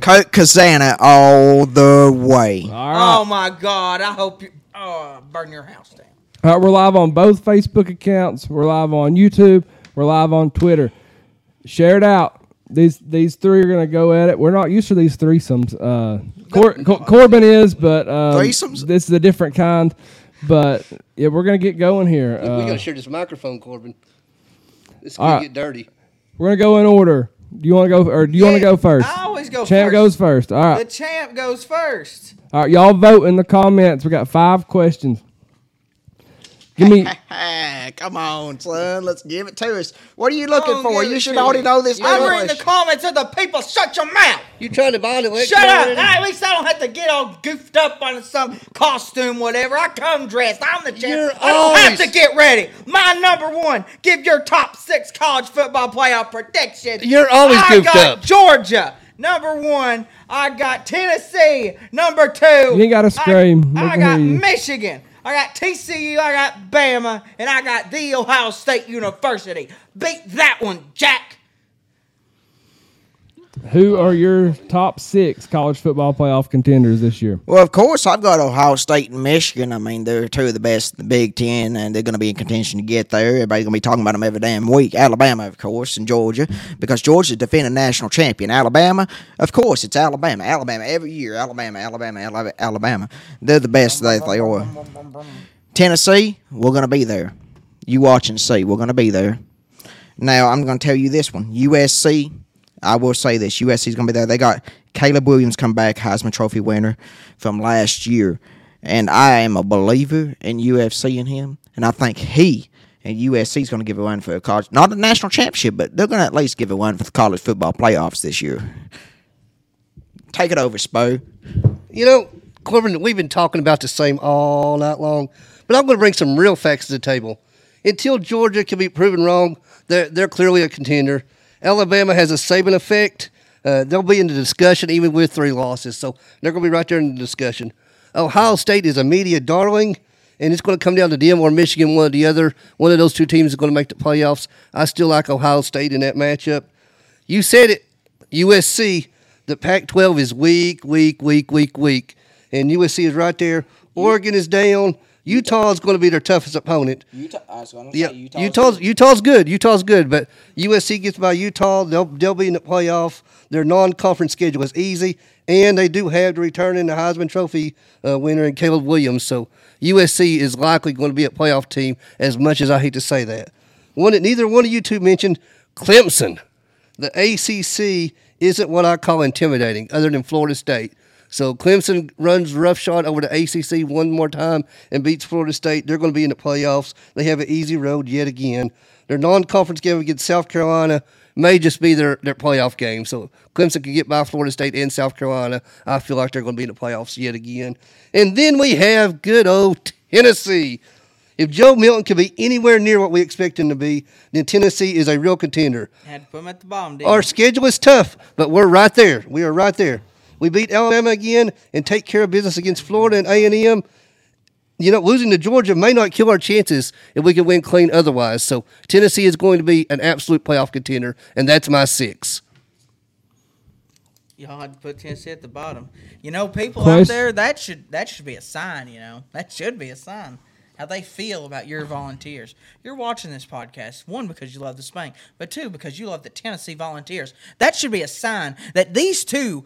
Coat Kazana all the way. All oh, right. Oh my god! I hope you oh burn your house down. All right, we're live on both Facebook accounts. We're live on YouTube. We're live on Twitter. Share it out. These these three are gonna go at it. We're not used to these threesomes. Uh, Cor- Cor- Corbin is, but um, Threesomes? This is a different kind. But yeah, we're gonna get going here. we Uh, got to share this microphone, Corbin. This all could right. get dirty. we're gonna go in order. Do you want to go, or do you want to Yeah, go first? I always go Champ first. goes first. All right, The champ goes first. all right. Y'all vote in the comments. We got five questions. Give me. Come on, son. Let's give it to us. What are you looking Oh, for? You should already me. know this. I'm reading the comments of the people. Shut your mouth. You trying to buy an election? Shut up. already? At least I don't have to get all goofed up on some costume, whatever. I come dressed. I'm the champ. You're I don't have to get ready. My number one. Give your top six college football playoff prediction. You're always I goofed got up. Georgia. Number one. I got Tennessee. Number two. You ain't gotta scream. We I, got hear you. Michigan. I got TCU. I got Bama, and I got the Ohio State University. Beat that one, Jack. Who are your top six college football playoff contenders this year? Well, of course, I've got Ohio State and Michigan. I mean, they're two of the best in the Big Ten, and they're going to be in contention to get there. Everybody's going to be talking about them every damn week. Alabama, of course, and Georgia, because Georgia's defending national champion. Alabama, of course, it's Alabama. Alabama, every year, Alabama, Alabama, Alabama. They're the best that they are. Tennessee, we're going to be there. You watch and see. We're going to be there. Now, I'm going to tell you this one USC, I will say this USC is going to be there. They got Caleb Williams come back, Heisman Trophy winner from last year. And I am a believer in USC and him. And I think he and USC is going to give a run for a college, not a national championship, but they're going to at least give a run for the college football playoffs this year. Take it over, Spo. You know, Corbin, we've been talking about the same all night long, but I'm going to bring some real facts to the table. Until Georgia can be proven wrong, they're, they're clearly a contender. Alabama has a Saban effect. Uh, they'll be in the discussion even with three losses, so they're going to be right there in the discussion. Ohio State is a media darling, and it's going to come down to them or Michigan, one or the other. One of those two teams is going to make the playoffs. I still like Ohio State in that matchup. You said it, USC. The Pac-12 is weak, weak, weak, weak, weak, and USC is right there. Oregon is down. Utah is going to be their toughest opponent. Utah, I was going to Yeah, Utah's Utah's good. Utah's good, but USC gets by Utah. They'll they'll be in the playoff. Their non-conference schedule is easy, and they do have the returning the Heisman Trophy uh, winner in Caleb Williams. So USC is likely going to be a playoff team. As much as I hate to say that, one that neither one of you two mentioned, Clemson. The ACC isn't what I call intimidating, other than Florida State. So Clemson runs roughshod over the ACC one more time and beats Florida State. They're going to be in the playoffs. They have an easy road yet again. Their non-conference game against South Carolina may just be their, their playoff game. So Clemson can get by Florida State and South Carolina. I feel like they're going to be in the playoffs yet again. And then we have good old Tennessee. If Joe Milton can be anywhere near what we expect him to be, then Tennessee is a real contender. Had to put him at the bottom, Our schedule is tough, but we're right there. We are right there. We beat Alabama again and take care of business against Florida and A and M. You know, losing to Georgia may not kill our chances if we can win clean otherwise. So Tennessee is going to be an absolute playoff contender, and that's my six. Y'all had to put Tennessee at the bottom. You know, people Quest- out there that should that should be a sign. You know, that should be a sign. how they feel about your volunteers. You're watching this podcast, one, because you love the Spank, but two, because you love the Tennessee Volunteers. That should be a sign that these two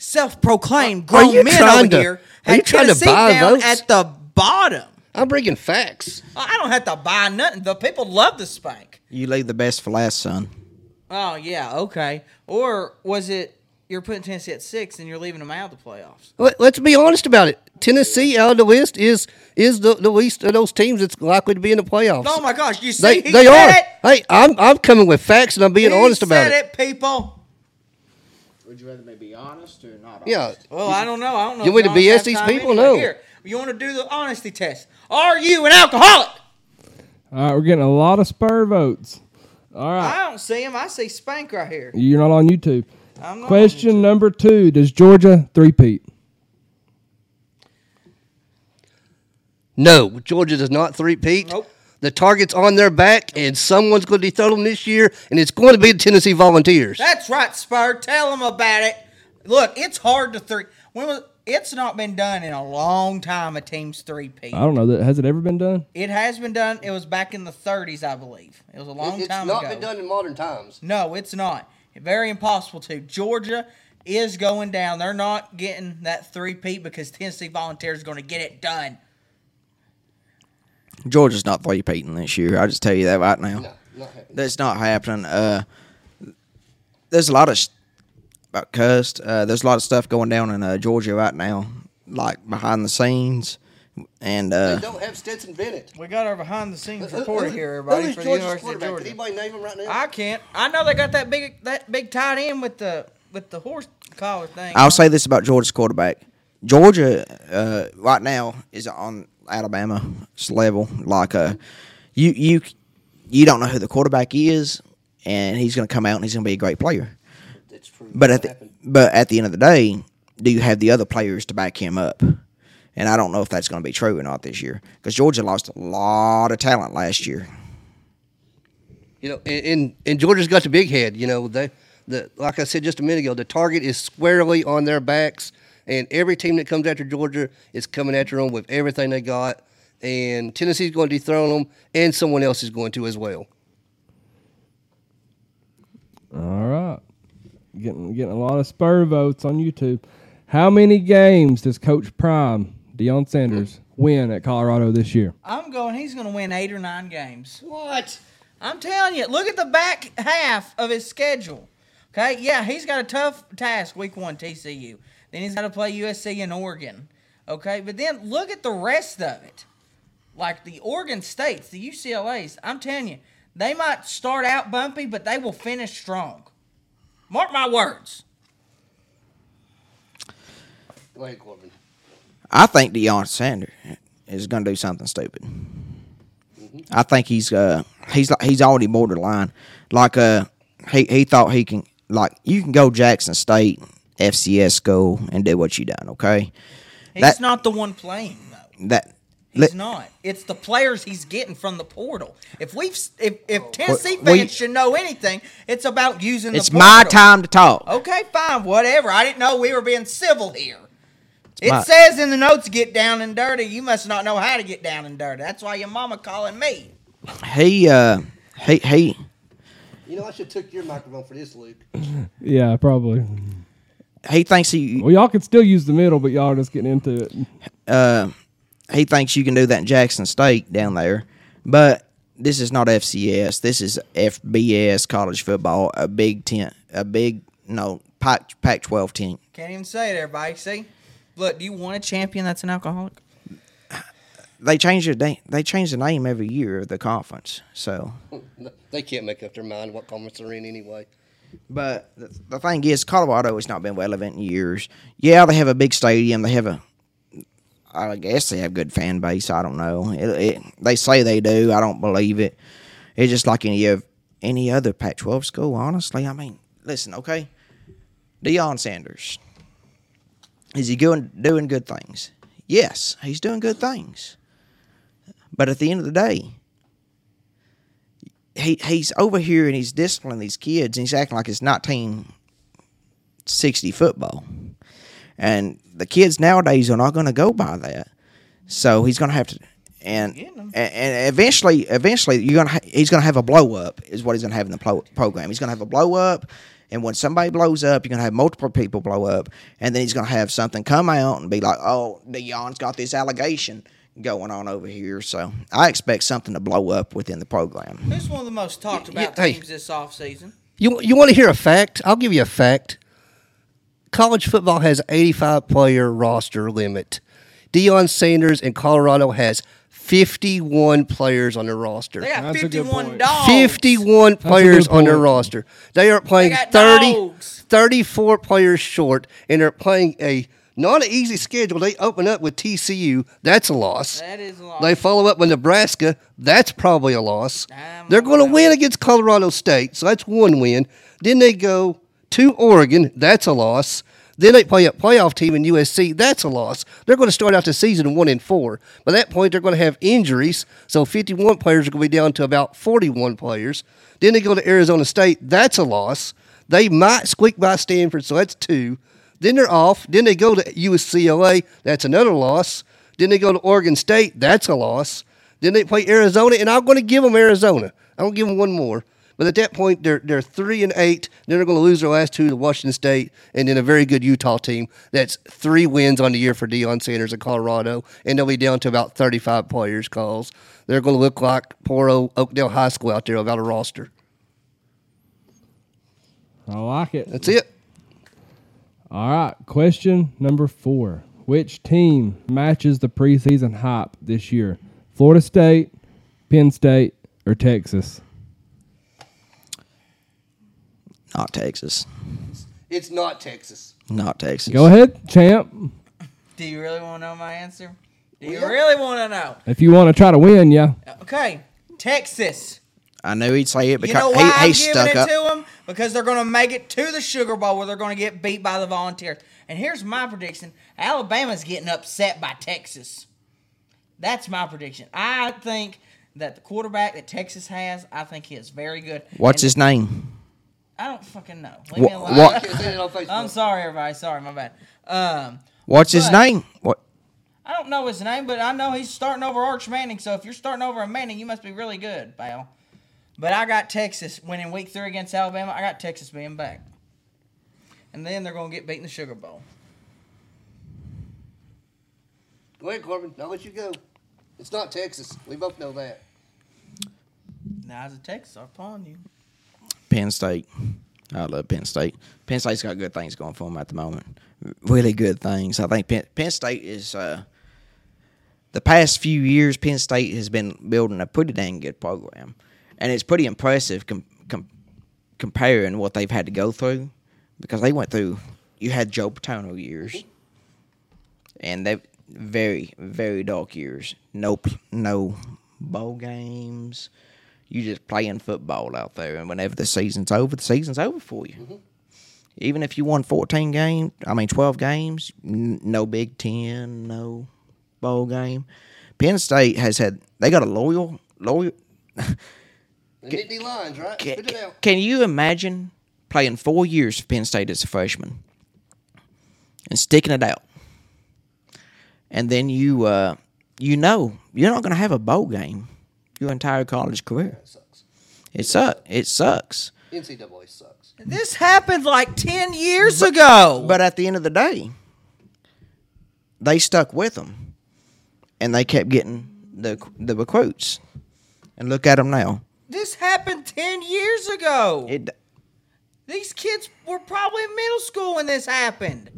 self proclaimed Are grown you men over to- here are you had trying to Tennessee buy down votes? at the bottom. I'm bringing facts. I don't have to buy nothing. The people love the Spank. You leave the best for last, son. Oh, yeah, okay. Or was it you're putting Tennessee at six and you're leaving them out of the playoffs? Let, let's be honest about it. Tennessee out of the West is is the, the least of those teams that's likely to be in the playoffs. Oh my gosh, you see, they he they said are. it. Hey, I'm I'm coming with facts and I'm being He honest about it. it, people. Would you rather me be honest or not? honest? Yeah. Well, I don't know. I don't know. You if want to y'all BS have these time people? anyway. No. Here, you want to do the honesty test? Are you an alcoholic? All right, we're getting a lot of Spur votes. All right, I don't see him. I see Spank right here. you're not on YouTube. I'm not Question number two: Does Georgia three-peat? No, Georgia does not three-peat. Nope. The target's on their back, and someone's going to dethrone them this year, and it's going to be the Tennessee Volunteers. That's right, Spur. Tell them about it. Look, it's hard to three. When was it's not been done in a long time. A team's three-peat. I don't know that has it ever been done. It has been done. It was back in the 30s, I believe. It was a long it's time ago. It's not been done in modern times. No, it's not. Very impossible to. Georgia is going down. They're not getting that three peat because Tennessee Volunteers is going to get it done. Georgia's not three peating this year. I just tell you that right now. No, not. That's not happening. Uh, there's a lot of sh- about cussed. Uh, there's a lot of stuff going down in uh, Georgia right now, like behind the scenes, and They uh, don't have Stetson Bennett. We got our behind the scenes Who- reporter who- here, everybody, is for the Georgia's University of quarterback? Georgia. Can anybody name him right now? I can't. I know they got that big that big tight end with the with the horse collar thing. I'll say this about Georgia's quarterback: Georgia uh, right now is on Alabama's level. Like uh, you you you don't know who the quarterback is, and he's going to come out and he's going to be a great player. That's true. But at the, happened. but at the end of the day, do you have the other players to back him up? And I don't know if that's going to be true or not this year because Georgia lost a lot of talent last year. You know, and, and and Georgia's got the big head. You know, they the like I said just a minute ago, the target is squarely on their backs, and every team that comes after Georgia is coming after them with everything they got. And Tennessee's going to dethrone them, and someone else is going to as well. All right, getting getting a lot of Spur votes on YouTube. How many games does Coach Prime Deion Sanders win at Colorado this year? I'm going. He's going to win eight or nine games. What? I'm telling you. Look at the back half of his schedule. Okay, yeah, he's got a tough task week one TCU. Then he's got to play USC and Oregon. Okay, but then look at the rest of it. Like the Oregon States, the UCLA's. I'm telling you, they might start out bumpy, but they will finish strong. Mark my words. Go ahead, Corbin. I think Deion Sanders is going to do something stupid. I think he's uh he's he's already borderline. Like uh he he thought he can like you can go Jackson State FCS go and do what you done. Okay, He's That- not the one playing though. that He's let- not. It's the players he's getting from the portal. If we've if if Tennessee Well, well, fans you- should know anything, it's about using it's the my time to talk. Okay, fine, whatever. I didn't know we were being civil here. It my- says in the notes, "Get down and dirty." You must not know how to get down and dirty. That's why your mama calling me. He uh he he You know, I should have took your microphone for this, Luke. Yeah, probably. He thinks he Well, y'all could still use the middle, but y'all are just getting into it. uh he thinks you can do that in Jackson State down there, but this is not FCS. This is FBS college football. A Big Ten, a big no Pac Pac twelve team. Can't even say it, everybody. See, look, do you want a champion that's an alcoholic? They change the name. They change the name every year of the conference. So, They can't make up their mind what conference they're in anyway. But the, thing is, Colorado has not been relevant in years. Yeah, they have a big stadium. They have a. I guess they have good fan base. I don't know. It, it, they say they do. I don't believe it. It's just like any of any other Pac-12 school. Honestly, I mean, listen, okay. Deion Sanders. Is he doing doing good things? Yes, he's doing good things. But at the end of the day, he he's over here and he's disciplining these kids and he's acting like it's 1960 football. And the kids nowadays are not going to go by that. So he's going to have to and and, and eventually, eventually, you're gonna ha- he's gonna have a blow up. Is what he's gonna have in the pro- program. He's gonna have a blow up, and when somebody blows up, you're gonna have multiple people blow up, and then he's gonna have something come out and be like, "Oh, Deion's got this allegation going on over here." So I expect something to blow up within the program. Who's one of the most talked about hey. teams this offseason? You you want to hear a fact? I'll give you a fact. College football has 85 player roster limit. Deion Sanders in Colorado has 51 players on their roster. They got That's a good 51 point. dogs. 51 a players on their roster. They are playing got 30, dogs. 34 players short, and they're playing a not an easy schedule. They open up with TCU. That's a loss. That is a lot. They follow up with Nebraska. That's probably a loss. I'm They're going to win against Colorado State, so that's one win. Then they go to Oregon. That's a loss. Then they play a playoff team in USC. That's a loss. They're going to start out the season one and four. By that point, they're going to have injuries. So 51 players are going to be down to about 41 players. Then they go to Arizona State. That's a loss. They might squeak by Stanford, so that's two. Then they're off. Then they go to USCLA. That's another loss. Then they go to Oregon State. That's a loss. Then they play Arizona, and I'm going to give them Arizona. I don't give them one more. But at that point, they're they're three and eight. Then they're going to lose their last two to Washington State, and then a very good Utah team. That's three wins on the year for Deion Sanders in Colorado, and they'll be down to about 35 players. Calls they're going to look like poor old Oakdale High School out there without a roster. I like it. That's it. All right. Question number four. Which team matches the preseason hype this year? Florida State, Penn State, or Texas? Not Texas. It's not Texas. Not Texas. Go ahead, champ. Do you really want to know my answer? Do you Yeah. really want to know? If you want to try to win, yeah. Okay, Texas. I knew he'd say it You because know why he, I'm he stuck it up. to them? Because they're going to make it to the Sugar Bowl where they're going to get beat by the Volunteers. And here's my prediction: Alabama's getting upset by Texas. That's my prediction. I think that the quarterback that Texas has, I think he is very good. What's And his name? I don't fucking know. Leave me alone. what- Can't say it on Facebook. I'm sorry, everybody. Sorry, my bad. Um, What's his name? What? I don't know his name, but I know he's starting over Arch Manning. So if you're starting over a Manning, you must be really good, pal. But I got Texas winning week three against Alabama. I got Texas being back. And then they're going to get beat in the Sugar Bowl. Go ahead, Corbin. I'll let you go. It's not Texas. We both know that. Now, as a Texas, I'm telling you. Penn State. I love Penn State. Penn State's got good things going for them at the moment. Really good things. I think Penn, Penn State is. Uh, the past few years, Penn State has been building a pretty dang good program, and it's pretty impressive com- com- comparing what they've had to go through, because they went through. You had Joe Paterno years, and they very very dark years. No no bowl games. You just playing football out there, and whenever the season's over, the season's over for you. Mm-hmm. Even if you won fourteen games, I mean twelve games, n- no Big Ten, no bowl game. Penn State has had they got a loyal loyal. The Nittany Lions, right? Can, Spit it out. can you imagine playing four years for Penn State as a freshman and sticking it out, and then you uh, you know you're not going to have a bowl game your entire college career. It sucks. It sucks. It sucks. NCAA sucks. This happened like 10 years ago. But at the end of the day, they stuck with them, and they kept getting the the recruits. And look at them now. This happened 10 years ago. It, These kids were probably in middle school when this happened.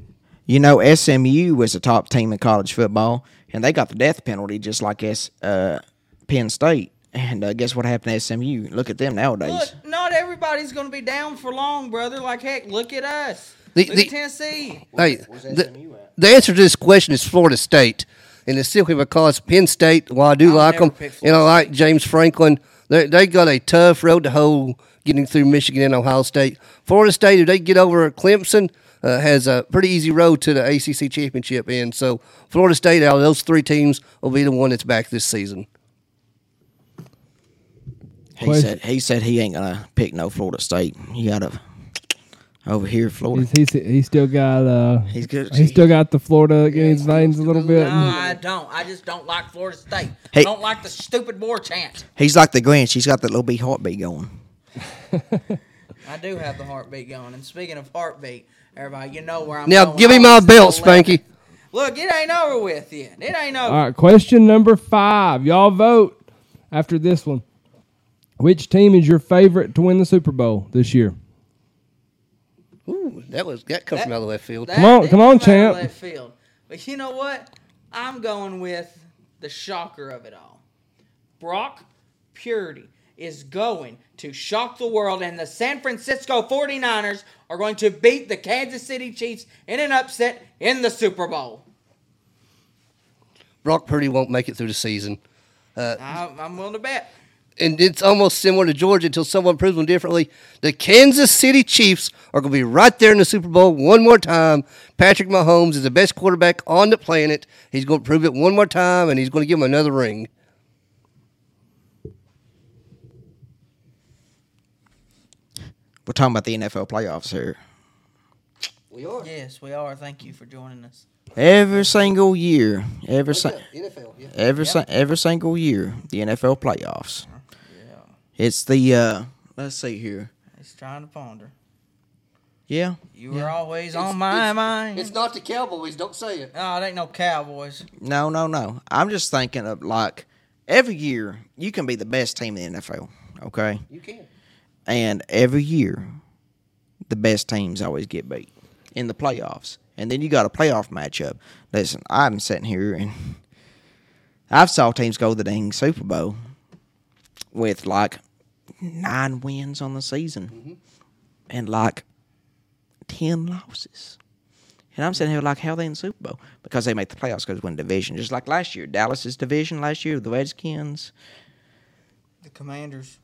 you know, SMU was a top team in college football, and they got the death penalty just like S, uh, Penn State. And uh, guess what happened to SMU? Look at them nowadays. Look, not everybody's going to be down for long, brother. Like, heck, look at us. The- look the- at Tennessee. Hey, the, the answer to this question is Florida State, and it's simply because Penn State. While I do I'll like them, and I like James Franklin, they they got a tough road to hoe getting through Michigan and Ohio State. Florida State, if they get over Clemson, uh, has a pretty easy road to the ACC championship. And so, Florida State, out of those three teams, will be the one that's back this season. He said he said he ain't gonna pick no Florida State. He gotta over here, Florida. He's, he's he still got uh He's good. he still got the Florida in his veins a little bit. No, I don't. I just don't like Florida State. Hey. I don't like the stupid war chant. He's like the Grinch. He's got that little big heartbeat going. I do have the heartbeat going. And speaking of heartbeat, everybody, you know where I'm Now going. give me my belt. Spanky. Look, it ain't over with yet. It ain't over. All right, question number five. Y'all vote after this one. Which team is your favorite to win the Super Bowl this year? Ooh, that was that comes That- from out of left field. That Come on- come on, out of champ. Left field. But you know what? I'm going with the shocker of it all. Brock Purdy is going to shock the world, and the San Francisco 49ers are going to beat the Kansas City Chiefs in an upset in the Super Bowl. Brock Purdy won't make it through the season. Uh, I, I'm willing to bet. And it's almost similar to Georgia until someone proves them differently. The Kansas City Chiefs are going to be right there in the Super Bowl one more time. Patrick Mahomes is the best quarterback on the planet. He's going to prove it one more time, and he's going to give him another ring. We're talking about the NFL playoffs here. We are. Yes, we are. Thank you for joining us. Every single year, every oh, si- NFL, yeah. every si- every single year, the NFL playoffs. Uh-huh. It's the uh let's see here. It's trying to ponder. Yeah. You were always on my mind. It's not the Cowboys. Don't say it. oh, it ain't no Cowboys. No, no, no. I'm just thinking of like every year you can be the best team in the NFL, okay? You can. And every year the best teams always get beat in the playoffs. And then you got a playoff matchup. Listen, I'm sitting here and I've saw teams go to the dang Super Bowl with like nine wins on the season mm-hmm. and like ten losses. And I'm sitting here like, how are they in the Super Bowl? Because they make the playoffs because win division. Just like last year, Dallas's division last year, the Redskins. The Commanders.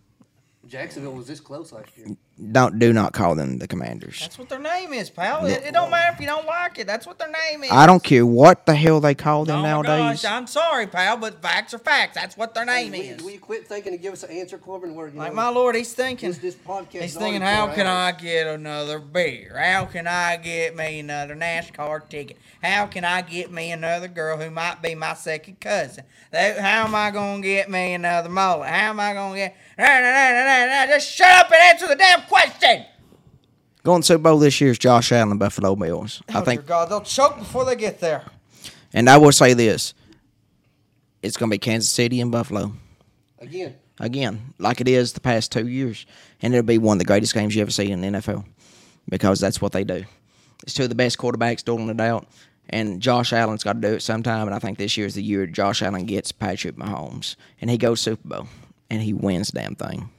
Jacksonville was this close last year. Don't do not call them the Commanders. That's what their name is, pal. It, it don't matter if you don't like it. That's what their name is. I don't care what the hell they call them Oh my nowadays. gosh, I'm sorry, pal, but facts are facts. That's what their name will, is. Will you quit thinking and give us an answer, Corbin? Where, you Like know, my lord, he's thinking. this, this podcast He's is thinking, already how four can I hours. get another beer? How can I get me another NASCAR ticket? How can I get me another girl who might be my second cousin? That- How am I gonna get me another mullet? How am I gonna get? Just shut up and answer the damn question. Going to Super Bowl this year is Josh Allen, and Buffalo Bills. I oh think, dear God, they'll choke before they get there. and I will say this: it's going to be Kansas City and Buffalo Again, again, like it is the past two years, and it'll be one of the greatest games you ever see in the NFL because that's what they do. It's two of the best quarterbacks, don't it out. And Josh Allen's got to do it sometime, and I think this year is the year Josh Allen gets Patrick Mahomes, and he goes Super Bowl, and he wins the damn thing.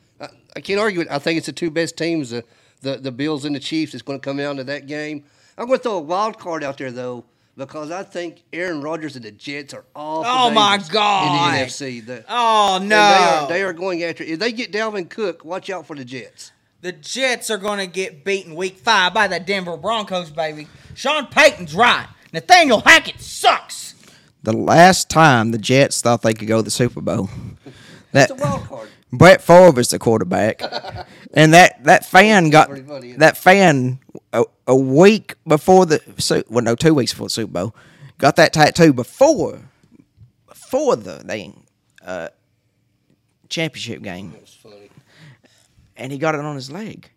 I, I can't argue it. I think it's the two best teams, the, the, the Bills and the Chiefs. It's going to come down to that game. I'm going to throw a wild card out there, though, because I think Aaron Rodgers and the Jets are all Oh, my God. in the NFC. The, Oh no! they are they are going after. If they get Dalvin Cook, watch out for the Jets. The Jets are going to get beaten week five by the Denver Broncos, baby. Sean Payton's right. Nathaniel Hackett sucks. The last time the Jets thought they could go to the Super Bowl, that It's a wild card. Brett Favre is the quarterback, and that that fan got funny, that fan a, a week before the well no two weeks before the Super Bowl got that tattoo before before the dang uh, championship game, and he got it on his leg,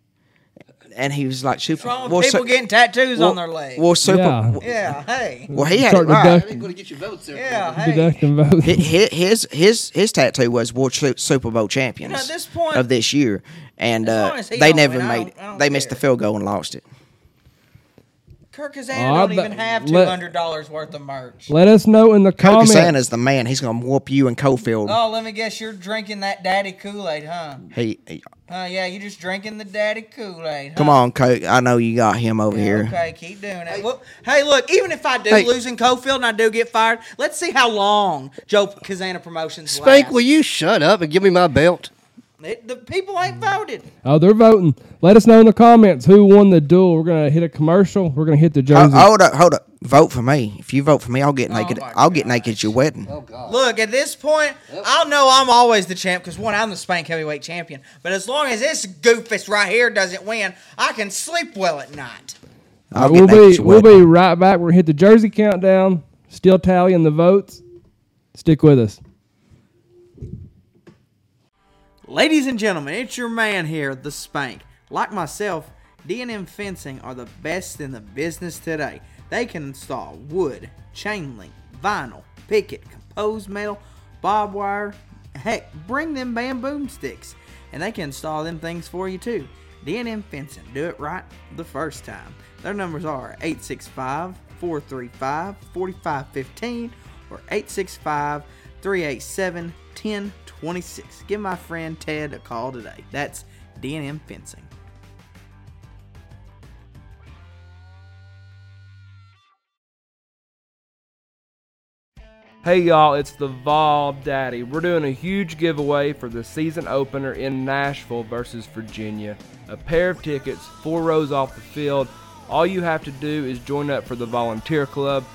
and he was like super. What's wrong with people su- getting tattoos well- on their leg? Well, super. Yeah. yeah, hey. Well, he had it Start right. That deduct- ain't going to get you votes there. Yeah, hey. Deducting votes. His his his his tattoo was World Super Bowl champions You know, at this point- of this year, and uh, long as he they never win, made don't- I they missed the field goal and lost it. Kirk Oh, Cousins don't even have two let- hundred dollars worth of merch. Let us know in the comments. Kirk comments. Cousins the man. He's gonna whoop you in Cofield. Oh, let me guess, you're drinking that daddy Kool Aid, huh? He, he- Uh, yeah, you just drinking the daddy Kool Aid. come on, Coke. I know you got him over here. Okay, keep doing it. Well, hey, look, even if I do Hey. lose in Cofield and I do get fired, let's see how long Joe Kazana Promotions Spank, lasts. will you shut up and give me my belt? It, the people ain't voted. Oh, they're voting. Let us know in the comments who won the duel. We're gonna hit a commercial. We're gonna hit the Ho- jersey. hold up, hold up. Vote for me. If you vote for me, I'll get oh naked. my I'll get naked at your wedding. Oh God. Look, at this point, I'll know I'm always the champ because one, I'm the spank heavyweight champion. But as long as this goofus right here doesn't win, I can sleep well at night. I'll uh, we'll get naked at be we'll wedding. be right back. We're gonna hit the jersey countdown. Still tallying the votes. Stick with us. Ladies and gentlemen, it's your man here, the Spank. Like myself, D&M Fencing are the best in the business today. They can install wood, chain link, vinyl, picket, composed metal, barbed wire, heck, bring them bamboo sticks, and they can install them things for you too. D&M Fencing, do it right the first time. Their numbers are 865-435-4515 or 865-387-1026. Give my friend Ted a call today. That's D&M Fencing. Hey y'all, it's the Vol Daddy. We're doing a huge giveaway for the season opener in Nashville versus Virginia. A pair of tickets, four rows off the field. All you have to do is join up for the volunteer club.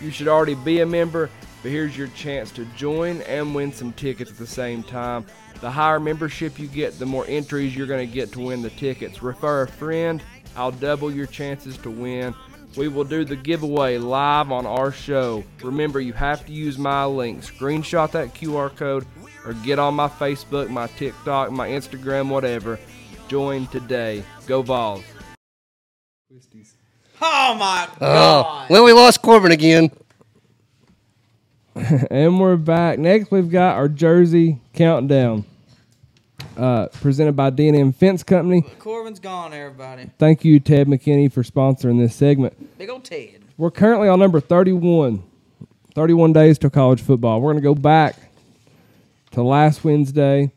You should already be a member, but here's your chance to join and win some tickets at the same time. The higher membership you get, the more entries you're going to get to win the tickets. Refer a friend, I'll double your chances to win. We will do the giveaway live on our show. Remember, you have to use my link. Screenshot that QR code or get on my Facebook, my TikTok, my Instagram, whatever. Join today. Go Vols. Oh my Oh, god. well, we lost Corbin again. and we're back. Next, we've got our jersey countdown, uh, presented by D&M Fence Company. Corbin's gone, everybody. Thank you, Ted McKinney, for sponsoring this segment. Big old Ted. We're currently on number 31. 31 days to college football. We're going to go back to last Wednesday,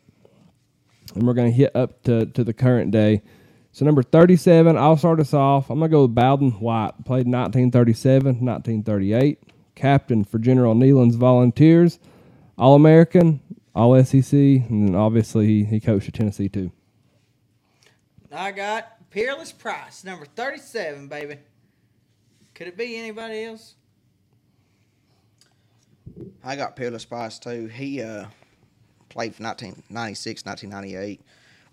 and we're going to hit up to, to the current day. So, number 37, I'll start us off. I'm going to go with Bowden Wyatt. Played 1937, 1938. Captain for General Neyland's Volunteers. All American, All SEC, and then obviously he, he coached at Tennessee too. I got Peerless Price, number 37, baby. Could it be anybody else? I got Peerless Price too. He uh, played for 1996, 1998.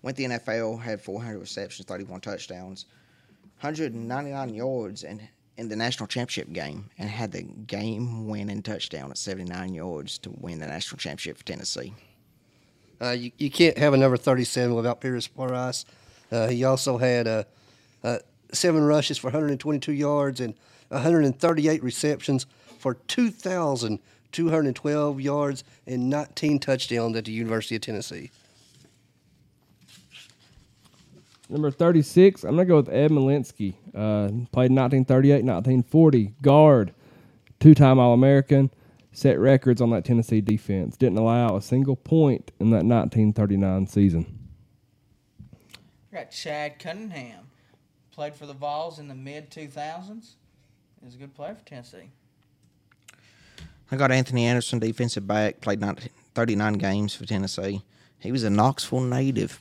Went to the NFL, had 400 receptions, 31 touchdowns, 199 yards, and in the national championship game, and had the game-winning touchdown at 79 yards to win the national championship for Tennessee. Uh, you, you can't have a number 37 without Peerless Price. Uh, he also had uh, uh, seven rushes for 122 yards and 138 receptions for 2,212 yards and 19 touchdowns at the University of Tennessee. Number 36, I'm going to go with Ed Molinski. Uh, played 1938, 1940. Guard, two time All American. Set records on that Tennessee defense. Didn't allow a single point in that 1939 season. I got Chad Cunningham. Played for the Vols in the mid 2000s. He's a good player for Tennessee. I got Anthony Anderson, defensive back, played 39 games for Tennessee. He was a Knoxville native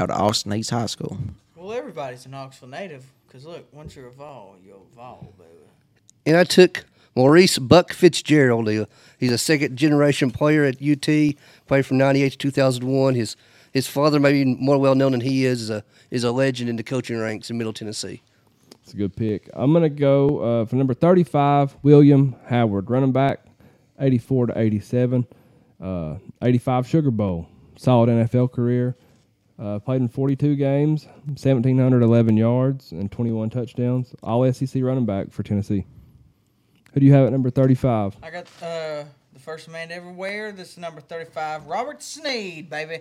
out of Austin East High School. Well, everybody's an Knoxville native because look, once you're a Vol, you're a Vol, baby. And I took Maurice Buck Fitzgerald. He's a second generation player at UT, played from 98 to 2001. His his father, maybe more well known than he is, is a, is a legend in the coaching ranks in Middle Tennessee. It's a good pick. I'm going to go uh, for number 35, William Howard, running back, 84 to 87. Uh, 85 Sugar Bowl, solid NFL career. Uh, played in 42 games, 1,711 yards, and 21 touchdowns. All SEC running back for Tennessee. Who do you have at number 35? I got uh, the first man to ever wear this is number 35, Robert Sneed, baby.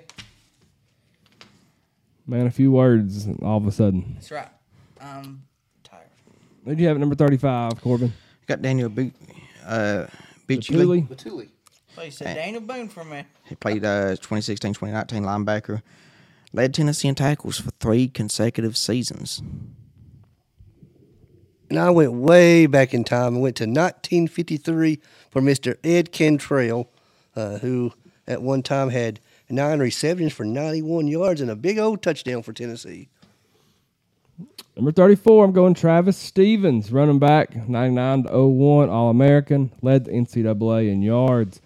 Man, a few words all of a sudden. That's right. I'm tired. Who do you have at number 35, Corbin? Got Daniel Boot, uh, Batuli? Bituli. Batuli. So you said Daniel Boone for me. He played uh, 2016, 2019 linebacker. Led Tennessee in tackles for three consecutive seasons. And I went way back in time and went to 1953 for Mr. Ed Cantrell, uh, who at one time had nine receptions for 91 yards and a big old touchdown for Tennessee. Number 34, I'm going Travis Stephens, running back, 99 to 01, All American, led the NCAA in yards,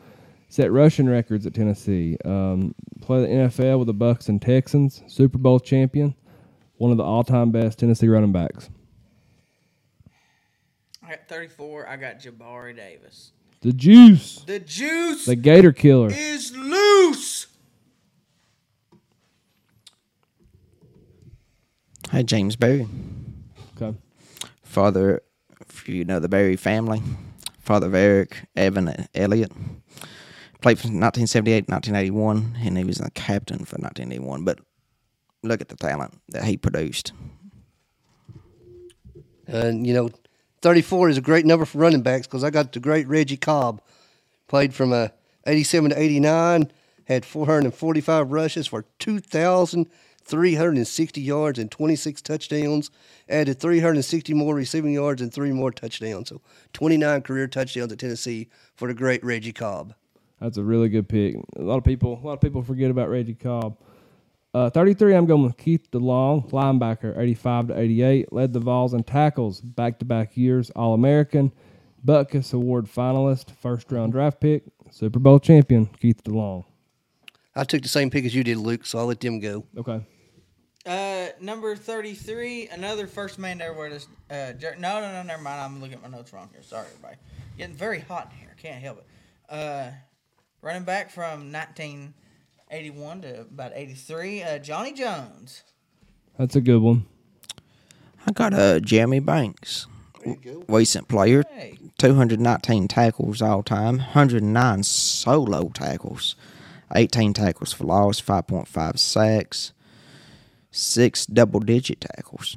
set rushing records at Tennessee, um, played the NFL with the Bucks and Texans, Super Bowl champion, one of the all time best Tennessee running backs. I got 34. I got Jabari Davis. The Juice, The juice the Gator Killer. is loose. Hey, James Berry. Okay. Father, if you know the Berry family, father of Eric, Evan, and Elliott. Played from 1978 1981, and he was the captain for 1981. But look at the talent that he produced. And, you know, 34 is a great number for running backs because I got the great Reggie Cobb. Played from uh, 87 to 89, had 445 rushes for 2,360 yards and 26 touchdowns. Added 360 more receiving yards and three more touchdowns. So 29 career touchdowns at Tennessee for the great Reggie Cobb. That's a really good pick. A lot of people, a lot of people forget about Reggie Cobb. Uh, 33, I'm going with Keith DeLong, linebacker, 85 to 88. Led the Vols in tackles back to back years, All American, Butkus Award finalist, first round draft pick, Super Bowl champion, Keith DeLong. I took the same pick as you did, Luke, so I'll let them go. Okay. Uh, number 33, another first man to ever wear this. Uh, jer- no, no, no, never mind. I'm looking at my notes wrong here. Sorry, everybody. Getting very hot in here. Can't help it. Uh, running back from 1981 to about 83, uh, Johnny Jones. That's a good one. I got uh, Jeremy Banks, recent player, Hey. 219 tackles all time, 109 solo tackles, 18 tackles for loss, 5.5 sacks, six double digit tackles.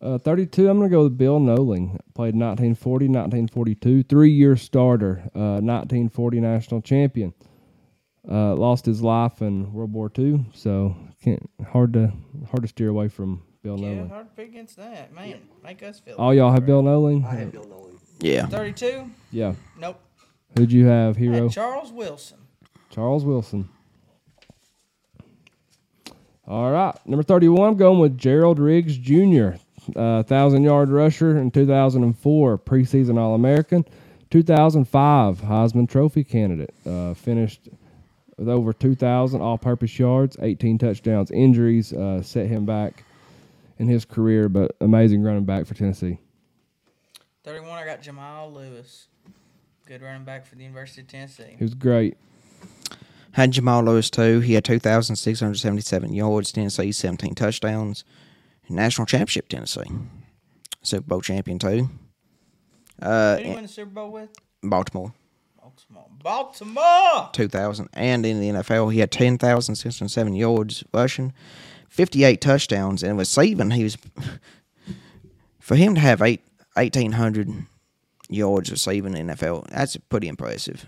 Uh, 32, I'm going to go with Bill Noling. Played 1940, 1942, three year starter, uh, 1940 national champion. Uh, lost his life in World War II, so can't hard to hard to steer away from Bill Yeah, Noling. hard to pick against that. Man, make us feel All y'all have Bill Noling? I had Bill Nolan. Yeah. 32? Yeah. Nope. Who'd you have, I had hero? Charles Wilson. Charles Wilson. All right, number 31, I'm going with Gerald Riggs Jr., uh, 1,000 yard rusher in 2004, preseason All American. 2005, Heisman Trophy candidate. Uh, finished with over 2,000 all purpose yards, 18 touchdowns. Injuries uh, set him back in his career, but amazing running back for Tennessee. 31, I got Jamal Lewis. Good running back for the University of Tennessee. He was great. Had Jamal Lewis too. He had 2,677 yards, Tennessee, 17 touchdowns. National championship, Tennessee. Super Bowl champion too. Uh, Who did he win the Super Bowl with? Baltimore, Baltimore. Baltimore! 2,000. And in the NFL, he had 10,607 yards rushing, 58 touchdowns, and receiving, he was. For him to have eight, 1,800 yards receiving in the NFL, that's pretty impressive.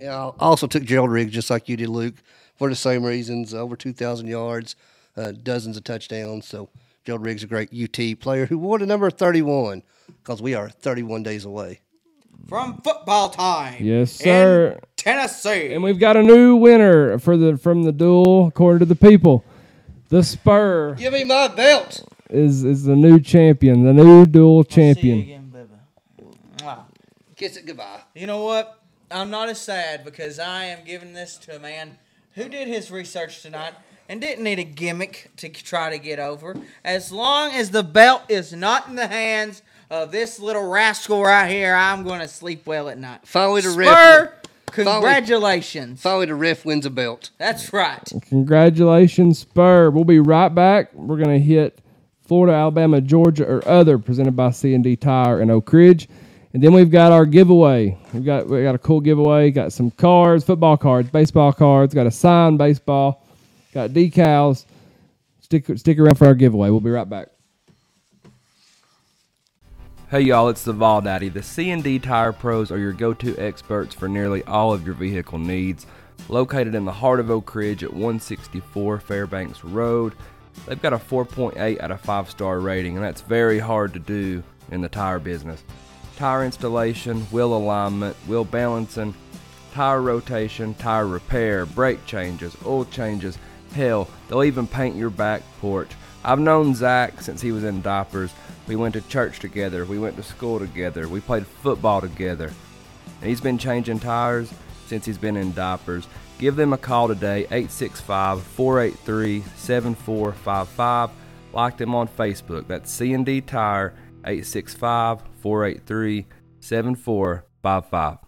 Yeah, I also took Gerald Riggs, just like you did, Luke, for the same reasons. Over 2,000 yards, uh, dozens of touchdowns. So Gerald Riggs, a great UT player who wore the number 31 because we are 31 days away. From football time. Yes, in sir. Tennessee. And we've got a new winner for the from the duel, according to the people. The Spur Give me my belt. is is the new champion, the new duel See you champion. again, baby. Mwah. Kiss it goodbye. You know what? I'm not as sad because I am giving this to a man who did his research tonight and didn't need a gimmick to try to get over. As long as the belt is not in the hands of this little rascal right here, I'm going to sleep well at night. Finally, the ref. Spur, congratulations. Finally, the ref wins a belt. That's right. Congratulations, Spur. We'll be right back. We're gonna hit Florida, Alabama, Georgia, or other, presented by C and D Tire in Oak Ridge. And then we've got our giveaway. We've got we got a cool giveaway. Got some cards, football cards, baseball cards. Got a signed baseball. Got decals. Stick stick around for our giveaway. We'll be right back. Hey y'all, it's the Vol Daddy. The C&D Tire Pros are your go-to experts for nearly all of your vehicle needs. Located in the heart of Oak Ridge at 164 Fairbanks Road, they've got a 4.8 out of 5 star rating, and that's very hard to do in the tire business. tire installation, wheel alignment, wheel balancing, tire rotation, tire repair, brake changes, oil changes. Hell, they'll even paint your back porch. I've known Zach since he was in diapers. We went to church together, we went to school together, we played football together. And he's been changing tires since he's been in diapers. Give them a call today, 865 483 7455. Like them on Facebook. That's C&D Tire, 865 483 7455.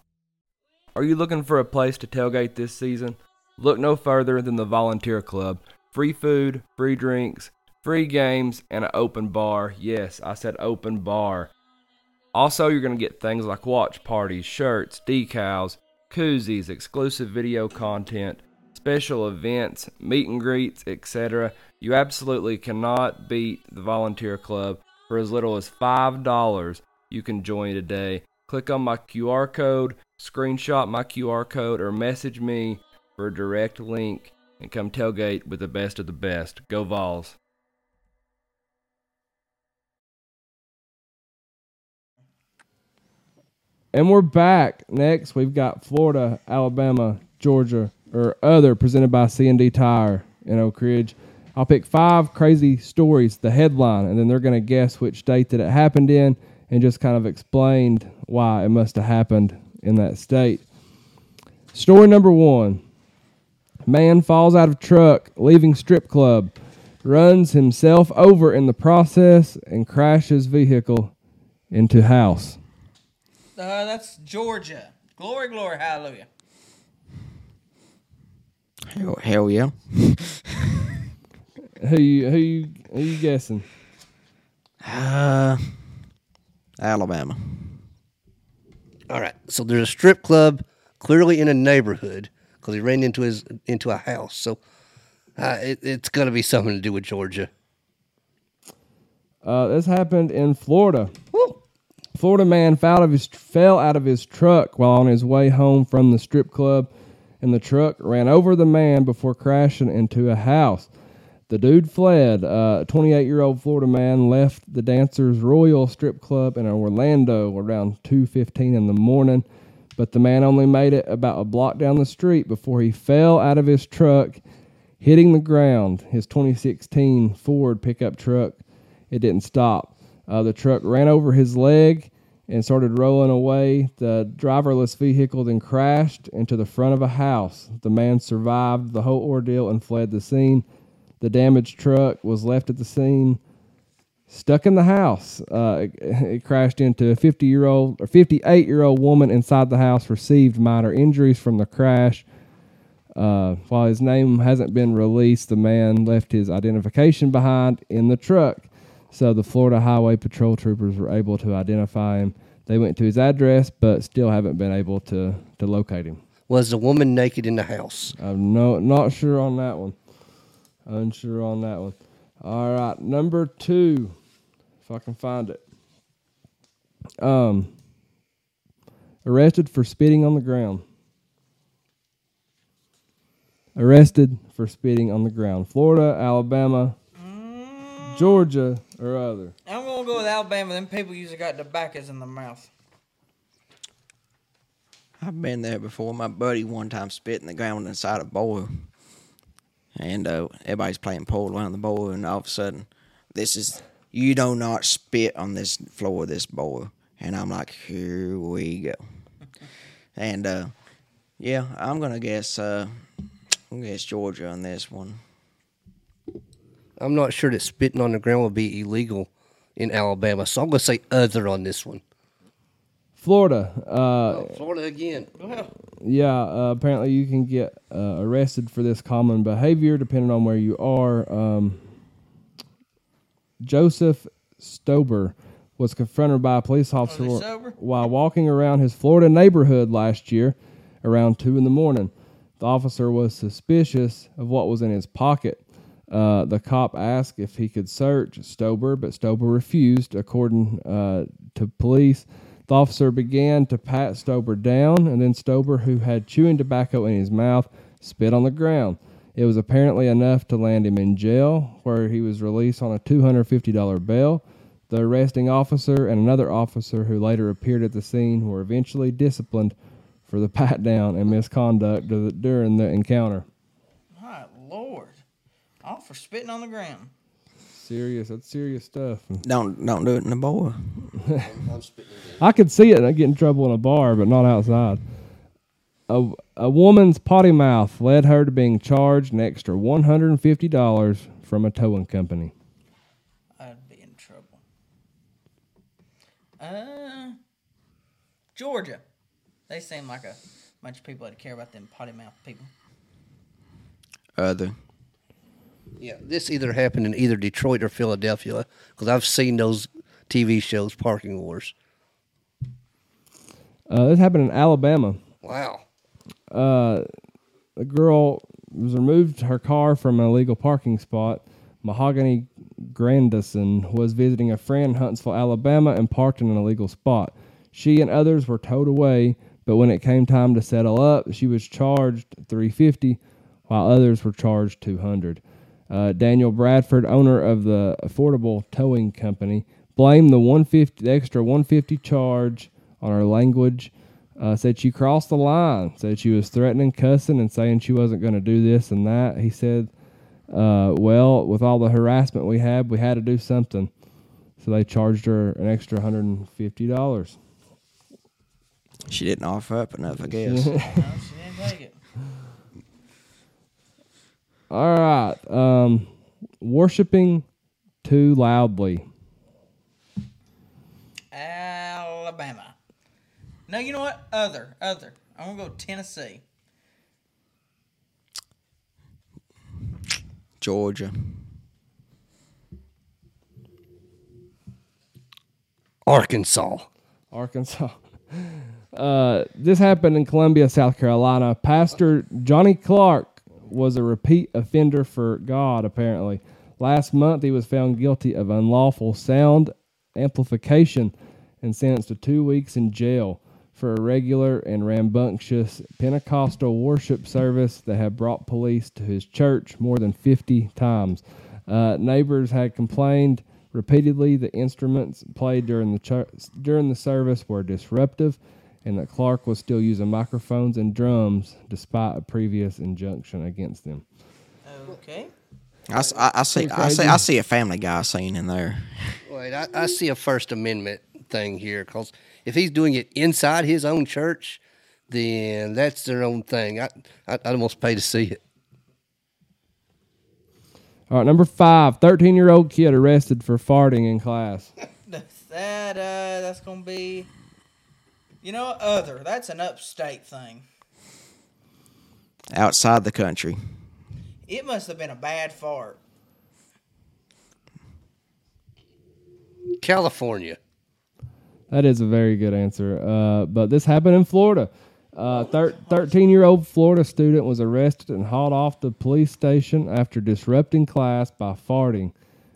Are you looking for a place to tailgate this season? Look no further than the Volunteer Club. Free food, free drinks, free games, and an open bar. Yes, I said open bar. Also, you're going to get things like watch parties, shirts, decals, koozies, exclusive video content, special events, meet and greets, etc. You absolutely cannot beat the Volunteer Club. For as little as $5, you can join today. Click on my QR code, screenshot my QR code, or message me for a direct link and come tailgate with the best of the best. Go Vols. And we're back. Next, we've got Florida, Alabama, Georgia, or other presented by C&D Tire in Oak Ridge. I'll pick five crazy stories, the headline, and then they're going to guess which state that it happened in and just kind of explained why it must have happened in that state. Story number one Man falls out of truck leaving strip club, runs himself over in the process, and crashes vehicle into house. Uh, that's Georgia. Glory, glory, hallelujah. Hell, hell yeah. Who you who you who you guessing? Uh, Alabama. All right. So there's a strip club clearly in a neighborhood because he ran into his into a house. So uh, it, it's going to be something to do with Georgia. Uh, this happened in Florida. Florida man fell out of his fell out of his truck while on his way home from the strip club, and the truck ran over the man before crashing into a house. The dude fled. A 28 year old Florida man left the Dancers Royal Strip Club in Orlando around 2:15 in the morning, but the man only made it about a block down the street before he fell out of his truck, hitting the ground. His 2016 Ford pickup truck. It didn't stop. Uh, the truck ran over his leg and started rolling away. The driverless vehicle then crashed into the front of a house. The man survived the whole ordeal and fled the scene. The damaged truck was left at the scene, stuck in the house. Uh, it, it crashed into a 50 year old or 58 year old woman inside the house, received minor injuries from the crash. Uh, while his name hasn't been released, the man left his identification behind in the truck. So the Florida Highway Patrol troopers were able to identify him. They went to his address, but still haven't been able to, to locate him. Was the woman naked in the house? I'm no not sure on that one. Unsure on that one. All right, number two, if I can find it. Um, arrested for spitting on the ground. Arrested for spitting on the ground. Florida, Alabama, Georgia, or other. I'm gonna go with Alabama. Them people usually got tobaccos in their mouth. I've been there before. My buddy one time spit in the ground inside a bowl. And uh, everybody's playing pool around the bowl, and all of a sudden, this is, you do not spit on this floor of this bowl. And I'm like, here we go. and uh, yeah, I'm going to guess, uh, I'm gonna guess Georgia on this one. I'm not sure that spitting on the ground would be illegal in Alabama, so I'm going to say other on this one. Florida. Uh, Florida again. Yeah, uh, apparently you can get uh, arrested for this common behavior depending on where you are. Um, Joseph Stober was confronted by a police officer while walking around his Florida neighborhood last year around 2 in the morning. The officer was suspicious of what was in his pocket. Uh, the cop asked if he could search Stober, but Stober refused, according uh, to police. The officer began to pat Stober down, and then Stober, who had chewing tobacco in his mouth, spit on the ground. It was apparently enough to land him in jail, where he was released on a $250 bail. The arresting officer and another officer who later appeared at the scene were eventually disciplined for the pat down and misconduct during the encounter. My lord. All for spitting on the ground. Serious, that's serious stuff. Don't don't do it in a bar. I'm spitting I could see it and I get in trouble in a bar, but not outside. A, a woman's potty mouth led her to being charged an extra $150 from a towing company. I'd be in trouble. Uh, Georgia. They seem like a bunch of people that care about them potty mouth people. Other. Yeah, this either happened in either Detroit or Philadelphia because I've seen those TV shows, Parking Wars. Uh, this happened in Alabama. Wow. Uh, the girl was removed her car from an illegal parking spot. Mahogany Grandison was visiting a friend in Huntsville, Alabama, and parked in an illegal spot. She and others were towed away, but when it came time to settle up, she was charged 350, while others were charged 200. Uh, Daniel Bradford, owner of the Affordable Towing Company, blamed the 150 the extra 150 charge on her language. Uh, said she crossed the line. Said she was threatening, cussing, and saying she wasn't going to do this and that. He said, uh, "Well, with all the harassment we had, we had to do something." So they charged her an extra hundred and fifty dollars. She didn't offer up enough, I guess. No, she didn't take it. All right. Um, worshiping too loudly. Alabama. No, you know what? Other, other. I'm gonna go Tennessee. Georgia. Arkansas. Arkansas. Uh, this happened in Columbia, South Carolina. Pastor Johnny Clark was a repeat offender for God, apparently. Last month, he was found guilty of unlawful sound amplification and sentenced to two weeks in jail for a regular and rambunctious Pentecostal worship service that had brought police to his church more than 50 times. Uh, neighbors had complained repeatedly the instruments played during the church, during the service were disruptive, and that Clark was still using microphones and drums despite a previous injunction against them. Okay. I, s- I- I see. I see. I see a Family Guy scene in there. Wait, I, I see a First Amendment thing here because if he's doing it inside his own church, then that's their own thing. I, I I'd almost pay to see it. All right, number five, 13 year old kid arrested for farting in class. That uh, that's gonna be. You know, other. That's an upstate thing. Outside the country. It must have been a bad fart. California. That is a very good answer. Uh, but this happened in Florida. Uh, 13 year old Florida student was arrested and hauled off the police station after disrupting class by farting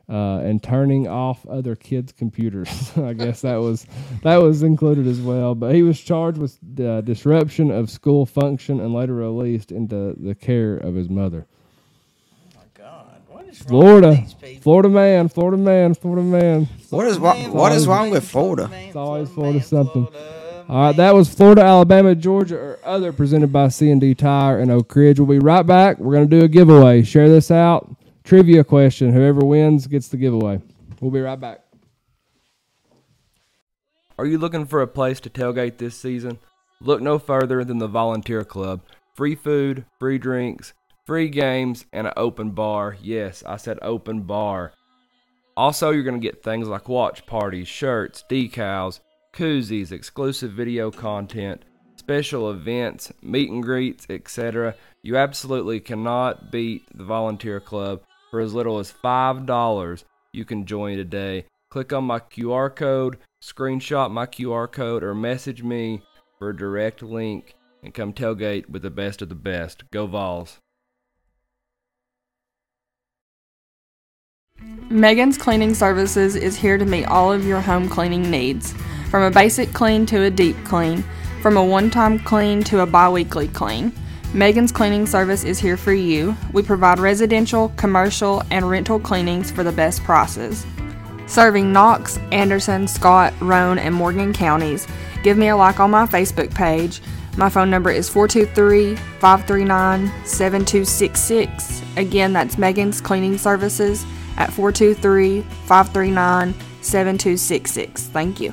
uh, and turning off other kids' computers. I guess that was that was included as well. But he was charged with uh, disruption of school function and later released into the care of his mother. God, what is wrong Florida, with these? Florida man, Florida man, Florida man. What is wrong? What is wrong with Florida? It's always Florida something. All right, that was Florida, Alabama, Georgia, or other presented by C and D Tire and Oak Ridge. We'll be right back. We're gonna do a giveaway. Share this out. Trivia question. Whoever wins gets the giveaway. We'll be right back. Are you looking for a place to tailgate this season? Look no further than the Volunteer Club. Free food, free drinks, free games, and an open bar. Yes, I said open bar. Also, you're going to get things like watch parties, shirts, decals, koozies, exclusive video content, special events, meet and greets, etc. You absolutely cannot beat the Volunteer Club. For as little as $5, you can join today. Click on my QR code, screenshot my QR code, or message me for a direct link and come tailgate with the best of the best. Go Vols. Megan's Cleaning Services is here to meet all of your home cleaning needs. From a basic clean to a deep clean, from a one time clean to a bi weekly clean. Megan's Cleaning Service is here for you. We provide residential, commercial, and rental cleanings for the best prices. serving Knox, Anderson, Scott, Roane, and Morgan counties. Give me a like on my Facebook page. My phone number is 423 539 7266. Again, that's Megan's Cleaning Services at 423 539 7266. Thank you.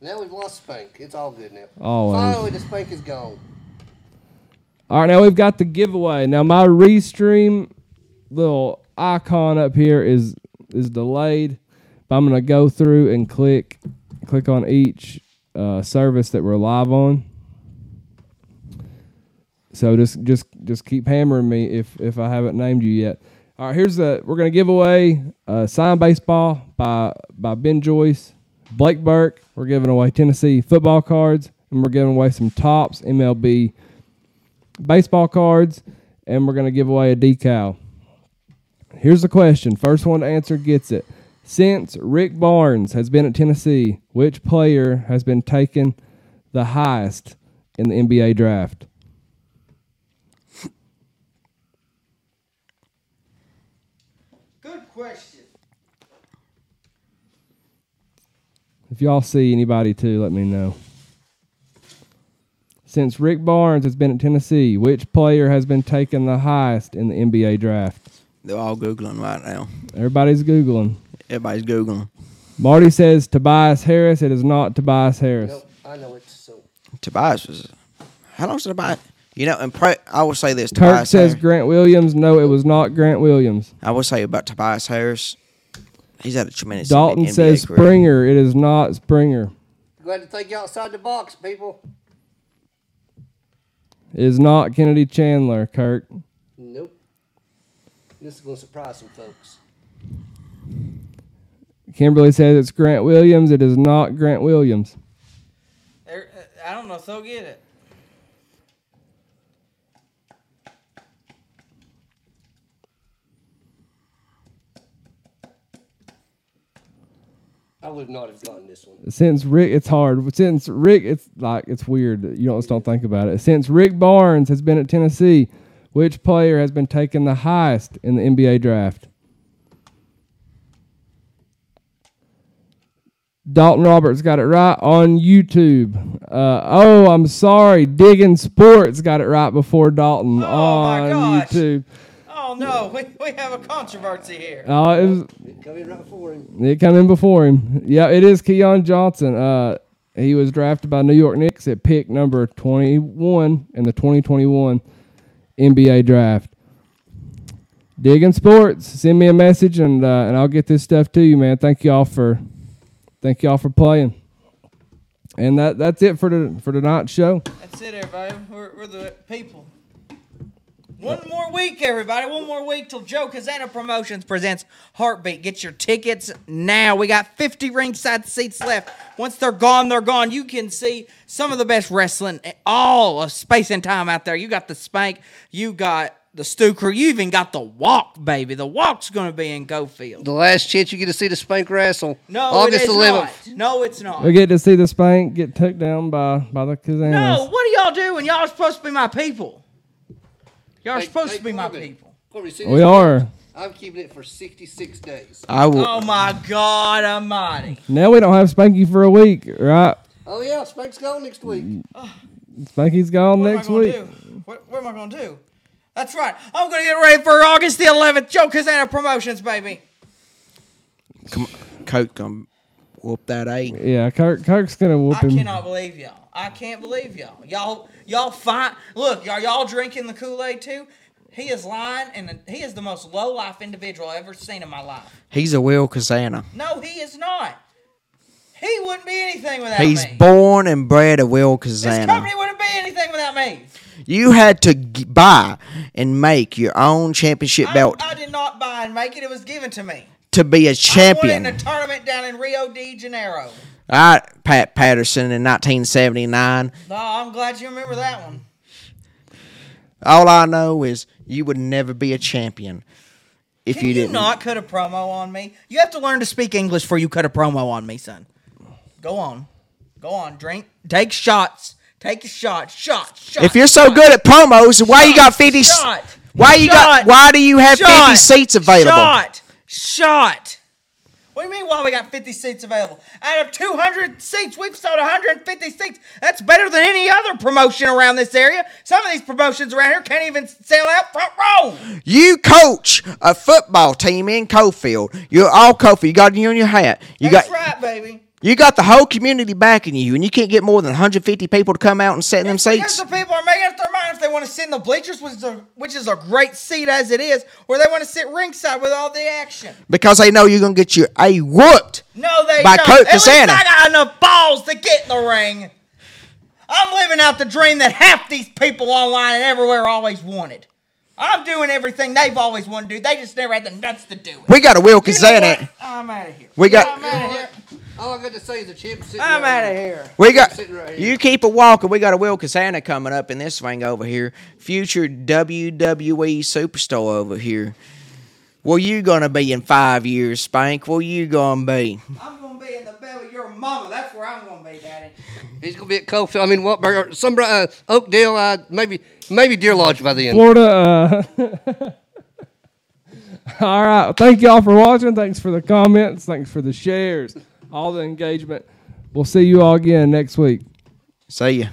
Now we've lost Spank. It's all good now. Always. Finally, the Spank is gone. All right, now we've got the giveaway. Now my restream little icon up here is is delayed, but I'm gonna go through and click click on each uh, service that we're live on. So just just just keep hammering me if if I haven't named you yet. All right, here's the we're gonna give away uh, signed baseball by by Ben Joyce, Blake Burke. We're giving away Tennessee football cards, and we're giving away some Topps MLB baseball cards, and we're to give away a decal. Here's the question. First one to answer gets it. Since Rick Barnes has been at Tennessee, which player has been taken the highest in the NBA draft? Good question. If y'all see anybody too, let me know. Since Rick Barnes has been at Tennessee, which player has been taken the highest in the NBA draft? They're all googling right now. Everybody's Googling. Everybody's googling. Marty says Tobias Harris. It is not Tobias Harris. Nope, I know it's so. Tobias was. How long's Tobias? You know, and pre- I will say this. Kirk Tobias says Harris, Grant Williams. No, it was not Grant Williams. I will say about Tobias Harris. He's had a tremendous. Dalton NBA says career. Springer. It is not Springer. Glad to take you outside the box, people. It is not Kennedy Chandler, Kirk. Nope. This is going to surprise some folks. Kimberly says it's Grant Williams. It is not Grant Williams. Uh, I don't know if they'll get it. I would not have gotten this one. Since Rick, it's hard. Since Rick, it's like it's weird. You don't just don't think about it. Since Rick Barnes has been at Tennessee, which player has been taken the highest in the NBA draft? Dalton Roberts got it right on YouTube. Uh, oh, I'm sorry. Digging Sports got it right before Dalton Oh, my on gosh. YouTube. Oh no, we, we have a controversy here. Uh, it was It come in right before him. it come in before him. Yeah, it is Keon Johnson. Uh, he was drafted by New York Knicks at pick number 21 in the 2021 NBA draft. Digging Sports, send me a message and uh, and I'll get this stuff to you, man. Thank y'all for thank y'all for playing. And that that's it for the for tonight's show. That's it, everybody. We're, we're the people. One more week, everybody. One more week till Joe Kazana Promotions presents Heartbeat. Get your tickets now. We got 50 ringside seats left. Once they're gone, they're gone. You can see some of the best wrestling, all of space and time out there. You got the Spank, you got the Stu Crew, you even got the Walk, baby. The Walk's going to be in Coalfield. The last chance you get to see the Spank wrestle. No, August it is 11th. not. No, it's not. We get to see the spank get took down by by the Kazanas. No, what are y'all doing? Y'all are supposed to be my people. Y'all are Hey, supposed hey, to be my people. Corbin, We this? are. I'm keeping it for 66 days. I will. Oh my God Almighty! Now we don't have Spanky for a week, right? Oh, yeah, Spank's gone next week. Spanky's gone What next am I gonna week. do? What, what am I gonna do? That's right. I'm gonna get ready for August the 11th. Joe Kazana Promotions, baby. Come on, Coach, gonna whoop that eight. Yeah, Kirk, Kirk's gonna whoop I him. I cannot believe y'all. I can't believe y'all. Y'all, y'all fine. Look, are y'all drinking the Kool Aid too? He is lying, and he is the most low life individual I've ever seen in my life. He's a Will Kazana. No, he is not. He wouldn't be anything without He's me. He's born and bred a Will This Kazana. company wouldn't be anything without me. You had to g- buy and make your own championship I, belt I did not buy and make it. It was given to me. to be a champion. won in a tournament down in Rio de Janeiro. All right, Pat Patterson in 1979. No, I'm glad you remember that one. All I know is you would never be a champion if Can you you, didn't. not cut a promo on me? You have to learn to speak English before you cut a promo on me, son. Go on. Go on. Drink. Take shots. Take a shot. Shot. Shot. If you're so good at promos, why you got 50 Shot. Why you got why do you have 50 seats available? Shot. Shot. What do you mean why we got 50 seats available? Out of 200 seats, we've sold 150 seats. That's better than any other promotion around this area. Some of these promotions around here can't even sell out front row. You coach a football team in Coalfield. You're all Coalfield. You got you on your hat. You That's got right, baby. You got the whole community backing you, and you can't get more than 150 people to come out and sit in them seats. the people are making up their mind if they want to sit in the bleachers, which is a, which is a great seat as it is, or they want to sit ringside with all the action. Because they know you're gonna get your a whooped. No, they By don't. Coach At least I got enough balls to get in the ring. I'm living out the dream that half these people online and everywhere always wanted. I'm doing everything they've always wanted to do. They just never had the nuts to do it. We got a Will You know I'm out of here. We got I'm out of here. All I got to say is the champ sitting I'm right out of here. here. we got right here. you keep it walking. We got a Will Kazana coming up in this thing over here. Future WWE superstar over here. Where you gonna be in five years, Spank? Where you gonna be? I'm gonna be in the belly of your mama. That's where I'm gonna be, Daddy. He's gonna be at Coalfield. I mean, what? some uh, Oakdale, uh, maybe maybe Deer Lodge by then. Florida. Uh, all right. Thank y'all for watching. Thanks for the comments. Thanks for the shares. All the engagement. We'll see you all again next week. See ya.